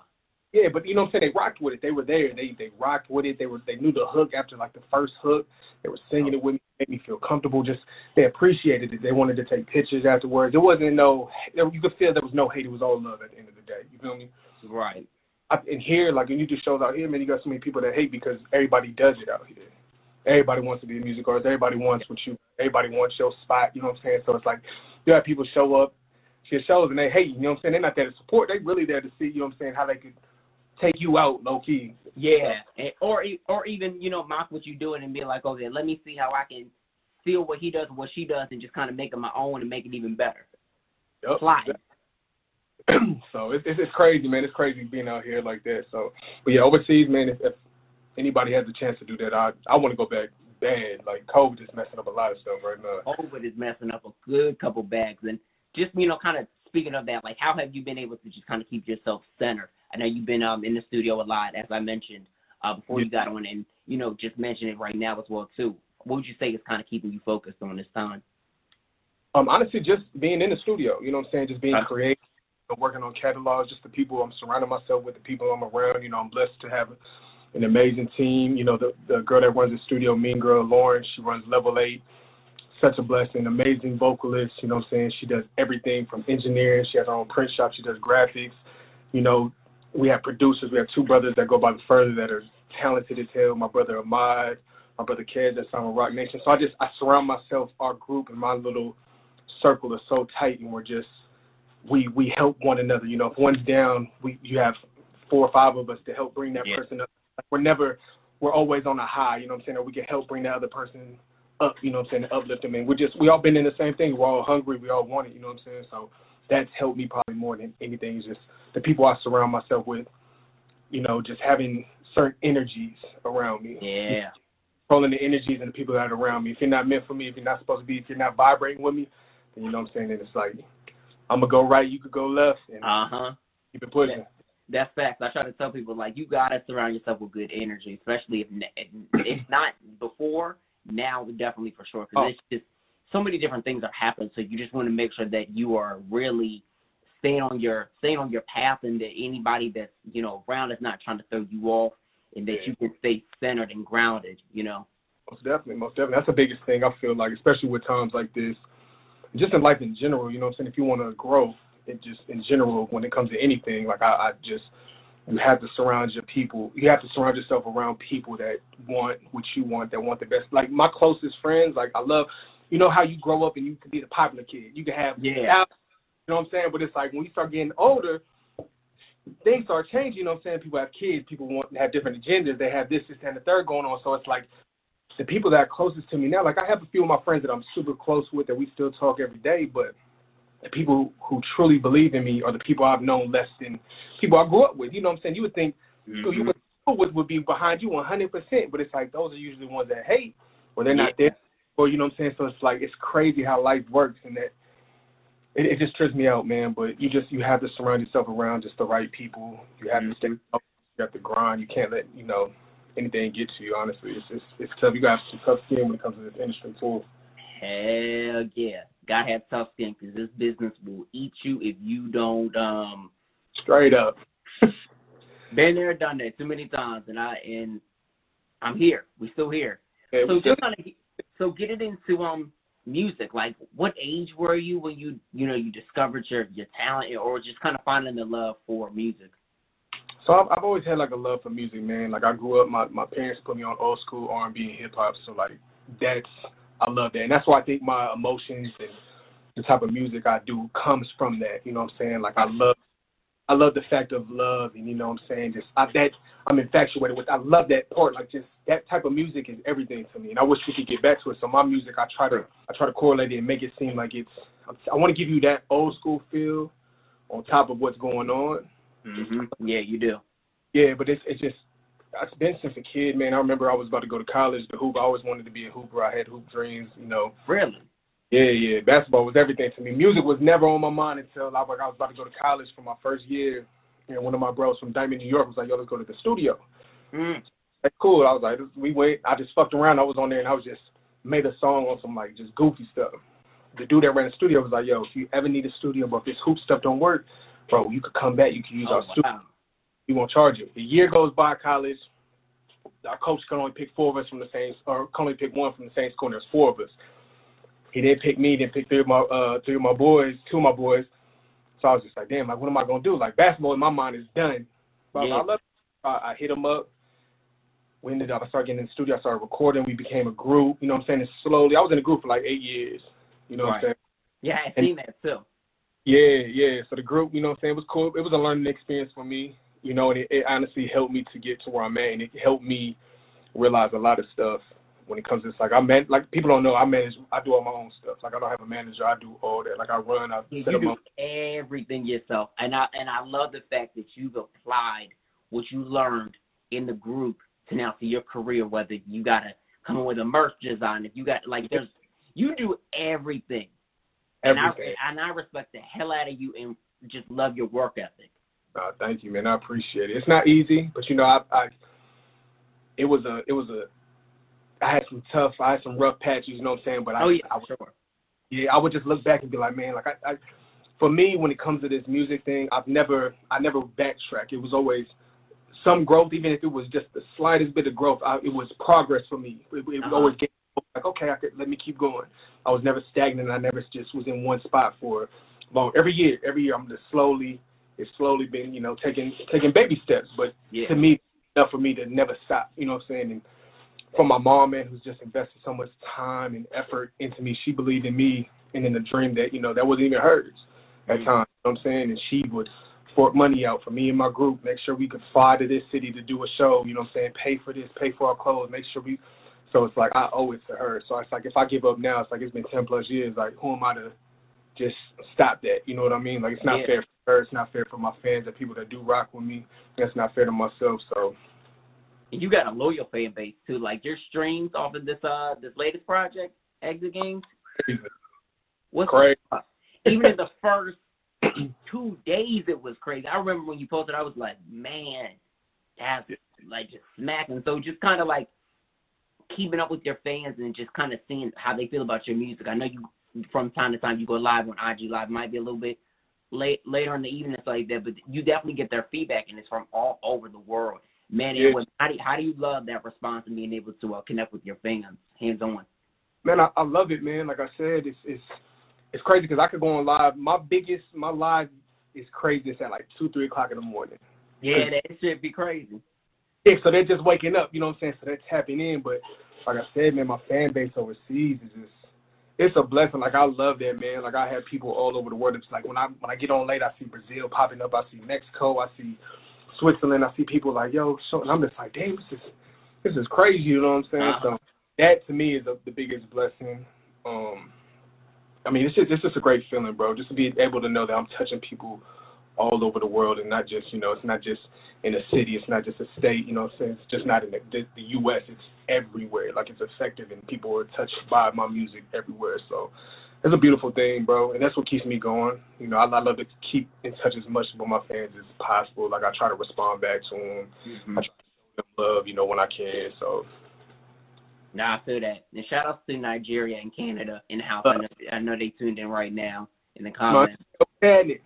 Yeah, but you know what I'm saying? They rocked with it. They were there. They they rocked with it. They were they knew the hook after like the first hook. They were singing oh. it with me, made me feel comfortable. Just they appreciated it. They wanted to take pictures afterwards. It wasn't no you could feel there was no hate. It was all love at the end of the day. You feel me? Right. I, and here, like when you do shows out here, man, you got so many people that hate because everybody does it out here. Everybody wants to be a music artist. Everybody wants what you. Everybody wants your spot. You know what I'm saying? So it's like you have people show up to your shows and they hate. You You know what I'm saying? They're not there to support. They really there to see. You know what I'm saying? How they could take you out low key. Yeah. And, or e- or even you know mock what you're doing and be like, okay, let me see how I can steal what he does, what she does, and just kind of make it my own and make it even better. Yup. Fly. so it's, it's it's crazy, man. It's crazy being out here like that. So, but yeah, overseas, man. If, if anybody has a chance to do that, I I want to go back bad. Like COVID is messing up a lot of stuff right now. COVID is messing up a good couple bags. And just you know, kind of speaking of that, like how have you been able to just kind of keep yourself centered? I know you've been um in the studio a lot, as I mentioned uh, before you got on, and you know, just mention it right now as well too. What would you say is kind of keeping you focused on this time? Um, honestly, just being in the studio. You know what I'm saying? Just being creative, working on catalogs. Just the people I'm surrounding myself with, the people I'm around. You know, I'm blessed to have an amazing team. You know, the the girl that runs the studio, Mean Girl Lauren, she runs Level Eight. Such a blessing, amazing vocalist. You know what I'm saying? She does everything from engineering. She has her own print shop. She does graphics. You know, we have producers. We have two brothers that go by the further that are talented as hell. My brother Ahmad, my brother Ked that's on Roc Nation. So I just I surround myself, our group and my little circle is so tight and we're just we we help one another. You know, if one's down, we you have four or five of us to help bring that Yeah. person up. Like we're never we're always on a high, you know what I'm saying, or we can help bring that other person up, you know what I'm saying, to uplift them and we're just we all been in the same thing. We're all hungry, we all want it, you know what I'm saying? So that's helped me probably more than anything is just the people I surround myself with, you know, just having certain energies around me Yeah. controlling the energies and the people that are around me. If you're not meant for me, if you're not supposed to be, if you're not vibrating with me, then you know what I'm saying. Then it's like I'm gonna go right, you could go left, and Uh huh. keep it pushing. That's facts. I try to tell people like you gotta surround yourself with good energy, especially if if not before, now definitely for sure. Because Oh. it's just so many different things are happening. So you just want to make sure that you are really staying on your staying on your path, and that anybody that's you know around is not trying to throw you off, and that Yeah. you can stay centered and grounded. You know. Most definitely, most definitely. That's the biggest thing I feel like, especially with times like this, just in life in general. You know what I'm saying? If you want to grow, it just in general when it comes to anything, like I, I just you have to surround your people. You have to surround yourself around people that want what you want, that want the best. Like my closest friends, like I love. You know how you grow up and you can be the popular kid. You can have Yeah. You know what I'm saying? But it's like when you start getting older, things start changing. You know what I'm saying? People have kids. People want have different agendas. They have this, this, and the third going on. So it's like the people that are closest to me now. Like I have a few of my friends that I'm super close with that we still talk every day. But the people who truly believe in me are the people I've known less than people I grew up with. You know what I'm saying? You would think who you went to with would be behind you 100%, but it's like those are usually the ones that hate or they're not there. Or you know what I'm saying? So it's like it's crazy how life works and that it, it just trips me out, man. But you just you have to surround yourself around just the right people. You have to stay up. You have to grind. You can't let you know anything get to you. Honestly, it's it's, it's tough. You got to have some tough skin when it comes to this industry too. Hell yeah. Gotta have tough skin because this business will eat you if you don't um Straight up. been there, done that too many times and I and I'm here. We still here. Yeah, so just kind of so get it into um music. Like what age were you when you you know you discovered your your talent or just kind of finding the love for music? So I've, I've always had like a love for music, man. Like I grew up, my my parents put me on old school R and B and hip hop, so like that's I love that, and that's why I think my emotions and the type of music I do comes from that. You know what I'm saying? Like I love, I love the fact of love, and you know what I'm saying. Just I, that I'm infatuated with. I love that part. Like just that type of music is everything to me, and I wish we could get back to it. So my music, I try to I try to correlate it and make it seem like it's. I want to give you that old school feel on top of what's going on. Mm-hmm. Yeah, you do. Yeah, but it's it's just it's been since a kid, man. I remember I was about to go to college to hoop. I always wanted to be a hooper. I had hoop dreams, you know. Really? Yeah, yeah. Basketball was everything to me. Music was never on my mind until I was I was about to go to college for my first year. And one of my bros from Diamond, New York, was like, "Yo, let's go to the studio." Mm. That's cool. I was like, we went. I just fucked around. I was on there and I was just made a song on some like just goofy stuff. The dude that ran the studio was like, "Yo, if you ever need a studio, but if this hoop stuff don't work, bro, you could come back. You can use Oh, our studio." we won't charge you. A year goes by college. Our coach can only pick four of us from the same, or can only pick one from the same school. And there's four of us. He didn't pick me. Didn't pick three of my uh, three of my boys, two of my boys. So I was just like, damn, like what am I gonna do? Like basketball in my mind is done. But Yeah. I love. I, I hit him up. We ended up. I started getting in the studio. I started recording. We became a group. You know what I'm saying? And slowly, I was in a group for like eight years. You know what I'm saying? Yeah, I've seen that too. Yeah, yeah. So the group, you know what I'm saying, was cool. It was a learning experience for me, you know, and it, it honestly helped me to get to where I'm at, and it helped me realize a lot of stuff when it comes to this. Like I man, like people don't know, I manage, I do all my own stuff. Like I don't have a manager, I do all that. Like I run, I Yeah, set you do my. everything yourself, and I and I love the fact that you've applied what you learned in the group to now to your career. Whether you gotta coming with a merch design, if you got like there's you do everything. And I, and I respect the hell out of you and just love your work ethic. Uh, thank you, man. I appreciate it. It's not easy, but you know, I, I it was a it was a I had some tough, I had some rough patches, you know what I'm saying? But I, Oh yeah, I, sure. yeah, I would just look back and be like, man, like I, I, for me, when it comes to this music thing, I've never, I never backtrack. It was always some growth, even if it was just the slightest bit of growth. I, it was progress for me. It, it was Uh-huh. always getting like, okay, I could let me keep going. I was never stagnant. I never just was in one spot for long. Every year, every year, I'm just slowly, it's slowly been, you know, taking taking baby steps. But Yeah. to me, enough for me to never stop. You know what I'm saying? And from my mom, man, who's just invested so much time and effort into me. She believed in me and in the dream that, you know, that wasn't even hers at Mhm. times. You know what I'm saying? And she would fork money out for me and my group, make sure we could fly to this city to do a show, you know what I'm saying? Pay for this, pay for our clothes, make sure we so it's like I owe it to her. So it's like if I give up now, it's like it's been ten plus years, like who am I to just stop that? You know what I mean? Like it's not Yeah. fair for her, it's not fair for my fans and people that do rock with me. It's not fair to myself. So And you got a loyal fan base too. Like your streams off of this uh this latest project, X Games. What's crazy. even in the first two days it was crazy. I remember when you posted I was like, Man, that's like just smacking. So just kinda like keeping up with your fans and just kind of seeing how they feel about your music. I know you from time to time you go live on IG Live, might be a little bit late later in the evening and stuff like that, but you definitely get their feedback and it's from all over the world. Man, Yeah. it was, how do you, how do you love that response and being able to uh, connect with your fans hands on? man, I, I love it, man. Like I said, it's it's it's crazy because I could go on live. My biggest, my live is craziest at like two, three o'clock in the morning. Yeah, that should be crazy. Yeah, so they're just waking up, you know what I'm saying? So they're tapping in. But like I said, man, my fan base overseas is just it's a blessing. Like I love that, man. Like I have people all over the world. It's like when I when I get on late, I see Brazil popping up. I see Mexico. I see Switzerland. I see people like yo, so and I'm just like, damn, this is this is crazy. You know what I'm saying? Uh-huh. So that to me is a, the biggest blessing. Um, I mean, it's just it's just a great feeling, bro. Just to be able to know that I'm touching people all over the world and not just you know it's not just in a city, it's not just a state. You know, what I'm saying it's just not in the, the, the U.S. It's everywhere. Like it's effective and people are touched by my music everywhere. So it's a beautiful thing, bro, and that's what keeps me going. You know, I, I love to keep in touch as much with my fans as possible. Like I try to respond back to them. Mm-hmm. I try to show them love, you know, when I can. So Nah, I feel that. And shout outs to Nigeria and Canada in the house. I know, I know they tuned in right now in the comments. okay.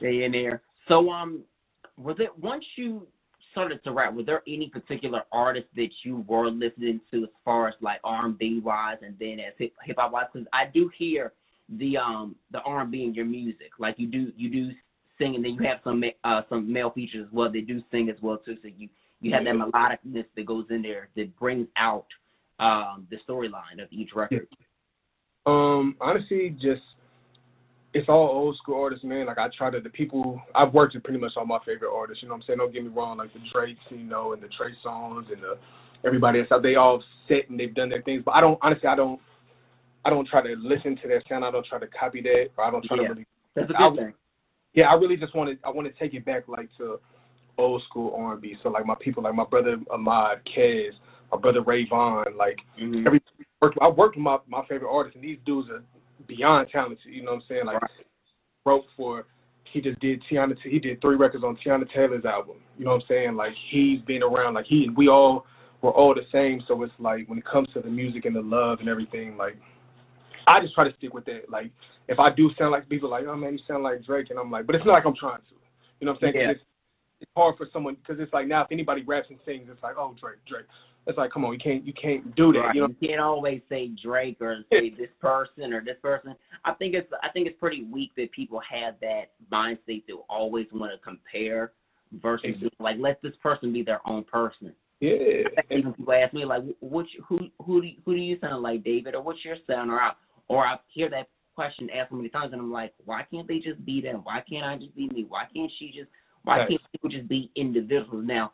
They in there. So um, was it once you started to rap? Was there any particular artist that you were listening to as far as like R and B wise, and then as hip hop wise? Because I do hear the um the R and B in your music. Like you do you do sing, and then you have some uh some male features as well. They do sing as well too. So you you have that melodicness that goes in there that brings out um the storyline of each record. Um, honestly, just it's all old school artists, man. Like I try to the people I've worked with pretty much all my favorite artists. You know what I'm saying? Don't get me wrong, like the Drakes, you know, and the Trey Songz and the everybody else. They all sit and they've done their things. But I don't honestly, I don't, I don't try to listen to their sound. I don't try to copy that, or I don't try Yeah. to really. That's a I- good thing. Yeah, I really just want to. I want to take it back like to old school R&B. So like my people, like my brother Ahmad, Kez, my brother Ray Vaughn, like Mhm. every worked I worked with my, my favorite artists and these dudes are beyond talented, you know what I'm saying? Like wrote for he just did Teyana he did three records on Teyana Taylor's album. You know what I'm saying? Like he's been around like he we all we're all the same, so it's like when it comes to the music and the love and everything, like I just try to stick with that. Like if I do sound like people like, oh man, you sound like Drake, and I'm like, but it's not like I'm trying to. You know what I'm saying? Yeah. It's, it's hard for someone because it's like now if anybody raps and sings, it's like, oh Drake, Drake. It's like, come on, you can't you can't do that. Right. You know? You can't always say Drake or say this person or this person. I think it's I think it's pretty weak that people have that mindset to always want to compare versus Exactly. like let this person be their own person. Yeah. And, Even people ask me like, which who who do you, who do you sound like, David, or what's your sound, or I or I hear that question asked so many times, and I'm like, why can't they just be them? Why can't I just be me? Why can't she just? Why Right. can't people just be individuals? Now,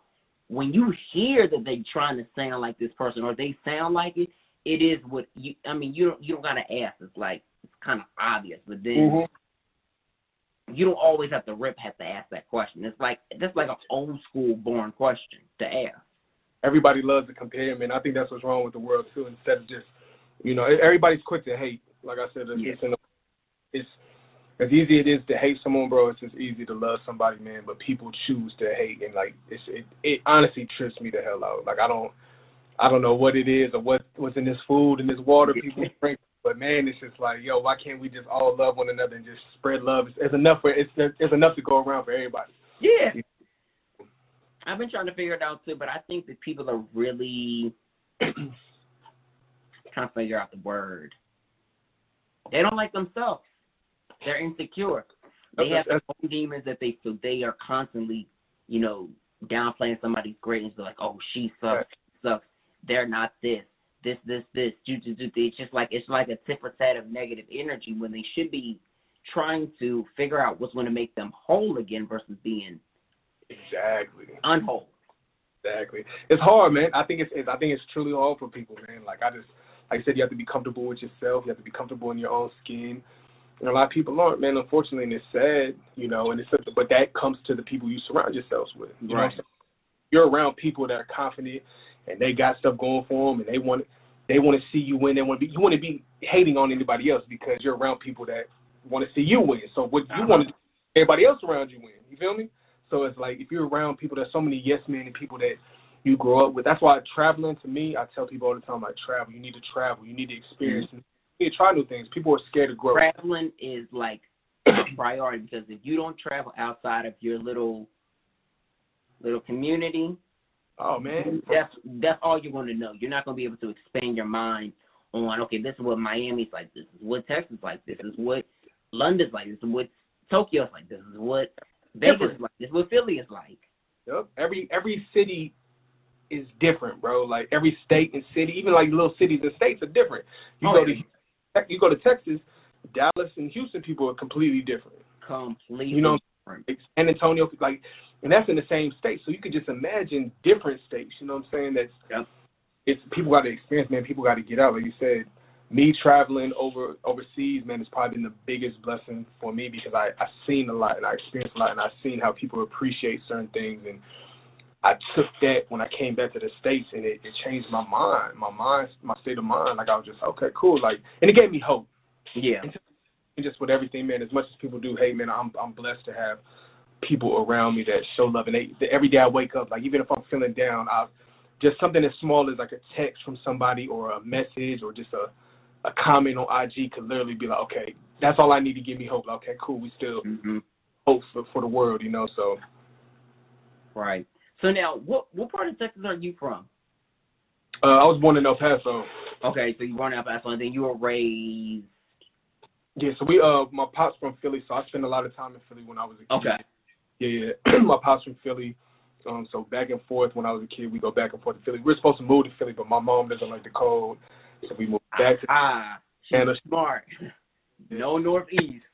when you hear that they trying to sound like this person or they sound like it, it is what you. I mean, you don't you don't gotta ask. It's like it's kind of obvious, but then Mhm. you don't always have to rip have to ask that question. It's like that's like an old school born question to ask. everybody loves to compare, man. I think that's what's wrong with the world too. Instead of just, you know, everybody's quick to hate. Like I said, it's, Yeah. it's, in the, it's as easy it is to hate someone, bro. It's just easy to love somebody, man. But people choose to hate, and like it's it, it honestly trips me the hell out. Like I don't, I don't know what it is or what what's in this food and this water people drink. But man, it's just like, yo, why can't we just all love one another and just spread love? It's, it's enough for it's it's enough to go around for everybody. Yeah. I've been trying to figure it out too, but I think that people are really trying to figure out the word. They don't like themselves. They're insecure. They have their own demons that they feel they are constantly, you know, downplaying somebody's greatness. They're like, oh, she sucks, she sucks. They're not this, this, this, this. It's just like it's like a tit for tat of negative energy when they should be trying to figure out what's going to make them whole again versus being Exactly. unwhole. Exactly. It's hard, man. I think it's, it's I think it's truly hard for people, man. Like I just like I said, you have to be comfortable with yourself. You have to be comfortable in your own skin. And a lot of people aren't, man. Unfortunately, and it's sad, you know. And it's but that comes to the people you surround yourselves with. You know, Right. saying? you're around people that are confident and they got stuff going for them, and they want they want to see you win. They want to be you want to be hating on anybody else because you're around people that want to see you win. So what you Uh-huh. want to everybody else around you win. You feel me? So it's like if you're around people, there's so many yes men and people that you grow up with. That's why traveling to me, I tell people all the time, like travel. You need to travel. You need to experience. Need to try new things. People are scared to grow. Traveling is like a priority because if you don't travel outside of your little little community, Oh man, that's that's all you're going to know. You're not going to be able to expand your mind on okay, this is what Miami's like. This is what Texas is like. This is what London's like. This is what Tokyo's like. This is what Vegas Different. is like. This is what Philly is like. Yep. Every every city is different, bro. Like every state and city, even like little cities and states are different. You Oh, go to you go to Texas, Dallas and Houston people are completely different. Completely You know, different. San Antonio, like, and that's in the same state. So you could just imagine different states. You know what I'm saying? That's Yep. it's people got to experience, man. People got to get out. Like you said, me traveling over overseas, man, has probably been the biggest blessing for me because I I seen a lot and I experienced a lot and I seen how people appreciate certain things and I took that when I came back to the states and it, it changed my mind, my mind, my state of mind. Like I was just okay, cool. Like and it gave me hope. Yeah. And just with everything, man. As much as people do hate, man, I'm I'm blessed to have people around me that show love. And they, every day I wake up, like even if I'm feeling down, I just something as small as like a text from somebody or a message or just a a comment on IG could literally be like, okay, that's all I need to give me hope. Like, okay, cool, we still hmm hope for, for the world, you know. So Right. So now, what what part of Texas are you from? uh, I was born in El Paso. Okay, so you were in El Paso, and then you were raised. Yeah, so we uh my pops from Philly, so I spent a lot of time in Philly when I was a kid. Okay. Yeah, yeah. my pops from Philly. Um, so back and forth when I was a kid, we go back and forth to Philly. We are supposed to move to Philly, but my mom doesn't like the cold, so we moved back to. Ah, she's Anna. smart. No northeast.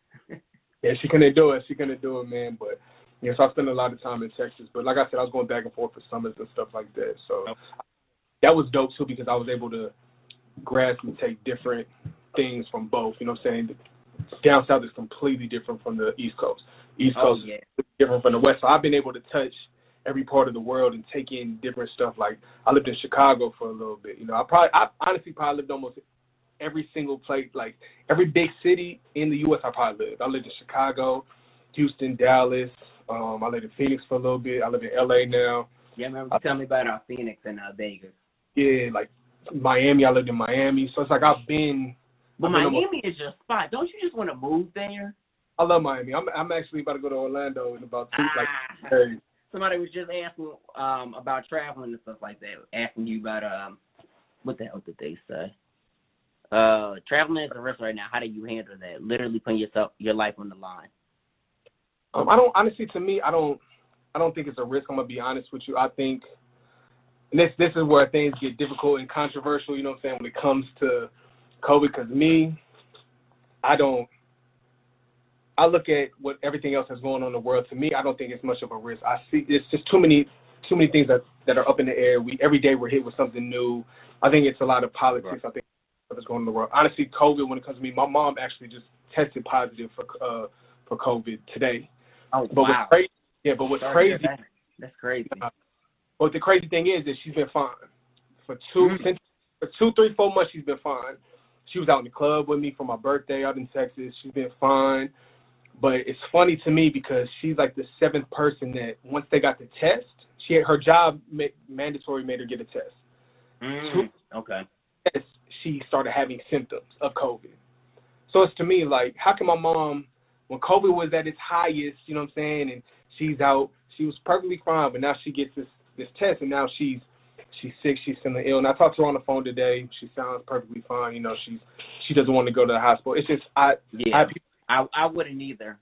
Yeah, she couldn't do it. She couldn't do it, man. But yeah, so I spent a lot of time in Texas. But like I said, I was going back and forth for summers and stuff like that. So oh. that was dope too because I was able to grasp and take different things from both. You know what I'm saying? Down south is completely different from the East Coast. East Oh Coast yeah. is different from the West. So I've been able to touch every part of the world and take in different stuff. Like I lived in Chicago for a little bit. You know, I probably, I honestly probably lived almost every single place, like every big city in the U.S. I probably lived. I lived in Chicago, Houston, Dallas. Um, I lived in Phoenix for a little bit. I live in L.A. now. Yeah, remember you telling me about uh, Phoenix and uh, Vegas. Yeah, like Miami. I lived in Miami. So it's like I've been. But I've been Miami is your spot. Don't you just want to move there? I love Miami. I'm I'm actually about to go to Orlando in about two like Ah. days. Somebody was just asking um about traveling and stuff like that. Asking you about um what the hell did they say? Uh, traveling is a risk right now. How do you handle that? Literally putting yourself your life on the line. Um, I don't honestly. To me, I don't. I don't think it's a risk. I'm gonna be honest with you. I think and this this is where things get difficult and controversial. You know what I'm saying when it comes to COVID. Because me, I don't. I look at what everything else that's going on in the world. To me, I don't think it's much of a risk. I see it's just too many too many things that that are up in the air. We every day we're hit with something new. I think it's a lot of politics. I think what's going on in the world. Honestly, COVID when it comes to me, my mom actually just tested positive for uh for COVID today. Oh But wow. what's crazy, yeah, but what's Sorry crazy, that. That's crazy. But the crazy thing is that she's been fine for 2 Mhm. since for two, three, four months. She's been fine. She was out in the club with me for my birthday out in Texas. She's been fine. But it's funny to me because she's like the seventh person that once they got the test, she had her job ma- mandatory made her get a test. Mm, okay. Test, she started having symptoms of COVID. So it's to me like, how can my mom, when COVID was at its highest, you know what I'm saying, and she's out, she was perfectly fine, but now she gets this this test, and now she's she's sick, she's feeling ill. And I talked to her on the phone today. She sounds perfectly fine. You know, she's she doesn't want to go to the hospital. It's just I Yeah. I I I wouldn't either.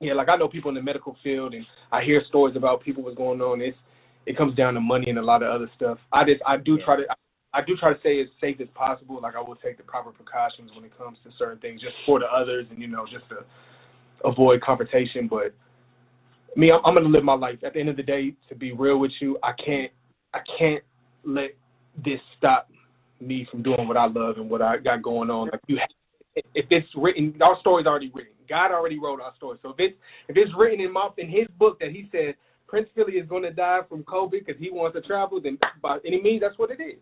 yeah, like I know people in the medical field, and I hear stories about people what's going on. It's it comes down to money and a lot of other stuff. I just I do try to I do try to stay as safe as possible. Like I will take the proper precautions when it comes to certain things, just for the others, and you know, just to avoid confrontation. But me, I'm, I'm gonna live my life. At the end of the day, to be real with you, I can't I can't let this stop me from doing what I love and what I got going on. Like you, have, if it's written, our story's already written. God already wrote our story. So if it's if it's written in my in his book that he said Prince Philly is going to die from COVID because he wants to travel, then by any means, that's what it is.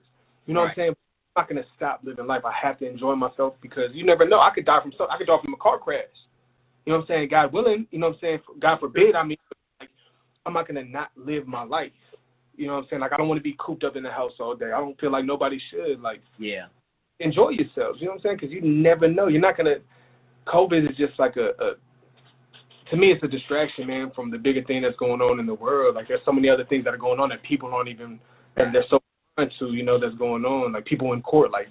You know what I'm saying? I'm not to stop living life. I have to enjoy myself because you never know. I could die from something. I could die from a car crash. You know what I'm saying? God willing. You know what I'm saying? God forbid. I mean, like, I'm not going to not live my life. You know what I'm saying? Like, I don't want to be cooped up in the house all day. I don't feel like nobody should. Like, Yeah. enjoy yourselves. You know what I'm saying? Because you never know. You're not gonna. COVID is just like a, a. To me, it's a distraction, man, from the bigger thing that's going on in the world. Like there's so many other things that are going on that people aren't even that they're so into. You know, that's going on. Like people in court, like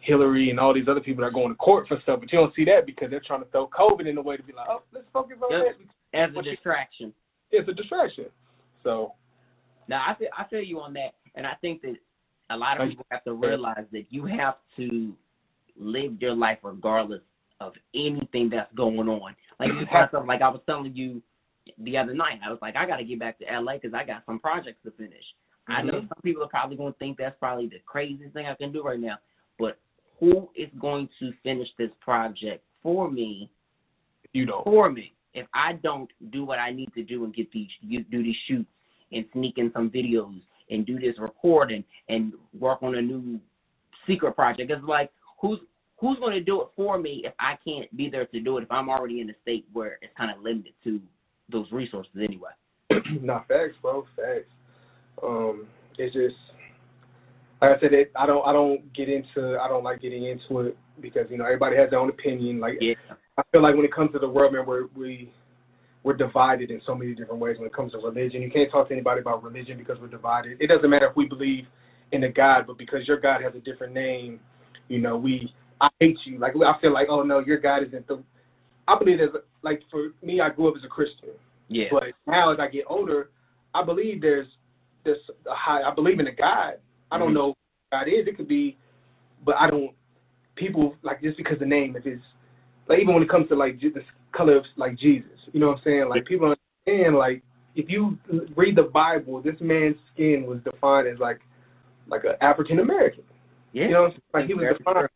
Hillary and all these other people that are going to court for stuff, but you don't see that because they're trying to throw COVID in a way to be like, oh, let's focus on Yep. that. As a What you- distraction. It's a distraction. So Now I feel I feel you on that, and I think that a lot of people have to realize that you have to live your life regardless of anything that's going on. Like you have something like I was telling you the other night. I was like, I got to get back to LA because I got some projects to finish. I know Mhm. some people are probably going to think that's probably the craziest thing I can do right now, but who is going to finish this project for me? You don't. For me, if I don't do what I need to do and get these you do these shoots and sneak in some videos and do this recording and work on a new secret project, it's like who's who's going to do it for me if I can't be there to do it if I'm already in a state where it's kind of limited to those resources anyway. Not facts, bro. Facts. Um, it's just like I said. It, I don't. I don't get into. I don't like getting into it because you know everybody has their own opinion. Like Yeah. I feel like when it comes to the world, man, we're we we're divided in so many different ways. When it comes to religion, you can't talk to anybody about religion because we're divided. It doesn't matter if we believe in a God, but because your God has a different name, you know, we I hate you. Like I feel like, oh no, your God isn't the. I believe there's like for me, I grew up as a Christian. Yeah. But now as I get older, I believe there's a high. I believe in a God. I don't Mhm. know who God is. It could be, but I don't. People like just because the name, if it's like even when it comes to like the color of like Jesus, you know what I'm saying? Like people understand. Like if you read the Bible, this man's skin was defined as like like an African American. Yeah. You know, what I'm saying? like he was defined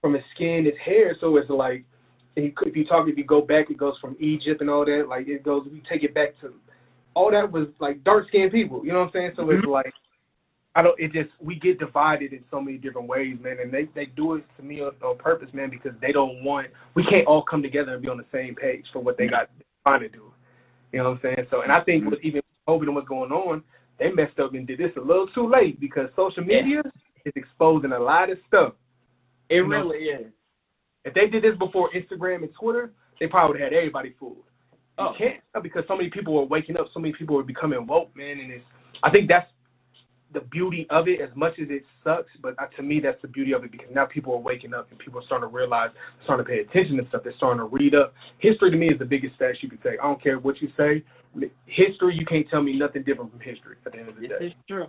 from his skin, his hair. So it's like, and if you talk, if you go back, it goes from Egypt and all that. Like it goes, we take it back to all that was like dark skinned people. You know what I'm saying? So it's Mhm. like, I don't. It just we get divided in so many different ways, man. And they they do it to me on, on purpose, man, because they don't want. We can't all come together and be on the same page for what they got trying to do. You know what I'm saying? So, and I think with even COVID and what's going on, they messed up and did this a little too late because social media is exposing a lot of stuff. It You know, really is. If they did this before Instagram and Twitter, they probably would have had everybody fooled. You Oh. can't because so many people are waking up, so many people are becoming woke, man, and it's. I think that's the beauty of it. As much as it sucks, but uh, to me, that's the beauty of it because now people are waking up and people are starting to realize, starting to pay attention to stuff. They're starting to read up. History to me is the biggest facts you can take. I don't care what you say. History, you can't tell me nothing different from history at the end of the day. It's true.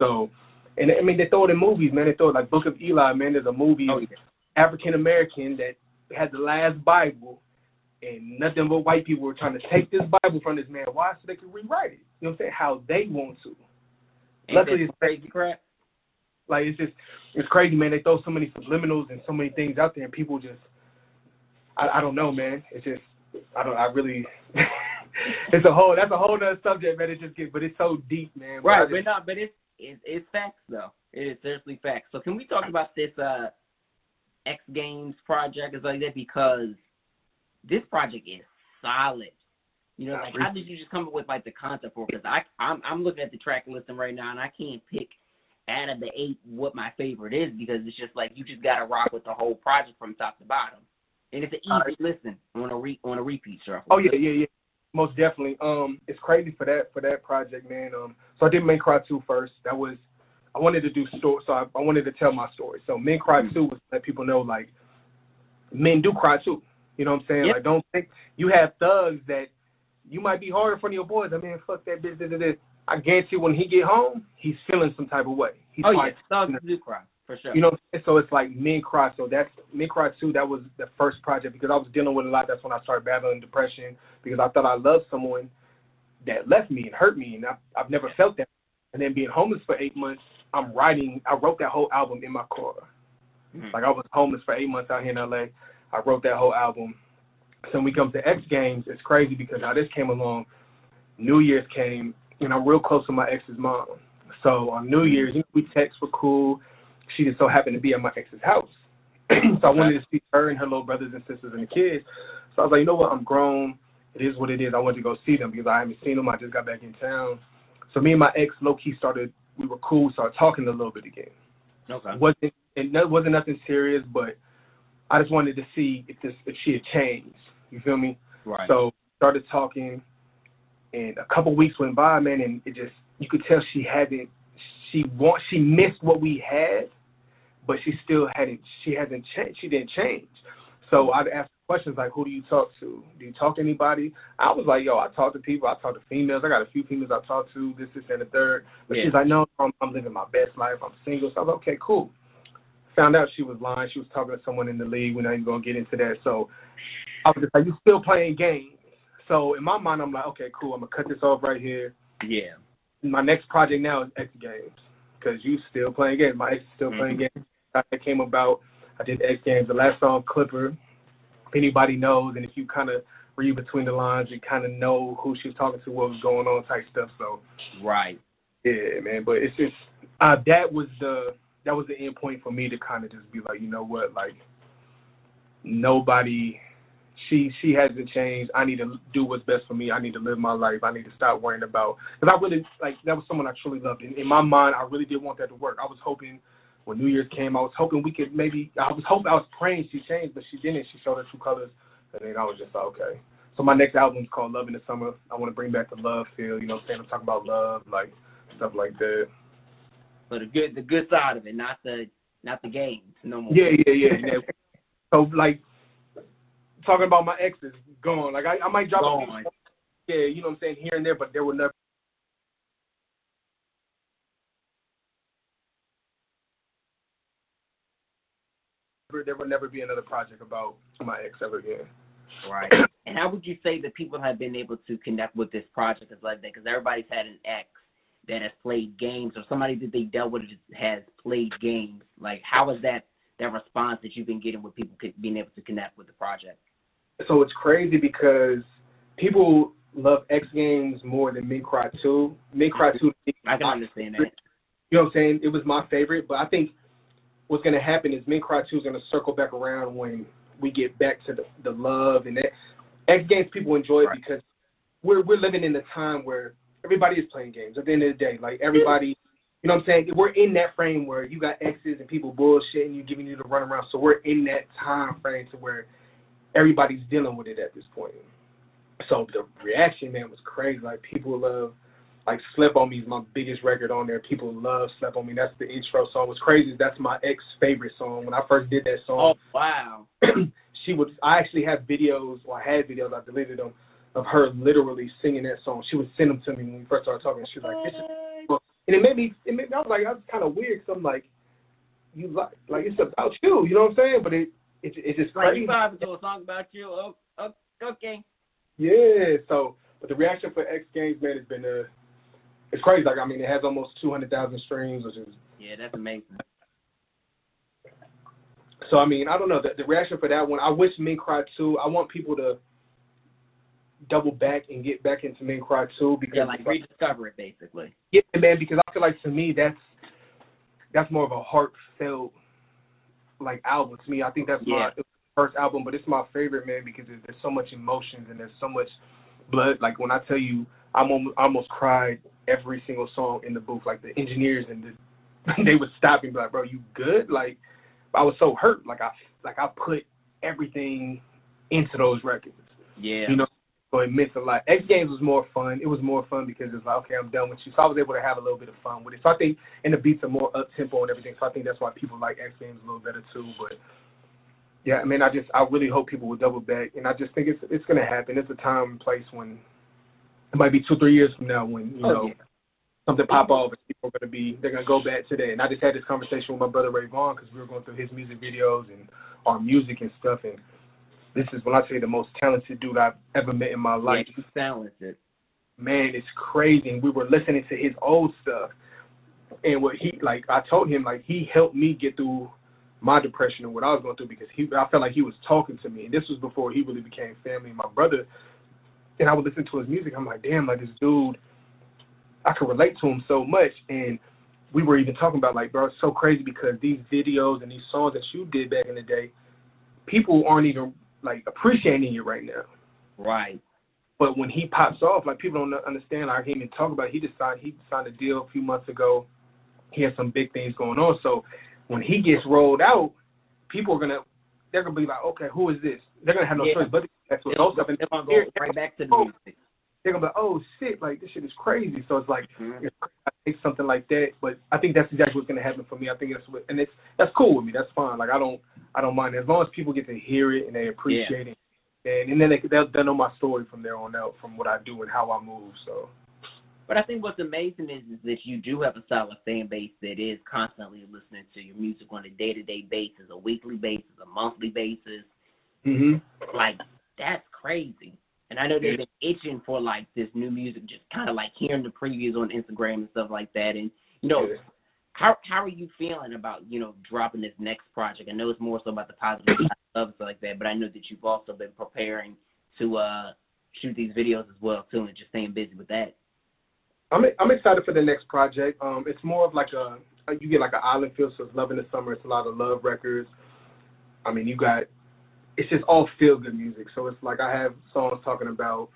So, and I mean, they throw it in movies, man. They throw it like Book of Eli, man. There's a movie, Oh, yeah. African American, that had the last Bible, and nothing but white people were trying to take this Bible from this man. Why? So they could rewrite it. You know what I'm saying? How they want to. Ain't Luckily, it's crazy crap. like it's just it's crazy, man. They throw so many subliminals and so many things out there, and people just I, I don't know, man. It's just I don't I really it's a whole that's a whole other subject, man. It just get, but it's so deep, man. But Right, just- but not, but it's it's, it's facts though. It is seriously facts. So can we talk about this uh X Games project and like that because this project is solid. You know, like how did you just come up with like the concept for? Because I I'm I'm looking at the track listing right now and I can't pick out of the eight what my favorite is because it's just like you just gotta rock with the whole project from top to bottom, and it's an easy listen on a re on a repeat shuffle. Oh yeah, yeah, yeah. Most definitely. Um, it's crazy for that for that project, man. Um, so I did Men Cry Two first. That was I wanted to do story, so I, I wanted to tell my story. So Men Cry Mm-hmm. Two was let people know like men do cry too. You know what I'm saying? Yep. Like don't think you have thugs that you might be hard in front of your boys. I mean, fuck that business. This, this. I guarantee when he get home, he's feeling some type of way. He's Oh yeah, like, dogs do cry for sure. you know, what I'm saying? so it's like Men Cry. So that's Men Cry Two. That was the first project because I was dealing with a lot. That's when I started battling depression because I thought I loved someone that left me and hurt me, and I, I've never felt that. And then being homeless for eight months, I'm writing. I wrote that whole album in my car. Mhm. Like I was homeless for eight months out here in LA. I wrote that whole album. So when we come to X Games, it's crazy because how this came along. New Year's came, and I'm real close to my ex's mom. So on New Year's, you know, we text were cool. She just so happened to be at my ex's house. so I wanted to see her and her little brothers and sisters and the kids. So I was like, you know what? I'm grown. It is what it is. I wanted to go see them because I haven't seen them. I just got back in town. So me and my ex low key started. We were cool. Started talking a little bit again Okay. wasn't it wasn't nothing serious, but I just wanted to see if this if she had changed. You feel me? Right. So started talking, and a couple weeks went by, man, and it just you could tell she hadn't she want she missed what we had, but she still hadn't she hasn't changed. She didn't change. So I'd ask questions like, "Who do you talk to? Do you talk to anybody?" I was like, "Yo, I talk to people. I talk to females. I got a few females I talk to. This, this, and the third. But Yeah. she's like, "No, I'm, I'm living my best life. I'm single." So I was like, "Okay, cool." Found out she was lying. She was talking to someone in the league. We're not even gonna get into that. So I was just like, "You still playing games?" So in my mind, I'm like, "Okay, cool. I'm gonna cut this off right here." Yeah. my next project now is X Games because you still playing games. My ex is still playing games. That came about. I did X Games. The last song, Clipper. If anybody knows, and if you kind of read between the lines, you kind of know who she was talking to, what was going on, type stuff. So Right. yeah, man. But it's just uh, that was the that was the end point for me to kind of just be like, you know what, like nobody. She she hasn't changed. I need to do what's best for me. I need to live my life. I need to stop worrying about because I really like that was someone I truly loved. In, in my mind, I really did want that to work. I was hoping when New Year's came, I was hoping we could maybe. I was hoping I was praying she changed, but she didn't. She showed her true colors, and then I was just like, okay. So my next album's called Love in the Summer. I want to bring back the love feel. You know, what I'm saying I'm talking about love, like stuff like that. So the good the good side of it, not the not the games no more. Yeah, yeah, yeah. yeah. so like talking about my exes, gone. Like I, I might drop a Gone. songs, yeah, you know what I'm saying, here and there, but there will never there will never be another project about my ex ever again. Right. and how would you say that people have been able to connect with this project as like that? Because everybody's had an ex that has played games, or somebody that they dealt with has played games. Like, how is that that response that you've been getting with people being able to connect with the project? So it's crazy because people love X Games more than Men Cry 2. Men Cry 2 I can understand that. You know what I'm saying? It was my favorite, but I think what's going to happen is Men Cry 2 is going to circle back around when we get back to the, the love and that. X Games people enjoy it Right. because we're we're living in a time where everybody is playing games. At the end of the day, like everybody, you know what I'm saying? We're in that frame where you got exes and people bullshitting you, giving you the runaround. So we're in that time frame to where everybody's dealing with it at this point. So the reaction, man, was crazy. Like people love, like "Slip on Me" is my biggest record on there. People love "Slip on Me." That's the intro song. What's crazy is that's my ex favorite song. When I first did that song, Oh wow. she would. I actually have videos, or I had videos. I deleted them of her literally singing that song. She would send them to me when we first started talking. She was like, "This is," and it made me. It made, I was like, I was kind of weird because I'm like, you like, like it's about you. You know what I'm saying? But it, it, it's just crazy. vibing to a song about you. Oh, oh, okay. Yeah. So, but the reaction for X Games, man, has been uh, it's crazy. Like, I mean, it has almost 200,000 streams, which is Yeah, that's amazing. so. I mean, I don't know the, the reaction for that one. I wish Men Cry too. I want people to double back and get back into Men Cry too because Yeah, like rediscover it basically. yeah, man, because I feel like to me that's that's more of a heartfelt like album to me. I think that's my Yeah. it first album, but it's my favorite, man, because there's, there's so much emotions and there's so much blood. Like when I tell you, I'm almost, I almost cried every single song in the booth. Like the engineers and the, they would stop and be like, "Bro, you good?" Like I was so hurt. Like I like I put everything into those records. Yeah. You know, so it meant a lot. X Games was more fun. It was more fun because it's like, okay, I'm done with you. So I was able to have a little bit of fun with it. So I think, and the beats are more up tempo and everything. So I think that's why people like X Games a little better too. But yeah, I mean, I just, I really hope people will double back, and I just think it's, it's gonna happen. It's a time and place when it might be two, three years from now when you Oh, know yeah. something pop off and people are gonna be, they're gonna go back to that. And I just had this conversation with my brother Ray Vaughn because we were going through his music videos and our music and stuff, and this is when I say the most talented dude I've ever met in my life Yeah, he's talented. man, it's crazy. And we were listening to his old stuff, and what he like, I told him like he helped me get through my depression and what I was going through because he, I felt like he was talking to me, and this was before he really became family. My brother, and I would listen to his music. I'm like, damn, like this dude, I could relate to him so much, and we were even talking about like, bro, it's so crazy because these videos and these songs that you did back in the day, people aren't even like appreciating you right now. Right. But when he pops off, like people don't understand. Like, I can't even talk about. It. He just signed. He signed a deal a few months ago. He has some big things going on. So when he gets rolled out, people are gonna they're gonna be like, okay, who is this? They're gonna have no Yeah. choice but that's what those stuff. And they're gonna go right back to the Oh, music. they're gonna be like, oh shit, like this shit is crazy. So it's like Mhm. it's, I think something like that. But I think that's exactly what's gonna happen for me. I think that's what, and it's that's cool with me. That's fine. Like I don't I don't mind as long as people get to hear it and they appreciate it. And, and then they, they'll, they'll know my story from there on out, from what I do and how I move. So But I think what's amazing is, is that you do have a solid fan base that is constantly listening to your music on a day to day basis, a weekly basis, a monthly basis. hmm Like that's crazy. And I know they've been itching for like this new music, just kind of like hearing the previews on Instagram and stuff like that. And you know, Yeah. how how are you feeling about you know dropping this next project? I know it's more so about the positive stuff like that, but I know that you've also been preparing to uh shoot these videos as well too, and just staying busy with that. I'm I'm excited for the next project. Um, it's more of like a you get like an island feel, so it's love in the summer. It's a lot of love records. I mean, you got it's just all feel good music. So it's like I have songs talking about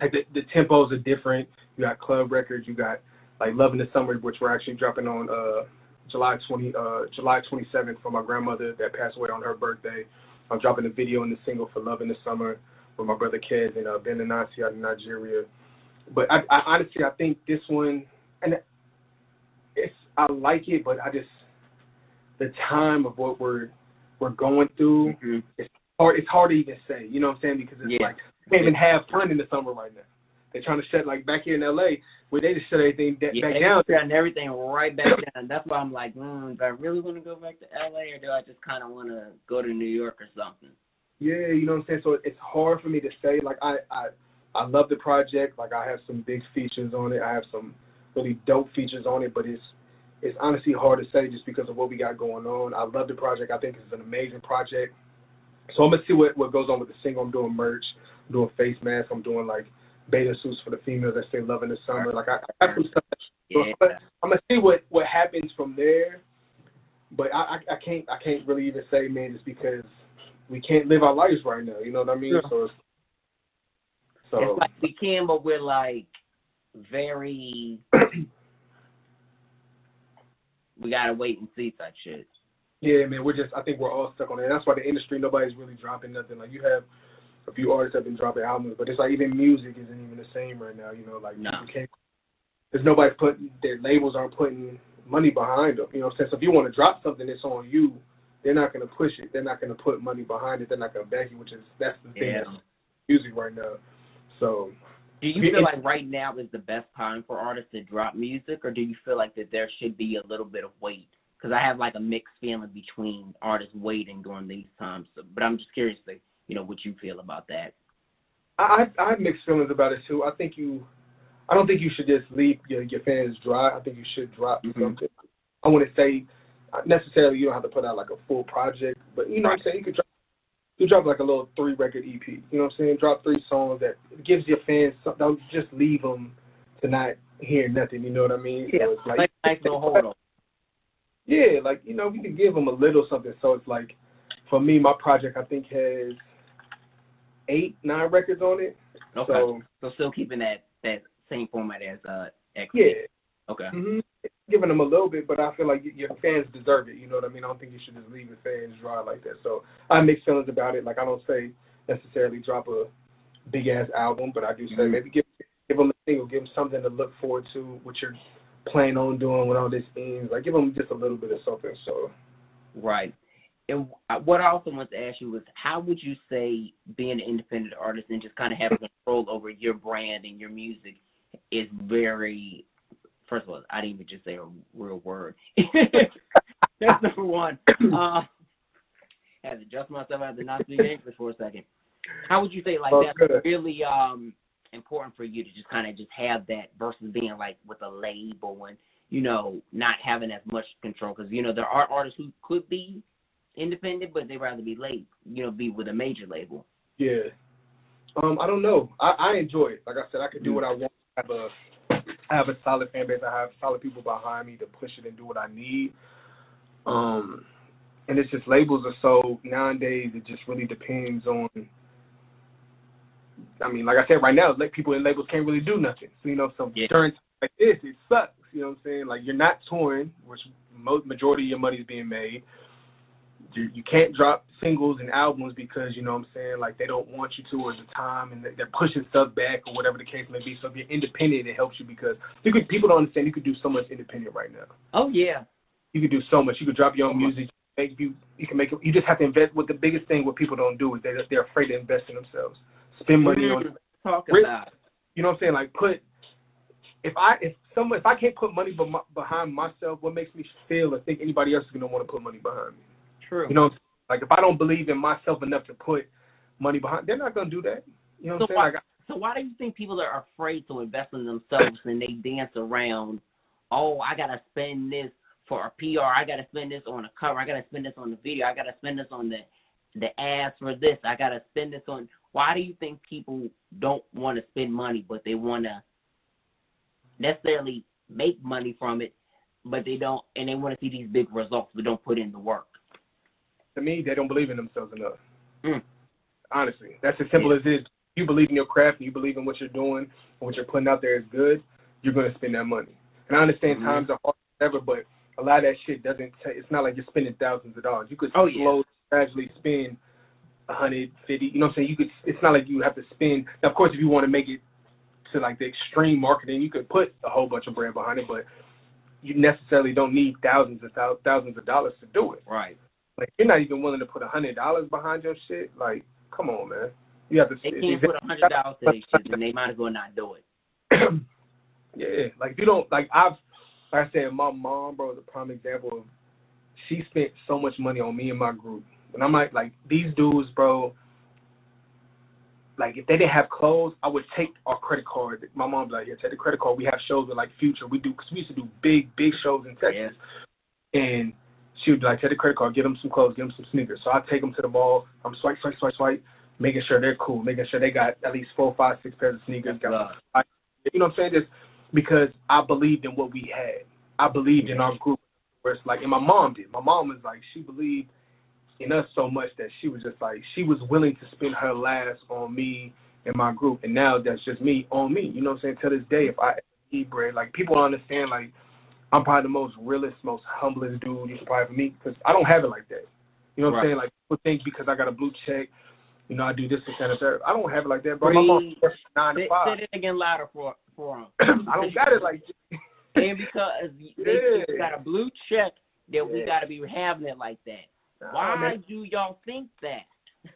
like the, the tempos are different. You got club records. You got like love in the summer, which we're actually dropping on uh July 20 uh July 27th for my grandmother that passed away on her birthday. I'm dropping a video and the single for Love in the Summer with my brother Kez and uh, Ben Anansi out in Nigeria but I, I honestly I think this one and it's I like it, but I just the time of what we're we're going through it's hard it's hard to even say. You know what I'm saying? Because it's Yeah. like we can't even have fun in the summer right now. They're trying to shut like back here in LA where they just shut everything da- Yeah, back they down. shutting everything right back down. That's why I'm like, mm, do I really want to go back to LA, or do I just kind of want to go to New York or something? Yeah, you know what I'm saying. So it's hard for me to say. Like I, I, I love the project. Like I have some big features on it. I have some really dope features on it. But it's, it's honestly hard to say just because of what we got going on. I love the project. I think it's an amazing project. So I'm gonna see what what goes on with the single. I'm doing merch. I'm doing face masks. I'm doing like beta suits for the females that stay loving the summer. Like I, I got some stuff. So Yeah. I'm, I'm gonna see what what happens from there. But I, I I can't I can't really even say man just because we can't live our lives right now. You know what I mean? Yeah. So it's, so It's like we can, but we're like very. we gotta wait and see type shit. yeah, man, we're just I think we're all stuck on it. That's why the industry nobody's really dropping nothing. Like you have a few artists have been dropping albums, but it's like even music isn't even the same right now. You know, like No. you can't. There's nobody putting their labels aren't putting money behind them. You know what I'm saying? So if you want to drop something it's on you, they're not to push it. They're not to put money behind it. They're not to back you, which is that's the thing Yeah. that's music right now. So Do you feel like right now is the best time for artists to drop music, or do you feel like that there should be a little bit of wait? Because I have like a mixed feeling between artists waiting during these times. So, but I'm just curious, to, you know, what you feel about that. I I have mixed feelings about it too. I think you, I don't think you should just leave your your fans dry. I think you should drop Mhm. something. I wouldn't say necessarily you don't have to put out like a full project, but you know what I'm saying. You could drop do drop like a little three record EP. You know what I'm saying? Drop three songs that gives your fans some, don't just leave them to not hear nothing. You know what I mean? Yeah, so it's like, like nice little hold on. yeah, like you know, we can give them a little something. So it's like, for me, my project I think has eight, nine records on it. Okay. So So still keeping that that same format as uh X. yeah, Okay. hmm giving them a little bit, but I feel like your fans deserve it. You know what I mean? I don't think you should just leave your fans dry like that. So I have mixed feelings about it. Like I don't say necessarily drop a big ass album, but I do say Mhm. maybe give give them a single, give them something to look forward to, what you're planning on doing when all this ends. Like give them just a little bit of something. So Right. And what I also want to ask you was, how would you say being an independent artist and just kind of having control over your brand and your music is very, first of all, I didn't even just say a real word. That's number one. Uh, had to adjust myself. I had to not speak English for a second. How would you say like Oh, that's good. really um important for you to just kind of just have that versus being like with a label and you know not having as much control because you know there are artists who could be independent but they rather be late you know be with a major label yeah. Um, I don't know. I, I enjoy it. Like I said, I could do what I want. I have a I have a solid fan base. I have solid people behind me to push it and do what I need. Um, and it's just labels are so nowadays. It just really depends on. I mean, like I said, right now, like people in labels can't really do nothing. So you know, so Yeah. during times like this, it sucks. You know what I'm saying? Like you're not touring, which most majority of your money is being made. You, you can't drop singles and albums because you know what I'm saying like they don't want you to at the time and they- they're pushing stuff back or whatever the case may be. So if you're independent, it helps you because you could people don't understand you could do so much independent right now. oh yeah You could do so much. You could drop your own music. Make you you can make it. You just have to invest. What the biggest thing what people don't do is they they're afraid to invest in themselves. Spend money on Mm, talk Rick- about you know what I'm saying? Like put if I if someone if I can't put money beh- behind myself, what makes me feel or think anybody else is gonna want to put money behind me? True You know, like if I don't believe in myself enough to put money behind, they're not gonna do that. You know what So I'm saying? why- Like, so why do you think people are afraid to invest in themselves and they dance around oh i gotta spend this for a pr i gotta spend this on a cover i gotta spend this on the video i gotta spend this on the the ads for this i gotta spend this on why do you think people don't want to spend money but they want to necessarily make money from it but they don't and they want to see these big results but don't put in the work to me, they don't believe in themselves enough. Mm. Honestly, that's as simple as it is. You believe in your craft and you believe in what you're doing and what you're putting out there is good. You're gonna spend that money. And I understand Mhm. times are hard, whatever, but a lot of that shit doesn't. ta it's not like you're spending thousands of dollars. You could Oh, yeah. slowly, gradually spend a hundred, fifty. You know what I'm saying? You could. It's not like you have to spend. Now, of course, if you want to make it to like the extreme marketing, you could put a whole bunch of brand behind it, but you necessarily don't need thousands of thou- thousands of dollars to do it. right Like you're not even willing to put a hundred dollars behind your shit. Like, come on, man. You have to. they can't put a hundred dollars to their shit and they might as well not do it yeah, like if you don't like I've like I said, my mom, bro, is a prime example of she spent so much money on me and my group. And I'm like, like these dudes, bro. Like if they didn't have clothes, I would take our credit card. My mom's like, here, take the credit card. We have shows with like Future. We do because we used to do big, big shows in Texas. And would like, take the credit card, get them some clothes, get them some sneakers. So I take them to the mall. I'm swipe, swipe, swipe, swipe, making sure they're cool, making sure they got at least four, five, six pairs of sneakers. Got love. you know what I'm saying? Just because I believed in what we had. I believed in our group. Where it's like, and my mom did. My mom was like, she believed in us so much that she was just like, she was willing to spend her last on me and my group. And now that's just me on me. You know what I'm saying? To this day, if I eat bread, like people don't understand, like I'm probably the most realest, most humblest dude you could probably meet because I don't have it like that. You know what Right. I'm saying? Like people think because I got a blue check, you know, I do this, this, and the third. I don't have it like that, bro. My mom works nine to Say, five. say it again louder for for them. I don't got it like that. and because they Yeah. just got a blue check, that we got to be having it like that. Why Nah, man. do y'all think that?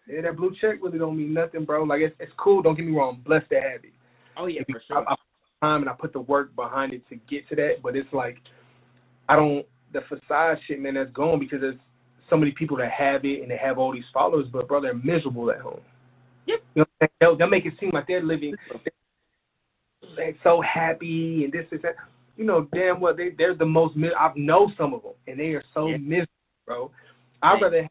Yeah, that blue check really don't mean nothing, bro. Like it's it's cool. Don't get me wrong. I'm blessed to have it. Oh yeah, for sure. I put time and I put the work behind it to get to that. But it's like I don't the facade shit, man. That's gone because there's so many people that have it and they have all these followers, but bro, they're miserable at home. Yep. You know, what I'm saying? they'll, they'll make it seem like they're living, they're so happy and this is that. You know, damn well they they're the most. I know some of them, and they are so Yeah. miserable, bro. I'd Right. rather have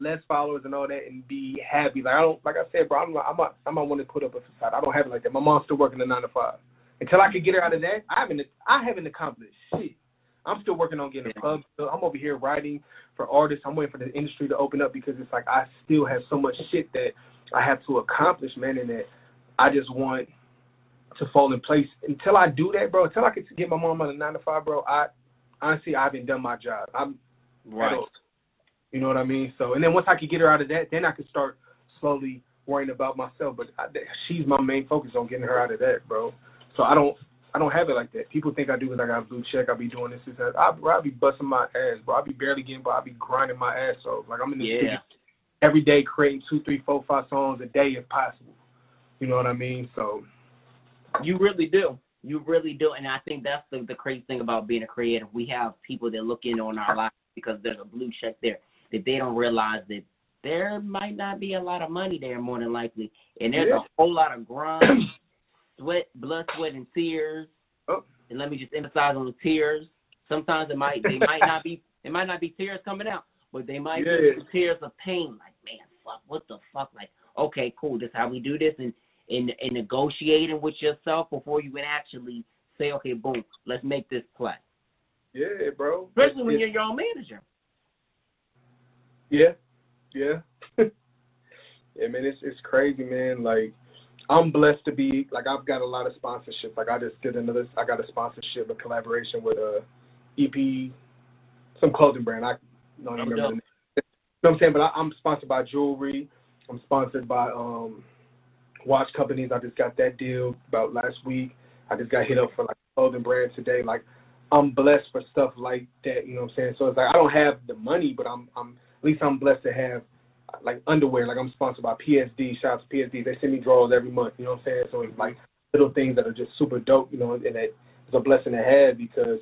less followers and all that and be happy. Like I don't, like I said, bro, I'm, I'm, not, I'm not want to put up a facade. I don't have it like that. My mom's still working a nine to five. Until I could get her out of that, I haven't, I haven't accomplished shit. I'm still working on getting a club. So I'm over here writing for artists. I'm waiting for the industry to open up because it's like I still have so much shit that I have to accomplish, man, and that I just want to fall in place. Until I do that, bro, until I can get my mom on of nine to five, bro, I honestly I haven't done my job. I'm Right. you know what I mean? So, and then once I could get her out of that, then I could start slowly worrying about myself. But I, she's my main focus on getting her out of that, bro. So I don't, I don't have it like that. People think I do because I got a blue check. I be doing this, this, that. I, bro, I be busting my ass, bro. I be barely getting, but I be grinding my ass off. Like I'm in the Yeah. studio every day creating two, three, four, five songs a day if possible. You know what I mean? So You really do. You really do. And I think that's the, the crazy thing about being a creative. We have people that look in on our lives because there's a blue check there that they don't realize that there might not be a lot of money there more than likely. And there's Yeah. a whole lot of grind, sweat, blood, sweat, and tears. Oh. And let me just emphasize on the tears. Sometimes it might they might not be it might not be tears coming out, but they might Yeah. be tears of pain. Like, man, fuck, what the fuck? Like, okay, cool, this is how we do this and in in negotiating with yourself before you can actually say, okay, boom, let's make this play. yeah, bro. Especially when you're your own manager. Yeah, yeah, yeah, man. It's it's crazy, man. Like I'm blessed to be like I've got a lot of sponsorship. Like I just did another. I got a sponsorship, a collaboration with a EP, some clothing brand. I don't remember. The name. You know what I'm saying? But I, I'm sponsored by jewelry. I'm sponsored by um watch companies. I just got that deal about last week. I just got hit up for like clothing brand today. Like I'm blessed for stuff like that. You know what I'm saying? So it's like I don't have the money, but I'm I'm at least I'm blessed to have like underwear. Like I'm sponsored by PSD. Shout out to PSD. They send me drawers every month. You know what I'm saying? So it's like little things that are just super dope. You know, and that is a blessing to have because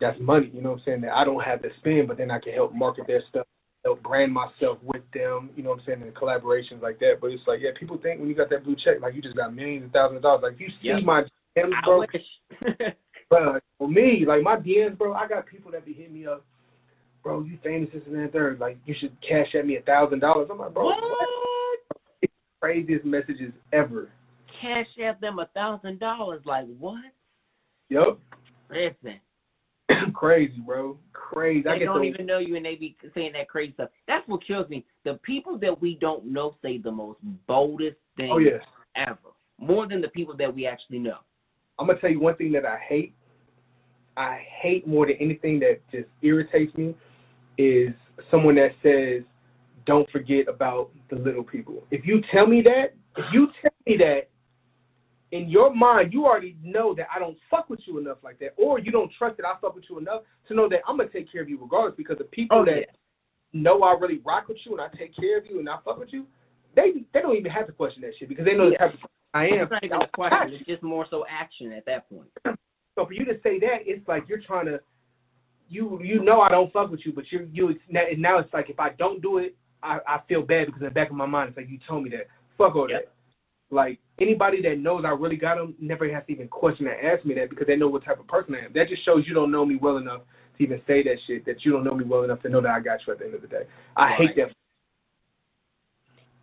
that's money. You know what I'm saying? That I don't have to spend, but then I can help market their stuff, help brand myself with them. You know what I'm saying? And collaborations like that. But it's like, yeah, people think when you got that blue check, like you just got millions and thousands of dollars. Like if you see Yeah. my DMs, bro, wish. Bro, for me, like my DMs, bro, I got people that be hitting me up, bro. You famous this and that third. Like you should cash at me a thousand dollars. I'm like, bro, what? what? Craziest messages ever. Cash at them a thousand dollars. Like what? Yup, Listen, crazy, bro, crazy. I they get don't so, even know you and they be saying that crazy stuff. That's what kills me. The people that we don't know say the most boldest things Oh yeah, ever. More than the people that we actually know. I'm gonna tell you one thing that I hate. I hate more than anything that just irritates me is someone that says, "Don't forget about the little people." If you tell me that, if you tell me that, in your mind, you already know that I don't fuck with you enough like that, or you don't trust that I fuck with you enough to know that I'm gonna take care of you regardless. Because the people Oh, that yeah. know I really rock with you and I take care of you and I fuck with you, they they don't even have to question that shit because they know the type of I am. It's not even a question. It's just more so action at that point. So for you to say that, it's like you're trying to, you you know I don't fuck with you, but you you now, now it's like if I don't do it, I I feel bad because in the back of my mind it's like you told me that. Fuck all Yep. that. Like anybody that knows I really got them never has to even question and ask me that because they know what type of person I am. That just shows you don't know me well enough to even say that shit. That you don't know me well enough to know that I got you at the end of the day. I hate Right. that.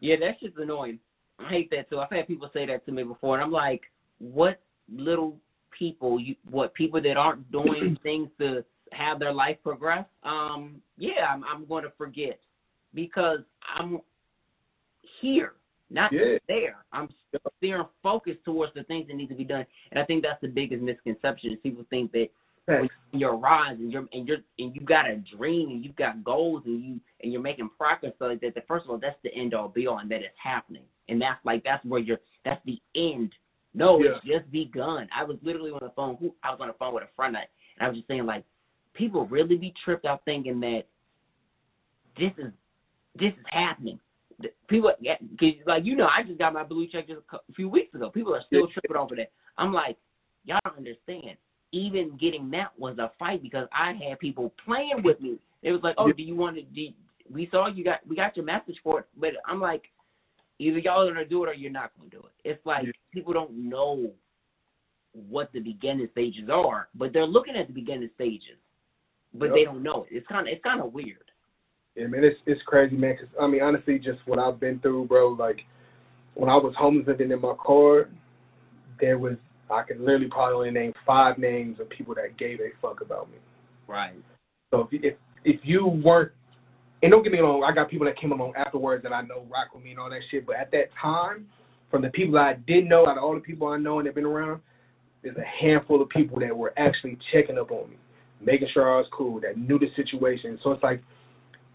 Yeah, that's just annoying. I hate that too. I've had people say that to me before, and I'm like, what little people, you, what people that aren't doing things to have their life progress? Um, yeah, I'm, I'm going to forget because I'm here, not Yeah. there. I'm steering focused towards the things that need to be done, and I think that's the biggest misconception. Is people think that when you're rising, you're and you're and you got a dream and you've got goals and you and you're making progress so like that. That first of all, that's the end all be all, and that it's happening, and that's like that's where you're. That's the end. No, it's just begun. I was literally on the phone. Who I was on the phone with a friend, and I was just saying like, people really be tripped out thinking that this is this is happening. People, 'cause, like you know, I just got my blue check just a few weeks ago. People are still tripping over that. I'm like, y'all don't understand. Even getting that was a fight because I had people playing with me. It was like, oh, do you want to? Do we saw you got we got your message for it, but I'm like, either y'all are gonna do it or you're not gonna do it. It's like people don't know what the beginning stages are, but they're looking at the beginning stages, but Yep. they don't know it. It's kind of it's kind of weird. Yeah, man, it's it's crazy, man. Cause I mean, honestly, just what I've been through, bro. Like when I was homeless living in my car, there was I could literally probably only name five names of people that gave a fuck about me. Right. So if if if you weren't, and don't get me wrong, I got people that came along afterwards that I know rock with me and all that shit. But at that time, from the people I did know, out of all the people I know and have been around, there's a handful of people that were actually checking up on me, making sure I was cool, that knew the situation. So it's like,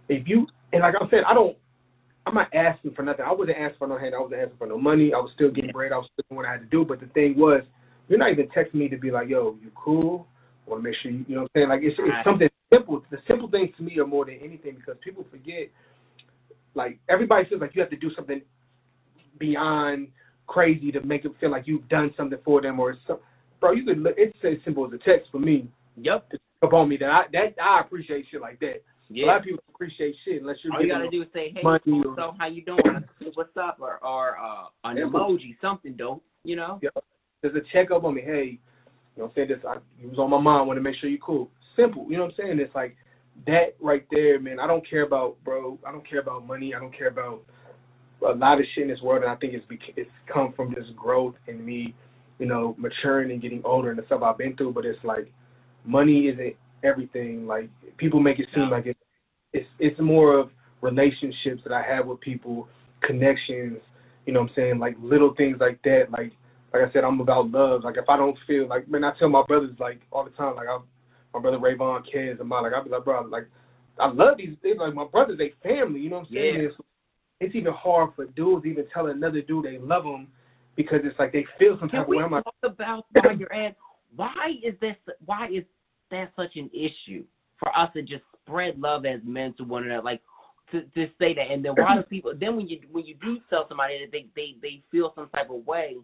if you and like I said, I don't. I'm not asking for nothing. I wasn't asking for no hand. I wasn't asking for no money. I was still getting bread. I was still doing what I had to do. But the thing was, you're not even texting me to be like, "Yo, you cool?" I want to make sure you, you know what I'm saying. Like it's, it's something simple. The simple things to me are more than anything because people forget. Like everybody feels like you have to do something beyond crazy to make them feel like you've done something for them or some. Bro, you could. look, It's as simple as a text for me. Yep. To up on me that I that I appreciate shit like that. Yeah. A lot of people appreciate shit unless you're All you gotta do is say, "Hey, money so or- how you doing? What's up?" or or uh, an emoji, something dope. You know. Yep. There's a checkup on me. Hey, you know, what I'm saying this. I, it was on my mind. Want to make sure you cool. Simple. You know what I'm saying? It's like that right there, man. I don't care about, bro. I don't care about money. I don't care about a lot of shit in this world. And I think it's it's come from this growth in me, you know, maturing and getting older and the stuff I've been through. But it's like money isn't everything. Like people make it seem like it's it's it's more of relationships that I have with people, connections. You know what I'm saying? Like little things like that. Like like I said, I'm about love. Like if I don't feel like man, I tell my brothers like all the time, like I my brother Rayvon, Kez, and my like I be like, bro, like I love these they like my brothers, they family, you know what I'm saying? Yeah. It's, it's even hard for dudes to even tell another dude they love them because it's like they feel some Can type of we way. I'm like, talk about while you're at why is this why is that such an issue for us to just spread love as men to one another like to, to say that and then why do people then when you when you do tell somebody that they, they, they feel some type of way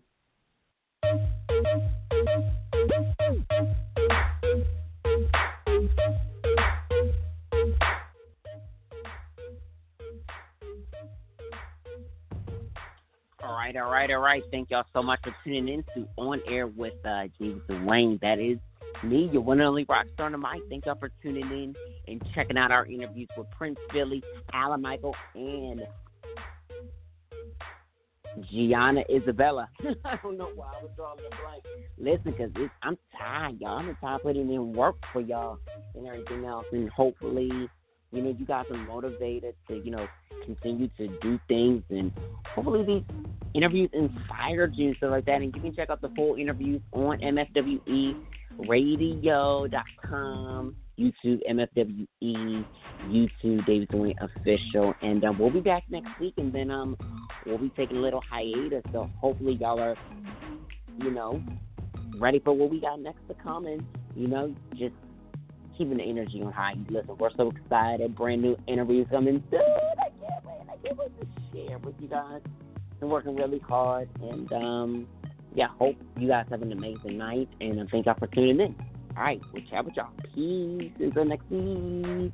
All right, all right, all right. Thank y'all so much for tuning in to On Air with uh, James Wayne. That is me, your one and only rock star on the mic. Thank y'all for tuning in and checking out our interviews with Prince Philly, Alan Michael, and Gianna Isabella. I don't know why I was drawing a blank. Listen, because I'm tired, y'all. I'm tired putting in work for y'all and everything else. And hopefully, you know, you guys are motivated to, you know, continue to do things. And hopefully these interviews inspired you and stuff like that. And you can check out the full interviews on MFWERadio.com, YouTube, MFWE, YouTube, David Duane Official. And um, we'll be back next week. And then um, we'll be taking a little hiatus. So hopefully y'all are, you know, ready for what we got next to come. And, you know, just keeping the energy on high. Listen, we're so excited. Brand new interviews coming soon. I can't wait. I can't wait to share with you guys. Been working really hard. And, um, yeah, hope you guys have an amazing night. And thank y'all for tuning in. All right, we'll chat with y'all. Peace until next week.